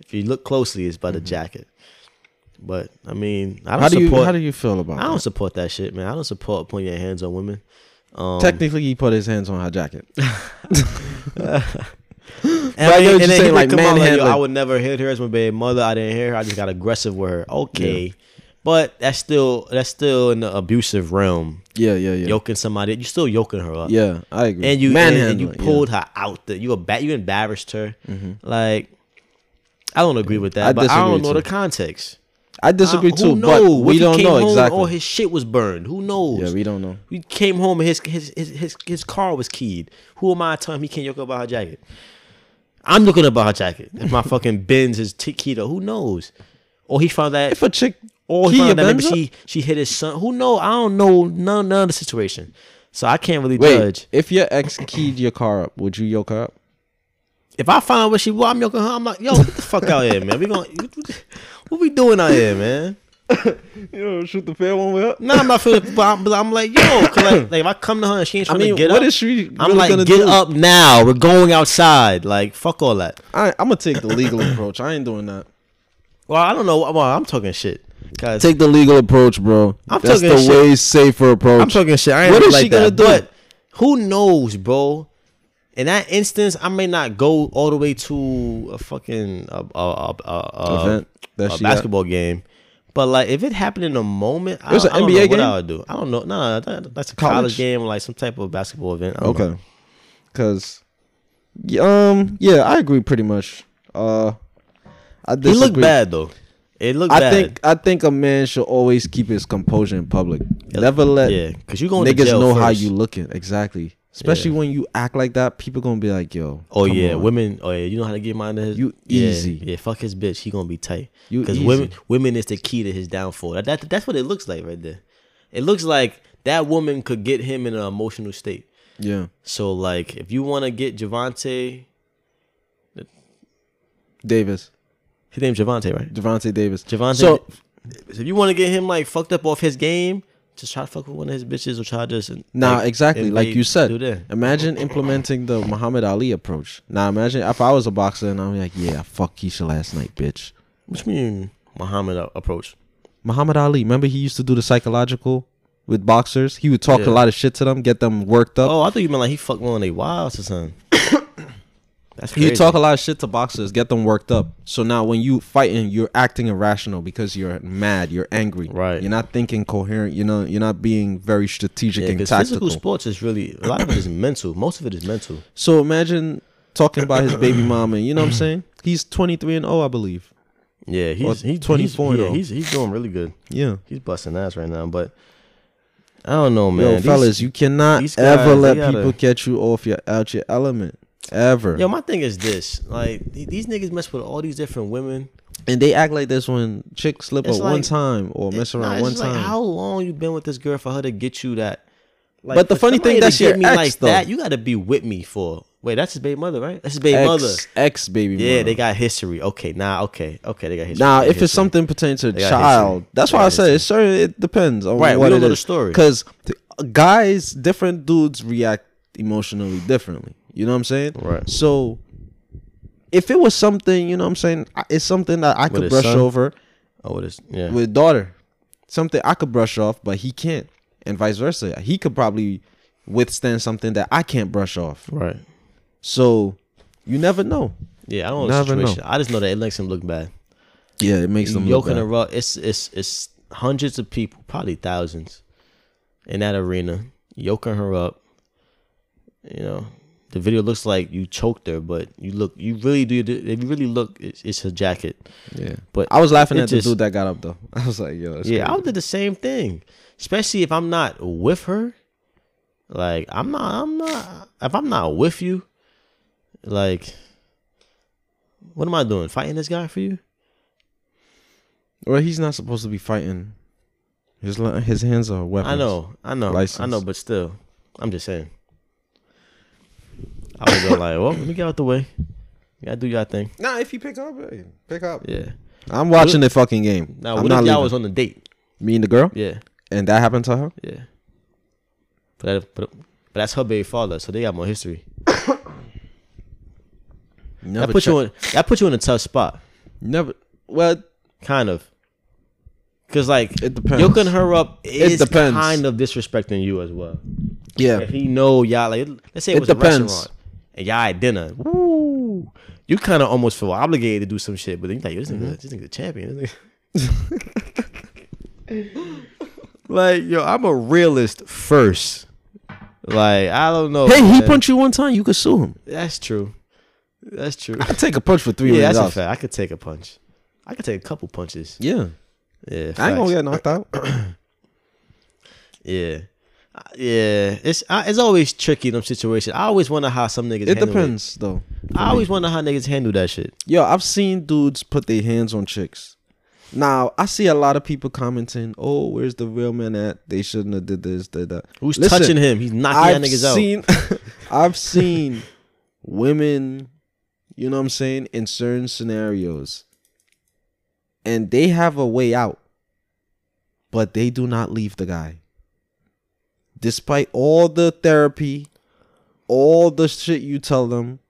Speaker 2: If you look closely, it's by the jacket. But I mean, I don't
Speaker 1: Mm-hmm. How do you how do you feel about
Speaker 2: I don't
Speaker 1: that?
Speaker 2: support that shit, man. I don't support putting your hands on women. Um,
Speaker 1: Technically, he put his hands on her jacket.
Speaker 2: and
Speaker 1: But I what
Speaker 2: and then
Speaker 1: saying,
Speaker 2: would
Speaker 1: like
Speaker 2: come out yo. I would never hit her as my baby mother. I didn't hit her. I just got aggressive with her. Okay, but that's still that's still in the abusive realm.
Speaker 1: Yeah, yeah, yeah.
Speaker 2: Yoking somebody, you're still yoking her up.
Speaker 1: Yeah, I agree.
Speaker 2: and you and, and you
Speaker 1: Manhandling, yeah.
Speaker 2: pulled her out. The, you ba- you embarrassed her.
Speaker 1: Mm-hmm.
Speaker 2: Like I don't agree with that,
Speaker 1: I
Speaker 2: but I don't
Speaker 1: disagree
Speaker 2: know the context.
Speaker 1: I disagree
Speaker 2: Uh,
Speaker 1: too,
Speaker 2: Who
Speaker 1: but we don't know
Speaker 2: home
Speaker 1: exactly.
Speaker 2: Or his shit was burned. Who knows?
Speaker 1: yeah, we don't know.
Speaker 2: He came home and his his his his, his car was keyed. Who am I to tell him he can't yoke about her jacket? I'm looking about her jacket. If my fucking Benz is t- keyed up, who knows? Or he found that,
Speaker 1: If a chick
Speaker 2: or he found that maybe she she hit his son. Who knows? I don't know none none of the situation. So I can't really
Speaker 1: Wait,
Speaker 2: judge.
Speaker 1: if your ex keyed your car up, would you yoke her up?
Speaker 2: If I find out what she want, I'm yoking her. I'm like, yo, get the fuck out here, man. We going what we doing out here, man?
Speaker 1: You know, shoot the fair one with her.
Speaker 2: Nah, I'm not feeling, but I'm, but I'm like, yo, 'cause like, like if I come to her and she ain't
Speaker 1: I
Speaker 2: trying
Speaker 1: mean,
Speaker 2: to get
Speaker 1: what
Speaker 2: up,
Speaker 1: is she? Really
Speaker 2: I'm like,
Speaker 1: gonna
Speaker 2: get
Speaker 1: do?
Speaker 2: up now. We're going outside. Like, fuck all that.
Speaker 1: I, I'm gonna take the legal approach. I ain't doing that.
Speaker 2: Well, I don't know. Well, I'm talking shit. Cause
Speaker 1: Take the legal approach, bro.
Speaker 2: I'm
Speaker 1: That's
Speaker 2: talking
Speaker 1: the
Speaker 2: shit.
Speaker 1: way safer approach.
Speaker 2: I'm talking shit. I ain't
Speaker 1: What is
Speaker 2: like
Speaker 1: she gonna
Speaker 2: that.
Speaker 1: do?
Speaker 2: But who knows, bro? In that instance, I may not go all the way to a fucking a, a, a, a, a,
Speaker 1: Event that
Speaker 2: a
Speaker 1: she
Speaker 2: basketball game. But like, if it happened in a moment, I,
Speaker 1: an
Speaker 2: I don't
Speaker 1: NBA
Speaker 2: know what
Speaker 1: game?
Speaker 2: I would do. I don't know. No, no, that, that's a college,
Speaker 1: College?
Speaker 2: game, like some type of basketball event. I don't know.
Speaker 1: Okay. Cause, um, yeah, I agree pretty much. Uh, I
Speaker 2: He
Speaker 1: disagree.
Speaker 2: looked bad though. It looked
Speaker 1: I
Speaker 2: bad.
Speaker 1: think I think a man should always keep his composure in public. Never let
Speaker 2: yeah, because you going to
Speaker 1: niggas know how you looking. Exactly. Especially when you act like that, people gonna be like, "Yo,
Speaker 2: Oh yeah,
Speaker 1: on.
Speaker 2: women. Oh yeah, you know how to get mine to his.
Speaker 1: You
Speaker 2: yeah,
Speaker 1: easy.
Speaker 2: Yeah, fuck his bitch. He gonna be tight.
Speaker 1: You
Speaker 2: because women, women is the key to his downfall. That, that that's what it looks like right there. It looks like that woman could get him in an emotional state.
Speaker 1: Yeah,
Speaker 2: So like, if you want to get Javante,
Speaker 1: Davis,
Speaker 2: his name's Javante, right?
Speaker 1: Javante Davis.
Speaker 2: Javante.
Speaker 1: So
Speaker 2: if you want to get him like fucked up off his game, just try to fuck with one of his bitches or try to just
Speaker 1: Nah,
Speaker 2: like,
Speaker 1: exactly. Like you said, imagine implementing the Muhammad Ali approach. Now, imagine if I was a boxer and I'm like, yeah, fuck Keisha last night, bitch.
Speaker 2: Which mean Muhammad approach?
Speaker 1: Muhammad Ali, remember he used to do the psychological with boxers? He would talk
Speaker 2: Yeah.
Speaker 1: a lot of shit to them, get them worked up.
Speaker 2: Oh, I thought you meant like he fucked one of their wives or something. That's crazy.
Speaker 1: would talk a lot of shit to boxers, get them worked up. So now when you fighting, you're acting irrational because you're mad, you're angry.
Speaker 2: Right.
Speaker 1: You're not thinking coherent, you know, you're not being very strategic
Speaker 2: Yeah,
Speaker 1: and tactical.
Speaker 2: physical sports is really a lot of it is mental. Most of it is mental.
Speaker 1: So imagine talking about his baby mama, you know what I'm saying? He's 23 and 0, I believe.
Speaker 2: Yeah, he's
Speaker 1: Or
Speaker 2: he's
Speaker 1: 24
Speaker 2: He's, yeah,
Speaker 1: oh.
Speaker 2: he's he's doing really good.
Speaker 1: Yeah.
Speaker 2: He's busting ass right now, but I don't know, man.
Speaker 1: Yo,
Speaker 2: These-
Speaker 1: fellas, you cannot
Speaker 2: these
Speaker 1: ever let
Speaker 2: gotta-
Speaker 1: people get you off your out your element. Ever.
Speaker 2: Yo, my thing is this: like these niggas mess with all these different women.
Speaker 1: and they act like this when chicks slip
Speaker 2: It's
Speaker 1: up one time or mess
Speaker 2: Nah,
Speaker 1: around
Speaker 2: it's
Speaker 1: one time.
Speaker 2: Like, how long you been with this girl for her to get you that? Like,
Speaker 1: But the funny thing, that's your
Speaker 2: me
Speaker 1: ex,
Speaker 2: like
Speaker 1: though.
Speaker 2: that. You got to be with me for. Wait, that's his baby mother, right? That's his baby mother.
Speaker 1: ex, ex baby
Speaker 2: Yeah,
Speaker 1: mother.
Speaker 2: they got history. Okay, nah, okay, okay, they got history.
Speaker 1: Now,
Speaker 2: got
Speaker 1: if it's something pertaining to a child,
Speaker 2: history.
Speaker 1: that's why I said
Speaker 2: history.
Speaker 1: it's certain. It depends on
Speaker 2: Right, we
Speaker 1: what
Speaker 2: don't
Speaker 1: it
Speaker 2: know the story.
Speaker 1: Because guys, different dudes react emotionally differently. You know what I'm saying?
Speaker 2: Right.
Speaker 1: So, if it was something, you know what I'm saying, it's something that I could brush
Speaker 2: son?
Speaker 1: over
Speaker 2: oh, it is. Yeah,
Speaker 1: with daughter, something I could brush off, but he can't, and vice versa. He could probably withstand something that I can't brush off.
Speaker 2: right.
Speaker 1: So, you never know.
Speaker 2: Yeah, I don't know the
Speaker 1: Never know.
Speaker 2: I just know that it makes him look bad.
Speaker 1: Yeah, it makes them look
Speaker 2: Yoking
Speaker 1: bad.
Speaker 2: her up. It's it's it's hundreds of people, probably thousands, in that arena, yoking her up. You know, the video looks like you choked her, but you look, you really do. If you really look, it's, it's her jacket.
Speaker 1: Yeah,
Speaker 2: But
Speaker 1: I was laughing at
Speaker 2: just-
Speaker 1: the dude that got up though. I was like, yo,
Speaker 2: yeah, I
Speaker 1: crazy.
Speaker 2: did the same thing. Especially if I'm not with her. Like I'm not. I'm not. If I'm not with you, like, what am I doing? Fighting this guy for you?
Speaker 1: Well, he's not supposed to be fighting. His his hands are weapons.
Speaker 2: I know, I know, I know, but still, I'm just saying. I was go like, well, let me get out the way. You gotta do your thing.
Speaker 1: Nah, if you pick up, hey, pick up.
Speaker 2: Yeah.
Speaker 1: I'm watching the fucking game.
Speaker 2: Now,
Speaker 1: I'm
Speaker 2: what
Speaker 1: not
Speaker 2: if y'all
Speaker 1: leaving.
Speaker 2: was on the date?
Speaker 1: Me and the girl,
Speaker 2: Yeah,
Speaker 1: and that happened to her.
Speaker 2: yeah. But that, but, but that's her baby father, so they got more history.
Speaker 1: Never
Speaker 2: that put you
Speaker 1: check-
Speaker 2: in. That put you in a tough spot,
Speaker 1: Never. Well,
Speaker 2: kind of. Cause like
Speaker 1: It depends.
Speaker 2: yoking her up is
Speaker 1: depends.
Speaker 2: kind of disrespecting you as well.
Speaker 1: yeah.
Speaker 2: If he know y'all like, let's say it,
Speaker 1: It
Speaker 2: was
Speaker 1: depends.
Speaker 2: a restaurant and y'all at dinner, woo, you kind of almost feel obligated to do some shit, but then you like, yo, this
Speaker 1: Mm-hmm.
Speaker 2: nigga, this nigga the champion. This nigga- like, yo, I'm a realist first. Like, I don't know.
Speaker 1: Hey, he
Speaker 2: man.
Speaker 1: punched you one time. You could sue him.
Speaker 2: That's true. That's true.
Speaker 1: I take a punch for three
Speaker 2: yeah,
Speaker 1: million
Speaker 2: that's a fact. I could take a punch. I could take a couple punches.
Speaker 1: Yeah,
Speaker 2: Yeah,
Speaker 1: I ain't
Speaker 2: facts.
Speaker 1: gonna get knocked out.
Speaker 2: Yeah. Yeah, it's uh, it's always tricky in them situations. I always wonder how some niggas.
Speaker 1: it
Speaker 2: handle
Speaker 1: depends though.
Speaker 2: I always wonder how niggas handle that shit.
Speaker 1: Yo, I've seen dudes put their hands on chicks, Now I see a lot of people commenting, "Oh, where's the real man at? They shouldn't have did this, did that."
Speaker 2: Who's
Speaker 1: Listen,
Speaker 2: touching him? He's knocking
Speaker 1: I've
Speaker 2: that niggas out.
Speaker 1: I've seen women, you know what I'm saying, in certain scenarios, and they have a way out, but they do not leave the guy. Despite all the therapy, all the shit you tell them,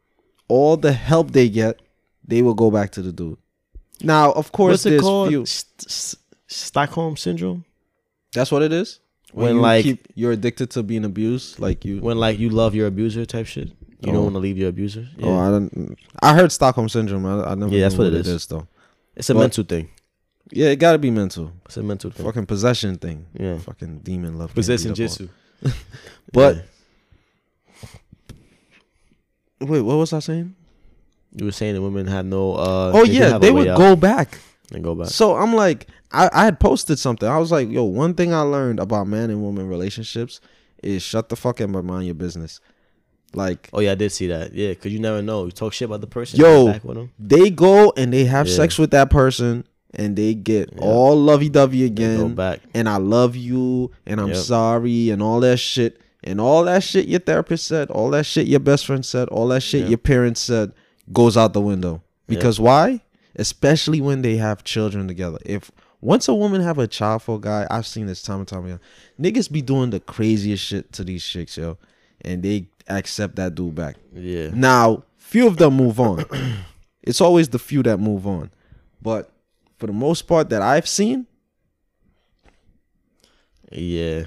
Speaker 1: all the help they get, they will go back to the dude. Now, of course,
Speaker 2: What's it called?
Speaker 1: few.
Speaker 2: St- Stockholm syndrome.
Speaker 1: That's what it is.
Speaker 2: When,
Speaker 1: you
Speaker 2: like-
Speaker 1: keep, you're addicted to being abused, like you.
Speaker 2: When like you love your abuser type shit. You
Speaker 1: Oh.
Speaker 2: don't want to leave your abuser. Oh, yeah.
Speaker 1: Oh, I don't. I heard Stockholm syndrome. I, I never.
Speaker 2: Yeah, that's
Speaker 1: knew
Speaker 2: what it is.
Speaker 1: though.
Speaker 2: it's a
Speaker 1: But-
Speaker 2: mental thing.
Speaker 1: Yeah, it gotta be mental.
Speaker 2: It's a mental thing.
Speaker 1: Fucking possession thing.
Speaker 2: Yeah.
Speaker 1: Fucking demon love. can't
Speaker 2: Possessing
Speaker 1: beat up
Speaker 2: jitsu.
Speaker 1: But-
Speaker 2: Yeah.
Speaker 1: Wait, what was I saying?
Speaker 2: you were saying the women had no. uh
Speaker 1: oh
Speaker 2: didn't
Speaker 1: yeah, they would
Speaker 2: out
Speaker 1: go back.
Speaker 2: and go back.
Speaker 1: So I'm like, I, I had posted something. I was like, yo, one thing I learned about man and woman relationships is shut the fuck up and mind your business. Like
Speaker 2: Oh yeah, I did see that. Yeah, because you never know. You talk shit about the person.
Speaker 1: Yo.
Speaker 2: back with them.
Speaker 1: they go and they have
Speaker 2: Yeah.
Speaker 1: sex with that person and they get
Speaker 2: Yeah.
Speaker 1: all lovey dovey
Speaker 2: Go
Speaker 1: again.
Speaker 2: back.
Speaker 1: and I love you and I'm
Speaker 2: Yep.
Speaker 1: sorry and all that shit and all that shit your therapist said, all that shit your best friend said, all that shit
Speaker 2: Yep.
Speaker 1: your parents said goes out the window. Because why? Especially when they have children together. If once a woman have a child for a guy, I've seen this time and time again. Niggas be doing the craziest shit to these chicks, yo, and they accept that dude back.
Speaker 2: Yeah.
Speaker 1: Now, few of them move on. it's always the few that move on. But for the most part that I've seen,
Speaker 2: Yeah.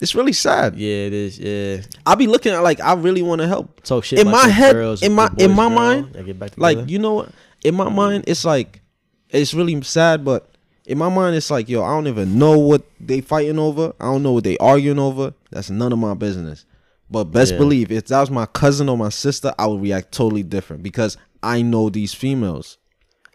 Speaker 1: it's really sad.
Speaker 2: Yeah, it is. Yeah.
Speaker 1: I'll be looking at like I really want to help.
Speaker 2: Talk shit
Speaker 1: In my head-
Speaker 2: girls,
Speaker 1: in my- in my
Speaker 2: girl,
Speaker 1: mind,
Speaker 2: get back
Speaker 1: Like you know what? In my mind, it's like it's really sad, but in my mind, it's like yo, I don't even know what they fighting over. I don't know what they arguing over. That's none of my business. But best
Speaker 2: Yeah.
Speaker 1: believe, if that was my cousin or my sister, I would react totally different because I know these females.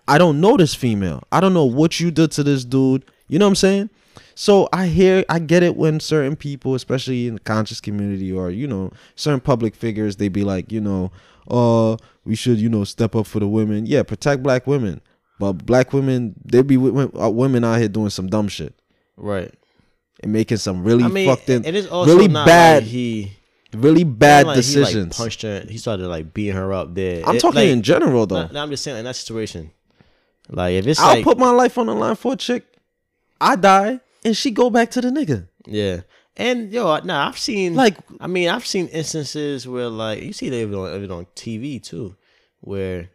Speaker 1: I don't know this female. I don't know what you did to this dude. You know what I'm saying? So I hear, I get it when certain people, especially in the conscious community or you know certain public figures, they be like, you know, uh, we should, you know, step up for the women. Yeah, protect black women. But black women, they be uh, women out here doing some dumb shit
Speaker 2: right.
Speaker 1: and making some really
Speaker 2: I mean,
Speaker 1: fucked in,
Speaker 2: it is also
Speaker 1: really
Speaker 2: not
Speaker 1: bad,
Speaker 2: Like he
Speaker 1: really bad
Speaker 2: like He,
Speaker 1: decisions.
Speaker 2: like, punched her. He started like beating her up there.
Speaker 1: I'm
Speaker 2: It-
Speaker 1: talking in general though.
Speaker 2: Nah, I'm just saying in that situation. Like if it's
Speaker 1: I'll
Speaker 2: like
Speaker 1: put my life on the line for a chick. I die and she go back to the nigga.
Speaker 2: yeah, and yo, nah, I've seen
Speaker 1: Like
Speaker 2: I mean, I've seen instances where like you see it even on even on TV too, where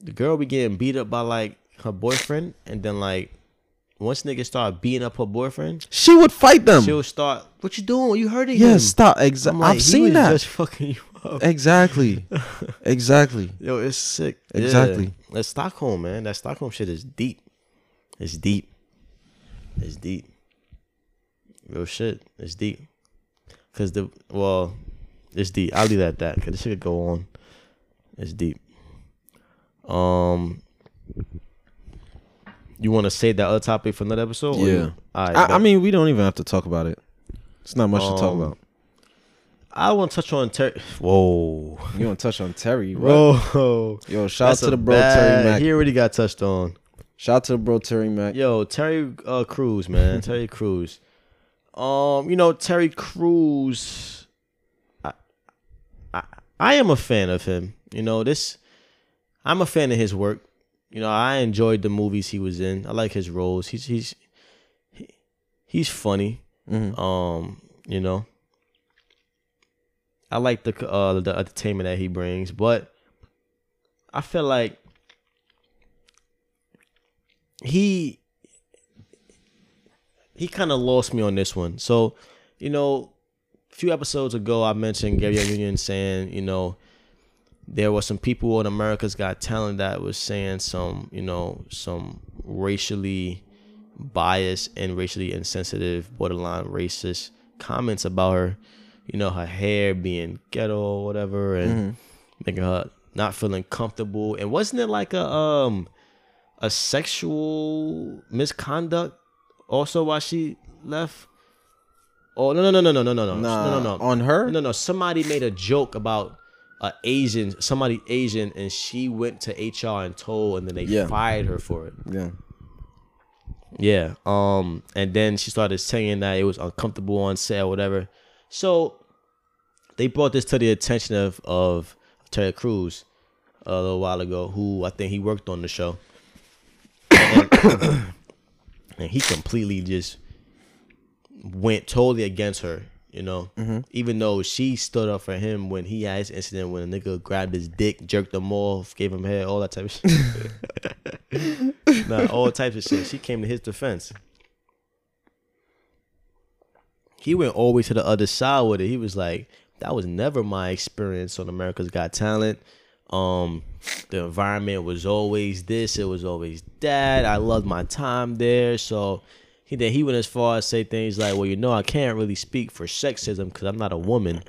Speaker 2: the girl be getting beat up by like her boyfriend, and then like once niggas start beating up her boyfriend,
Speaker 1: she would fight them.
Speaker 2: she'll start, "What you doing? You hurting
Speaker 1: Yeah,
Speaker 2: him?"
Speaker 1: stop. Exactly.
Speaker 2: like,
Speaker 1: I've seen that.
Speaker 2: Just fucking you up.
Speaker 1: Exactly. exactly.
Speaker 2: Yo, it's sick.
Speaker 1: Exactly.
Speaker 2: Yeah. That's Stockholm, man. That Stockholm shit is deep. It's deep. It's deep. Real shit. It's deep. Cause the well, it's deep. I'll leave that at that. Cause this shit could go on. It's deep. Um, you want to save that other topic for another episode? or you-
Speaker 1: Yeah.
Speaker 2: All right.
Speaker 1: I, I mean, we don't even have to talk about it. It's not much to talk
Speaker 2: Um,
Speaker 1: about.
Speaker 2: I want to touch on Terry. Whoa,
Speaker 1: You want to touch on Terry?
Speaker 2: Bro.
Speaker 1: Yo, shout out to the bro
Speaker 2: bad-
Speaker 1: Terry Mac.
Speaker 2: He already got touched on.
Speaker 1: Shout out to the bro Terry Mac.
Speaker 2: Yo, Terry uh, Crews, man, Terry Crews. Um, you know Terry Crews. I, I, I am a fan of him. You know this. I'm a fan of his work. You know I enjoyed the movies he was in. I like his roles. He's he's he, he's funny.
Speaker 1: Mhm.
Speaker 2: Um, you know. I like the uh the entertainment that he brings, but I feel like he he kind of lost me on this one. So, you know, a few episodes ago, I mentioned Gary Union saying, you know, there were some people on America's Got Talent that was saying some, you know, some racially biased and racially insensitive, borderline racist comments about her you know, her hair being ghetto or whatever and mm-hmm. making her not feeling comfortable. And wasn't it like a um a sexual misconduct also while she left? Oh no no no no no no no
Speaker 1: nah,
Speaker 2: no no no
Speaker 1: on her
Speaker 2: no no somebody made a joke about a Asian somebody Asian and she went to HR and told and then they
Speaker 1: yeah.
Speaker 2: fired her for it
Speaker 1: yeah
Speaker 2: yeah um and then she started saying that it was uncomfortable on set or whatever so they brought this to the attention of of Terry Crews a little while ago, who I think he worked on the show, and, and he completely just went totally against her. You know, mm-hmm. even though she stood up for him when he had his incident when a nigga grabbed his dick, jerked him off, gave him head, all that type of shit. nah, all types of shit. She came to his defense. He went all the way to the other side with it. He was like, "That was never my experience on America's Got Talent. Um, the environment was always this. It was always that. I loved my time there. So he then he went as far as say things like, "Well, you know, I can't really speak for sexism because I'm not a woman,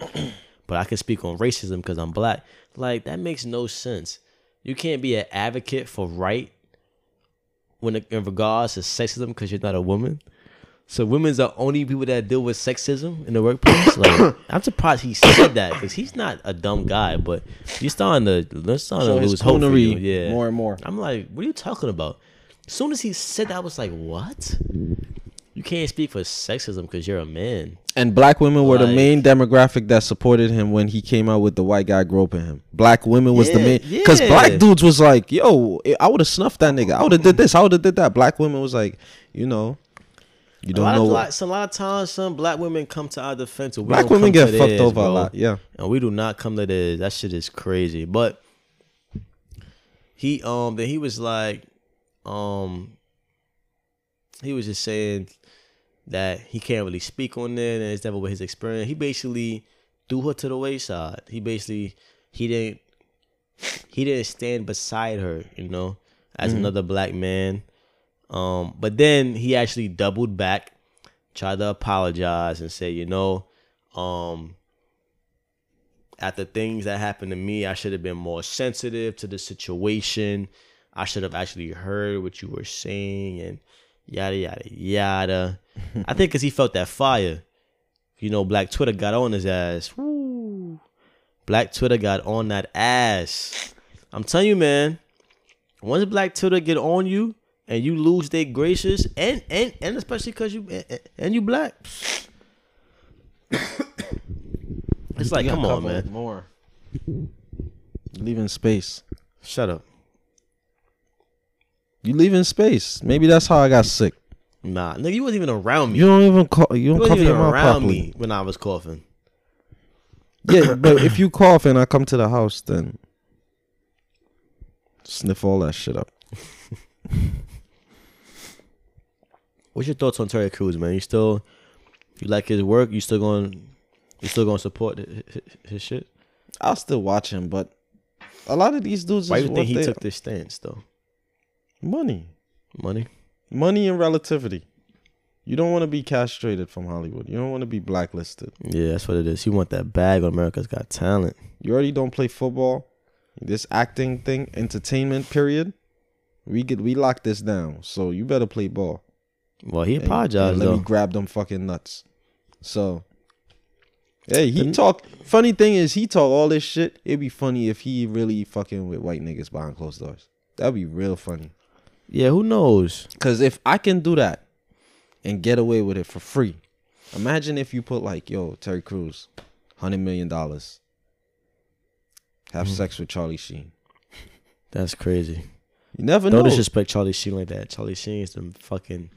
Speaker 2: but I can speak on racism because I'm black." Like that makes no sense. You can't be an advocate for right when in regards to sexism because you're not a woman. So women's the only people that deal with sexism in the workplace. Like I'm surprised he said that because he's not a dumb guy, but you're starting to you're starting
Speaker 1: So
Speaker 2: to lose hope for you. Yeah,
Speaker 1: more and more.
Speaker 2: I'm like, what are you talking about? As soon as he said that, I was like, what? You can't speak for sexism because you're a man.
Speaker 1: And black women were the main demographic that supported him when he came out with the white guy groping him. Black women was the
Speaker 2: Yeah,
Speaker 1: main because
Speaker 2: yeah.
Speaker 1: black dudes was like, "Yo, I would have snuffed that nigga. I would have did this. I would have did that." Black women was like, you know, you
Speaker 2: A
Speaker 1: don't
Speaker 2: lot,
Speaker 1: know.
Speaker 2: of
Speaker 1: what-
Speaker 2: black, so a lot of times, some black women come to our defense.
Speaker 1: black women get fucked
Speaker 2: theirs,
Speaker 1: over a lot. Yeah,
Speaker 2: and we do not come to this. That shit is crazy. But he um then he was like um he was just saying that he can't really speak on it and it's never with his experience. He basically threw her to the wayside. He basically he didn't he didn't stand beside her, you know, as another black man. Um, but then he actually doubled back, tried to apologize and say, you know, um, after things that happened to me, I should have been more sensitive to the situation. I should have actually heard what you were saying and yada yada yada. I think because he felt that fire. You know, Black Twitter got on his ass. Woo. Black Twitter got on that ass. I'm telling you, man. Once Black Twitter get on you and you lose their gracious, and and and especially because you and, and you black, it's like, come on, man.
Speaker 1: more. Leaving space.
Speaker 2: Shut up.
Speaker 1: You leaving space. Maybe that's how I got sick.
Speaker 2: Nah, nigga, you wasn't even around me.
Speaker 1: You don't even call. You
Speaker 2: You
Speaker 1: don't
Speaker 2: wasn't even
Speaker 1: your mouth
Speaker 2: around
Speaker 1: properly.
Speaker 2: me when I was coughing.
Speaker 1: Yeah, but if you cough and I come to the house, then sniff all that shit up.
Speaker 2: What's your thoughts on Terry Crews, man? You still you like his work? You still going? You still going to support his, his, shit?
Speaker 1: I'll still watch him, but a lot of these dudes
Speaker 2: Why do you think he
Speaker 1: they-
Speaker 2: took this stance though?
Speaker 1: money,
Speaker 2: Money.
Speaker 1: money and relativity. You don't want to be castrated from Hollywood. You don't want to be blacklisted.
Speaker 2: Yeah, that's what it is. You want that bag America's Got Talent.
Speaker 1: You already don't play football. This acting thing, entertainment period. We get we lock this down. So you better play ball.
Speaker 2: Well, he apologized
Speaker 1: and let
Speaker 2: though.
Speaker 1: me grab them fucking nuts. So, hey, he talk. Funny thing is, he talk all this shit. It'd be funny if he really fucking with white niggas behind closed doors. That'd be real funny.
Speaker 2: yeah, who knows?
Speaker 1: Cause if I can do that and get away with it for free, imagine if you put like, yo, Terry Crews, hundred million dollars,
Speaker 2: Mm-hmm.
Speaker 1: have sex with Charlie Sheen.
Speaker 2: That's crazy.
Speaker 1: You never
Speaker 2: Don't
Speaker 1: know.
Speaker 2: disrespect Charlie Sheen like that. Charlie Sheen is the fucking.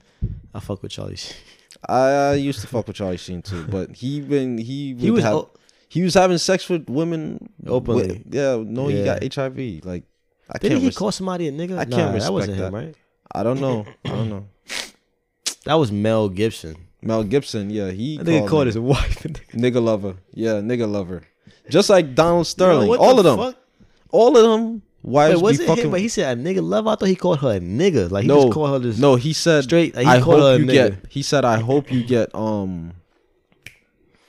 Speaker 2: I fuck with Charlie Sheen.
Speaker 1: I, used to fuck with Charlie Sheen too, but he been he
Speaker 2: He was
Speaker 1: have,
Speaker 2: o-
Speaker 1: he was having sex with women
Speaker 2: Openly.
Speaker 1: with- yeah, no, he got HIV. Like I
Speaker 2: Didn't
Speaker 1: can't.
Speaker 2: he
Speaker 1: res-
Speaker 2: call somebody a nigga?
Speaker 1: I can't
Speaker 2: nah, that
Speaker 1: respect
Speaker 2: wasn't him,
Speaker 1: that.
Speaker 2: right?
Speaker 1: I don't know. I don't know.
Speaker 2: That was Mel Gibson.
Speaker 1: Mel Gibson, yeah, he
Speaker 2: I think he
Speaker 1: called
Speaker 2: called his wife. nigga.
Speaker 1: nigga lover. Yeah, nigga lover. Just like Donald Sterling,
Speaker 2: Yo,
Speaker 1: all
Speaker 2: the
Speaker 1: of them,
Speaker 2: fuck?
Speaker 1: all of them wives
Speaker 2: Wait,
Speaker 1: be
Speaker 2: was it
Speaker 1: fucking.
Speaker 2: him? But he said a nigga love. I thought he called her a nigga. Like he
Speaker 1: no,
Speaker 2: just called her this.
Speaker 1: no, he said
Speaker 2: straight- he
Speaker 1: I
Speaker 2: called her a
Speaker 1: hope you
Speaker 2: nigga.
Speaker 1: get. He said, I hope you get um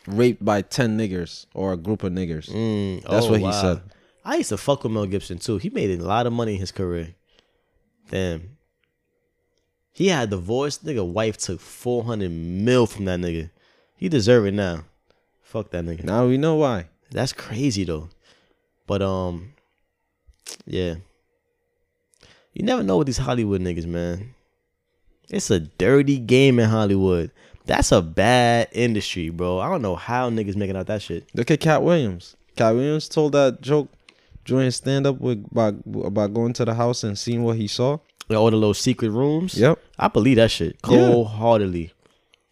Speaker 1: raped by ten niggers or a group of niggers.
Speaker 2: Mm,
Speaker 1: That's
Speaker 2: oh,
Speaker 1: what he
Speaker 2: wow.
Speaker 1: said.
Speaker 2: I used to fuck with Mel Gibson too. He made a lot of money in his career. Damn. He had the voice. Nigga, wife took four hundred mil from that nigga. He deserve it now. Fuck that nigga.
Speaker 1: Now we know why.
Speaker 2: That's crazy though. But um, yeah. You never know with these Hollywood niggas, man. It's a dirty game in Hollywood. That's a bad industry, bro. I don't know how niggas making out that shit.
Speaker 1: Look at Katt Williams. Katt Williams told that joke during his stand up with about, about going to the house and seeing what he saw.
Speaker 2: All the little secret rooms.
Speaker 1: Yep.
Speaker 2: I believe that shit cold heartedly.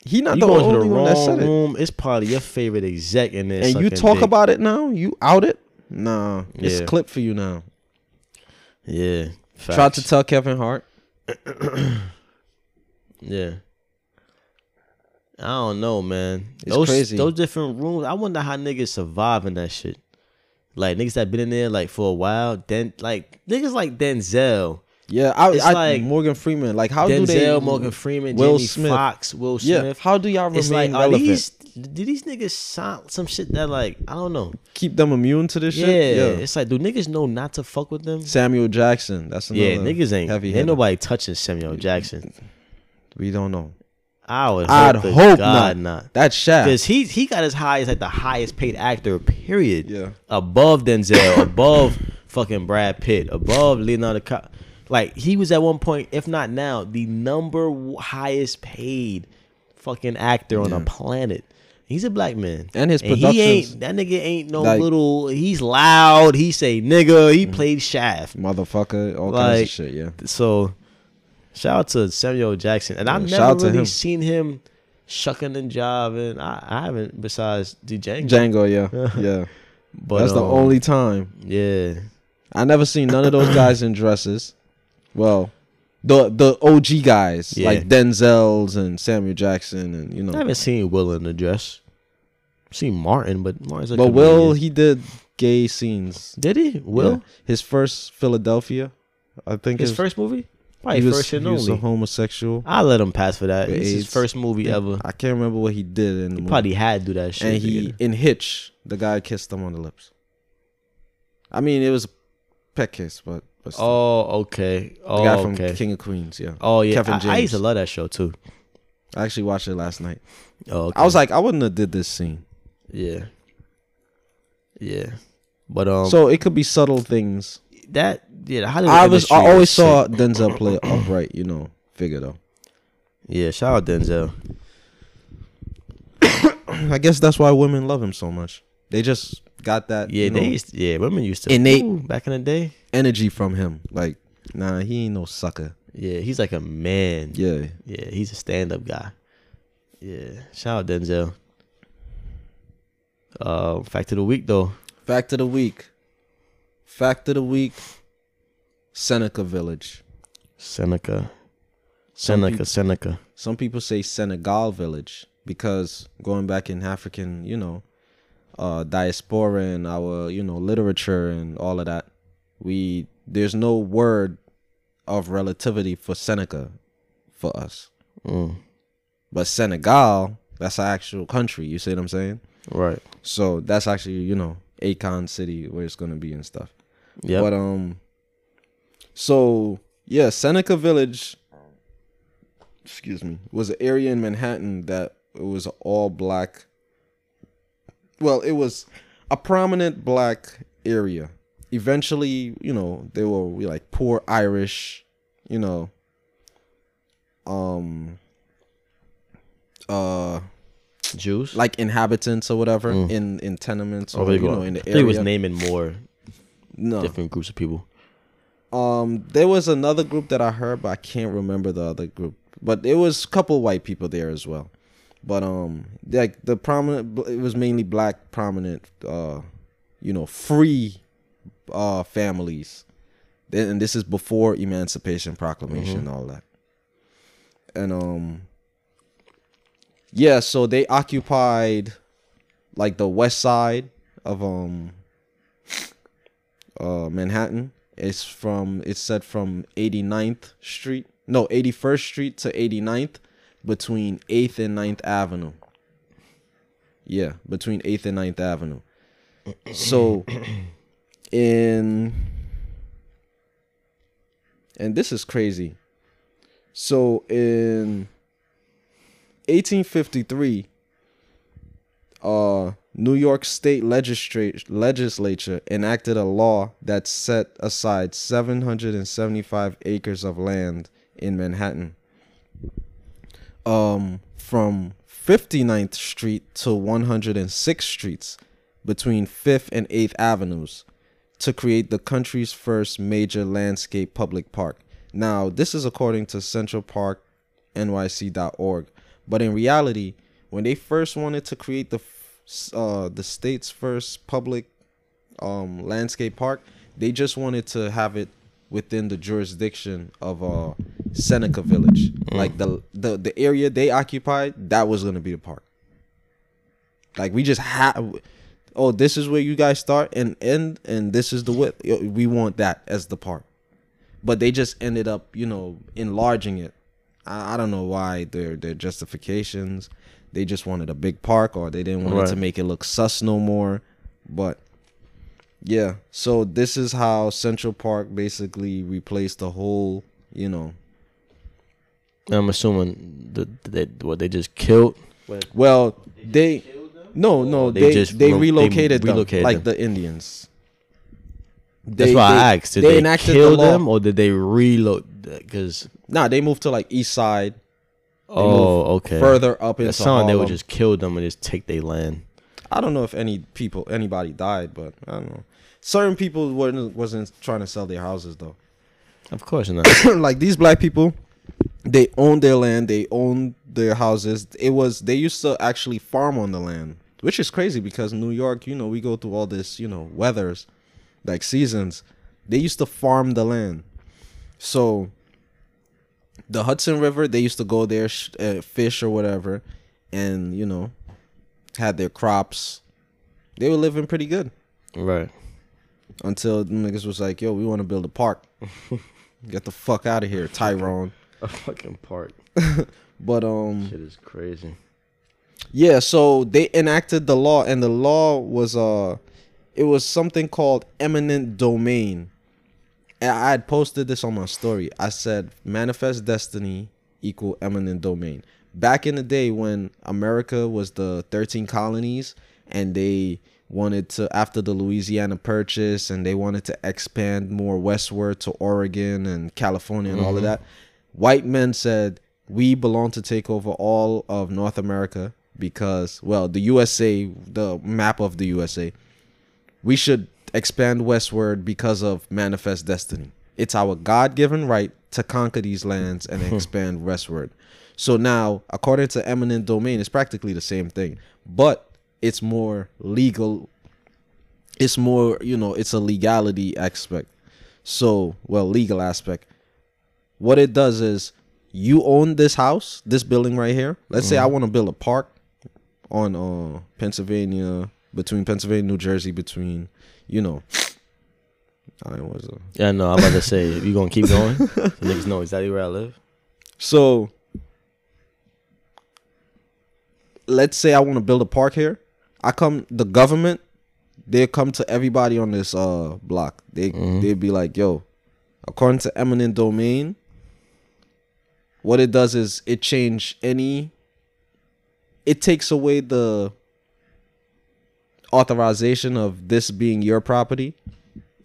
Speaker 1: He not
Speaker 2: You
Speaker 1: the
Speaker 2: going to the
Speaker 1: only one that said it.
Speaker 2: room. It's probably your favorite exec in there.
Speaker 1: And you talk
Speaker 2: dick.
Speaker 1: about it now? You out it? Nah. It's
Speaker 2: Yeah.
Speaker 1: clip for you now.
Speaker 2: Yeah.
Speaker 1: Tried to tell Kevin Hart.
Speaker 2: Yeah. I don't know, man.
Speaker 1: It's
Speaker 2: those
Speaker 1: crazy.
Speaker 2: those different rooms. I wonder how niggas survive in that shit. Like niggas that been in there like for a while. Then like niggas like Denzel,
Speaker 1: Yeah, I,
Speaker 2: It's
Speaker 1: I
Speaker 2: like
Speaker 1: Morgan Freeman. Like how do they
Speaker 2: Denzel, Morgan Freeman,
Speaker 1: Will
Speaker 2: Jamie
Speaker 1: Smith.
Speaker 2: Foxx, Will
Speaker 1: Yeah, how do y'all remain
Speaker 2: it's like are
Speaker 1: relevant?
Speaker 2: these do these niggas sound some shit that like I don't know.
Speaker 1: Keep them immune to this
Speaker 2: Yeah,
Speaker 1: shit? Yeah.
Speaker 2: it's like do niggas know not to fuck with them?
Speaker 1: Samuel Jackson. That's another
Speaker 2: Yeah, niggas ain't
Speaker 1: heavy
Speaker 2: ain't nobody touching Samuel Jackson.
Speaker 1: We don't know.
Speaker 2: I would
Speaker 1: I'd
Speaker 2: hope,
Speaker 1: not.
Speaker 2: not.
Speaker 1: That's Shaq.
Speaker 2: Because he he got as high as like the highest paid actor, period.
Speaker 1: Yeah.
Speaker 2: Above Denzel, above fucking Brad Pitt, above Leonardo Ca- Like he was at one point, if not now, the number highest paid fucking actor on the planet. He's a black man.
Speaker 1: And his
Speaker 2: he
Speaker 1: productions,
Speaker 2: ain't that nigga ain't no
Speaker 1: like-
Speaker 2: little he's loud, he say nigga, he played Shaft.
Speaker 1: Motherfucker, all kinds of shit, yeah.
Speaker 2: So shout out to Samuel Jackson. And I've never really
Speaker 1: him.
Speaker 2: seen him shucking and jiving. I, I haven't besides the Django.
Speaker 1: Django, yeah. Yeah.
Speaker 2: But
Speaker 1: That's the
Speaker 2: um,
Speaker 1: only time.
Speaker 2: Yeah.
Speaker 1: I never seen none of those guys in dresses. Well, the the OG guys
Speaker 2: Yeah.
Speaker 1: like Denzel's and Samuel Jackson and you know.
Speaker 2: I haven't seen Will in the dress. I've seen Martin, but Martin's a
Speaker 1: But Will he did gay scenes.
Speaker 2: did he? Will?
Speaker 1: Yeah. His first Philadelphia, I think
Speaker 2: His
Speaker 1: was-
Speaker 2: first movie? Probably
Speaker 1: he was,
Speaker 2: first and
Speaker 1: he was a homosexual.
Speaker 2: I let him pass for that. It's his first movie ever.
Speaker 1: I can't remember what he did in the
Speaker 2: He
Speaker 1: movie.
Speaker 2: probably had to do that shit.
Speaker 1: and he
Speaker 2: get-
Speaker 1: in Hitch, the guy kissed him on the lips. I mean, it was a pet kiss, but, still.
Speaker 2: Oh, okay.
Speaker 1: the
Speaker 2: Oh,
Speaker 1: guy from
Speaker 2: okay.
Speaker 1: King of Queens, yeah.
Speaker 2: Oh yeah,
Speaker 1: Kevin
Speaker 2: I, I used to love that show too.
Speaker 1: I actually watched it last night.
Speaker 2: Oh, okay.
Speaker 1: I was like, I wouldn't have did this scene.
Speaker 2: yeah, yeah, but um,
Speaker 1: so it could be subtle things.
Speaker 2: that yeah, the Hollywood
Speaker 1: I was, I always saw
Speaker 2: sick.
Speaker 1: Denzel play upright, you know, figure though.
Speaker 2: Yeah, shout out Denzel.
Speaker 1: I guess that's why women love him so much. They just got that,
Speaker 2: Yeah,
Speaker 1: you know,
Speaker 2: they used yeah, women used to
Speaker 1: Innate-
Speaker 2: Ooh, back in the day.
Speaker 1: energy from him. Like, nah, he ain't no sucker.
Speaker 2: Yeah, he's like a man.
Speaker 1: Yeah,
Speaker 2: Yeah, he's a stand up guy. Yeah. Shout out Denzel. Uh fact of the week though.
Speaker 1: Fact of the week. Fact of the week. Seneca Village.
Speaker 2: Seneca. Seneca, Seneca.
Speaker 1: Some people say Senegal Village because going back in African, you know, uh, diaspora and our, you know, literature and all of that, we there's no word of relativity for Seneca for us,
Speaker 2: Mm,
Speaker 1: but Senegal, that's an actual country. You see what I'm saying?
Speaker 2: right.
Speaker 1: So that's actually, you know, Akon City where it's gonna be and stuff.
Speaker 2: Yeah.
Speaker 1: But um, so yeah, Seneca Village. Excuse me, was an area in Manhattan that it was all black. Well, it was a prominent black area. Eventually, you know, they were like poor Irish, you know, um, uh,
Speaker 2: Jews.
Speaker 1: like inhabitants or whatever
Speaker 2: Mm.
Speaker 1: in in tenements
Speaker 2: oh,
Speaker 1: or
Speaker 2: there
Speaker 1: you know in the
Speaker 2: think he was naming more
Speaker 1: No,
Speaker 2: different groups of people.
Speaker 1: Um, there was another group that I heard, but I can't remember the other group. But there was a couple white people there as well. But um, like the prominent, it was mainly black prominent, uh, you know, free, uh, families. Then and this is before Emancipation Proclamation, and all that. And um, yeah, so they occupied like the west side of um uh Manhattan. It's from it's said from 89th Street, no 81st Street to 89th, between 8th and 9th Avenue. Yeah, between 8th and 9th Avenue. So in and this is crazy. So in 1853 uh New York State legislature enacted a law that set aside 775 acres of land in Manhattan um, from 59th Street to 106th Streets between 5th and 8th Avenues to create the country's first major landscape public park. Now, this is according to centralparknyc.org, but in reality, when they first wanted to create the uh, the state's first public um, landscape park, they just wanted to have it within the jurisdiction of uh, Seneca Village. Like the, the the area they occupied, that was gonna be the park. Like we just have. Oh, this is where you guys start and end, and this is the width. We want that as the park, but they just ended up, you know, enlarging it. I, I don't know why their their justifications. They just wanted a big park, or they didn't want it to make it look sus no more. But yeah, so this is how Central Park basically replaced the whole, you know.
Speaker 2: I'm assuming that they what they just killed.
Speaker 1: Well, they no no
Speaker 2: They
Speaker 1: they
Speaker 2: just
Speaker 1: they
Speaker 2: relo- they
Speaker 1: relocated them
Speaker 2: relocated
Speaker 1: like the Indians.
Speaker 2: That's
Speaker 1: They-
Speaker 2: why
Speaker 1: they-
Speaker 2: I asked. Did
Speaker 1: they
Speaker 2: they,
Speaker 1: enacted
Speaker 2: kill
Speaker 1: the
Speaker 2: them or did they reload? Because
Speaker 1: Nah, they moved to like East Side.
Speaker 2: oh, okay.
Speaker 1: Further up in.
Speaker 2: It sounded like they would just kill them and just take their land.
Speaker 1: I don't know if any people anybody died, but I don't know. Certain people wasn't wasn't trying to sell their houses though.
Speaker 2: Of course not.
Speaker 1: like these black people, they own their land, they own their houses. It was they used to actually farm on the land, which is crazy because New York, you know, we go through all this, you know, weathers, like seasons. They used to farm the land. So the Hudson River, they used to go there, sh- uh, fish or whatever, and you know, had their crops. They were living pretty good
Speaker 2: right.
Speaker 1: until niggas was like, "Yo, we want to build a park. Get the fuck out of here, Tyrone."
Speaker 2: A fucking park.
Speaker 1: But um,
Speaker 2: Shit is crazy.
Speaker 1: yeah. So they enacted the law, and the law was uh, it was something called eminent domain. And I had posted this on my story. I said, "Manifest destiny equal eminent domain." Back in the day when America was the thirteen colonies, and they wanted to after the Louisiana Purchase, and they wanted to expand more westward to Oregon and California and all of mm-hmm. that. White men said, "We belong to take over all of North America because, well, the USA, the map of the USA, we should expand westward because of manifest destiny. It's our God given right to conquer these lands and expand westward. So now, according to eminent domain, it's practically the same thing, but it's more legal. It's more, you know, it's a legality aspect. So, well, legal aspect. What it does is you own this house, this building right here. Let's say I want to build a park on uh Pennsylvania between Pennsylvania, New Jersey, between you know. I was uh,
Speaker 2: Yeah, no, I'm about to say, if you gonna keep going, niggas know exactly where I live.
Speaker 1: so. Let's say I want to build a park here. I come the government, they come to everybody on this uh block. They they'd be like, "Yo, according to eminent domain, what it does is it change any it takes away the authorization of this being your property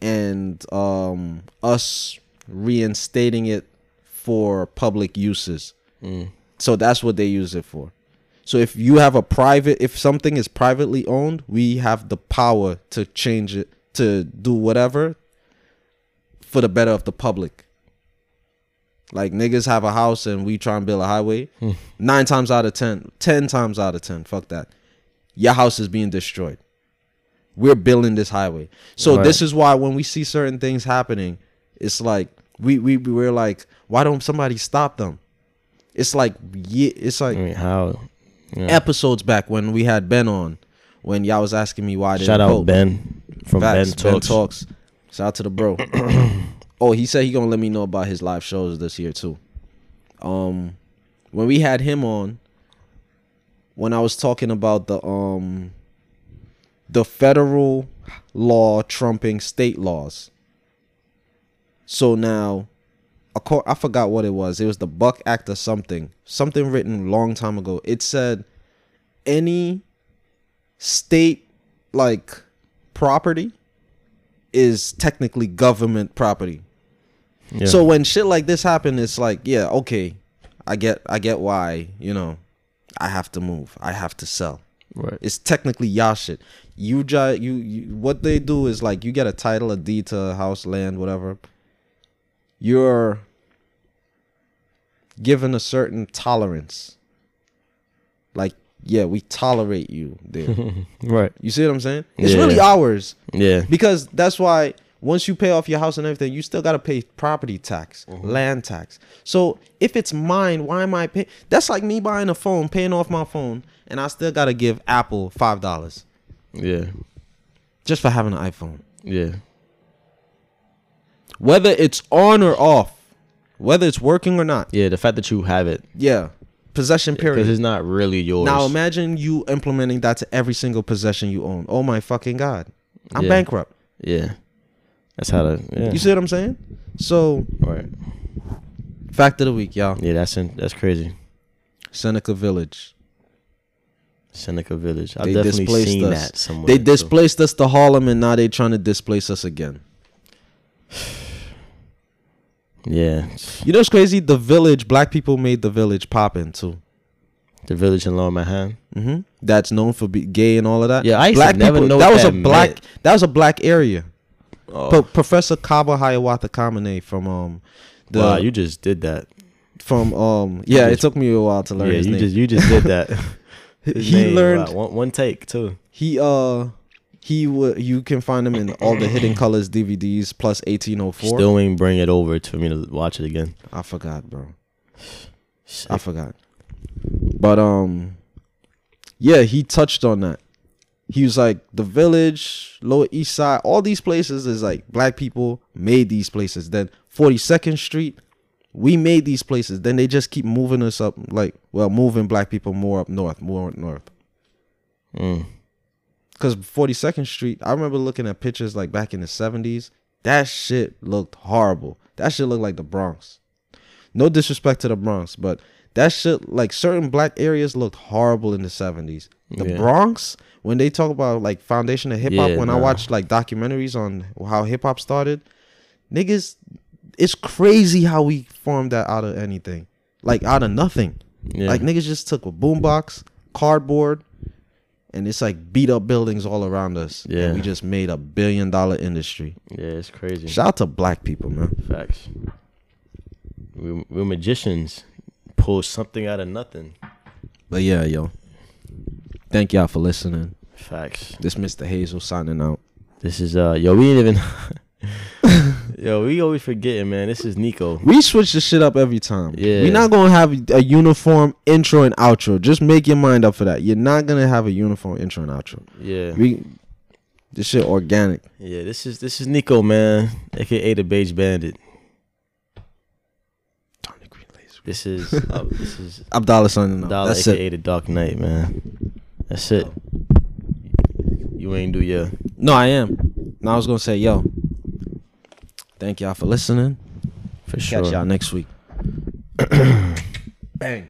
Speaker 1: and um us reinstating it for public uses. So that's what they use it for. So if you have a private if something is privately owned, we have the power to change it to do whatever for the better of the public. Like niggas have a house and we try and build a highway. Hmm. Nine times out of ten, ten times out of ten, fuck that. Your house is being destroyed. We're building this highway. So
Speaker 2: Right.
Speaker 1: this is why when we see certain things happening, it's like we we we're like, why don't somebody stop them? It's like yeah, it's like
Speaker 2: I mean, how? Yeah.
Speaker 1: episodes back when we had Ben on, when y'all was asking me why I didn't
Speaker 2: Shout out
Speaker 1: vote.
Speaker 2: Ben from
Speaker 1: Facts,
Speaker 2: Ben Talks.
Speaker 1: Talks. Shout out to the bro. oh, he said he gonna let me know about his live shows this year too. Um, when we had him on, when I was talking about the um, the federal law trumping state laws. So now, I forgot what it was. It was the Buck Act or something. Something written long time ago. It said any state like property is technically government property.
Speaker 2: Yeah.
Speaker 1: So when shit like this happened, it's like, yeah, okay, I get I get why, you know, I have to move. I have to sell.
Speaker 2: Right.
Speaker 1: It's technically y'all shit. You you, you what they do is like you get a title, a deed to a house, land, whatever. You're given a certain tolerance. Like, yeah, we tolerate you there.
Speaker 2: Right.
Speaker 1: you see what I'm saying? It's
Speaker 2: Yeah.
Speaker 1: really ours.
Speaker 2: Yeah.
Speaker 1: Because that's why once you pay off your house and everything, you still gotta pay property tax,
Speaker 2: Mm-hmm.
Speaker 1: land tax. So if it's mine, why am I paying? That's like me buying a phone, paying off my phone, and I still gotta give Apple five dollars
Speaker 2: Yeah.
Speaker 1: just for having an iPhone.
Speaker 2: Yeah.
Speaker 1: Whether it's on or off, whether it's working or not.
Speaker 2: Yeah. The fact that you have it
Speaker 1: Yeah, possession period.
Speaker 2: because it's not really yours.
Speaker 1: Now imagine you implementing that to every single possession you own. Oh my fucking god, I'm
Speaker 2: Yeah.
Speaker 1: bankrupt.
Speaker 2: Yeah. That's how to. Yeah.
Speaker 1: You see what I'm saying? So
Speaker 2: Right.
Speaker 1: fact of the week, y'all.
Speaker 2: Yeah. That's in, that's crazy.
Speaker 1: Seneca Village.
Speaker 2: Seneca Village. I've
Speaker 1: They
Speaker 2: definitely
Speaker 1: displaced
Speaker 2: seen
Speaker 1: us.
Speaker 2: that somewhere.
Speaker 1: They displaced us to Harlem, and now they trying to displace us again.
Speaker 2: Yeah.
Speaker 1: You know what's crazy? The village, black people made the village poppin' too.
Speaker 2: The village in Lower Manhattan.
Speaker 1: hmm That's known for be gay and all of that.
Speaker 2: Yeah, I used to
Speaker 1: black
Speaker 2: never know
Speaker 1: that was
Speaker 2: that
Speaker 1: a black.
Speaker 2: meant.
Speaker 1: That was a black area.
Speaker 2: Oh.
Speaker 1: Pro- Professor Kaba Hiawatha Kamene from um the
Speaker 2: wow, you just did that.
Speaker 1: from um yeah. It took me a while to learn
Speaker 2: Yeah,
Speaker 1: his
Speaker 2: you
Speaker 1: name.
Speaker 2: just you just did that.
Speaker 1: He
Speaker 2: name,
Speaker 1: learned
Speaker 2: wow, one, one take too.
Speaker 1: he uh he would you can find him in all the Hidden Colors DVDs plus 1804.
Speaker 2: Still ain't bring it over to me to watch it again.
Speaker 1: I forgot, bro. I forgot. But um yeah, he touched on that. He was like the village, Lower East Side, all these places is like black people made these places. Then 42nd Street, we made these places. Then they just keep moving us up like well, moving black people more up north, more up north.
Speaker 2: Mm.
Speaker 1: Cause 42nd Street, I remember looking at pictures like back in the 70s. That shit looked horrible. That shit looked like the Bronx. No disrespect to the Bronx, but that shit like certain black areas looked horrible in the 70s. The
Speaker 2: Yeah.
Speaker 1: Bronx, when they talk about like foundation of hip hop,
Speaker 2: Yeah,
Speaker 1: when I watch like documentaries on how hip hop started, niggas, it's crazy how we formed that out of anything. Like out of nothing.
Speaker 2: Yeah.
Speaker 1: Like niggas just took a boombox, cardboard, and it's like beat up buildings all around us.
Speaker 2: Yeah.
Speaker 1: And we just made a billion dollar industry.
Speaker 2: yeah, it's crazy.
Speaker 1: Shout out to black people, man.
Speaker 2: Facts. We we're magicians. Pull something out of nothing.
Speaker 1: But yeah, yo. Thank y'all for listening.
Speaker 2: Facts.
Speaker 1: This Mr. Hazel signing out.
Speaker 2: This is uh yo, we didn't even Yo, we always forgetting, man. This is Nico.
Speaker 1: We switch the shit up every time.
Speaker 2: Yeah.
Speaker 1: We're not gonna have a uniform intro and outro. Just make your mind up for that. You're not gonna have a uniform intro and outro.
Speaker 2: Yeah.
Speaker 1: We this shit organic.
Speaker 2: Yeah, this is this is Nico, man, aka the Beige Bandit.
Speaker 1: Green Laser.
Speaker 2: This is uh, this is
Speaker 1: Abdallah out.
Speaker 2: Dollar,
Speaker 1: That's
Speaker 2: aka
Speaker 1: it.
Speaker 2: the Dark Knight, man. That's it. You ain't do your
Speaker 1: No, I am. Now I was gonna say, yo. Thank y'all for listening.
Speaker 2: for sure.
Speaker 1: Catch y'all next week. Bang.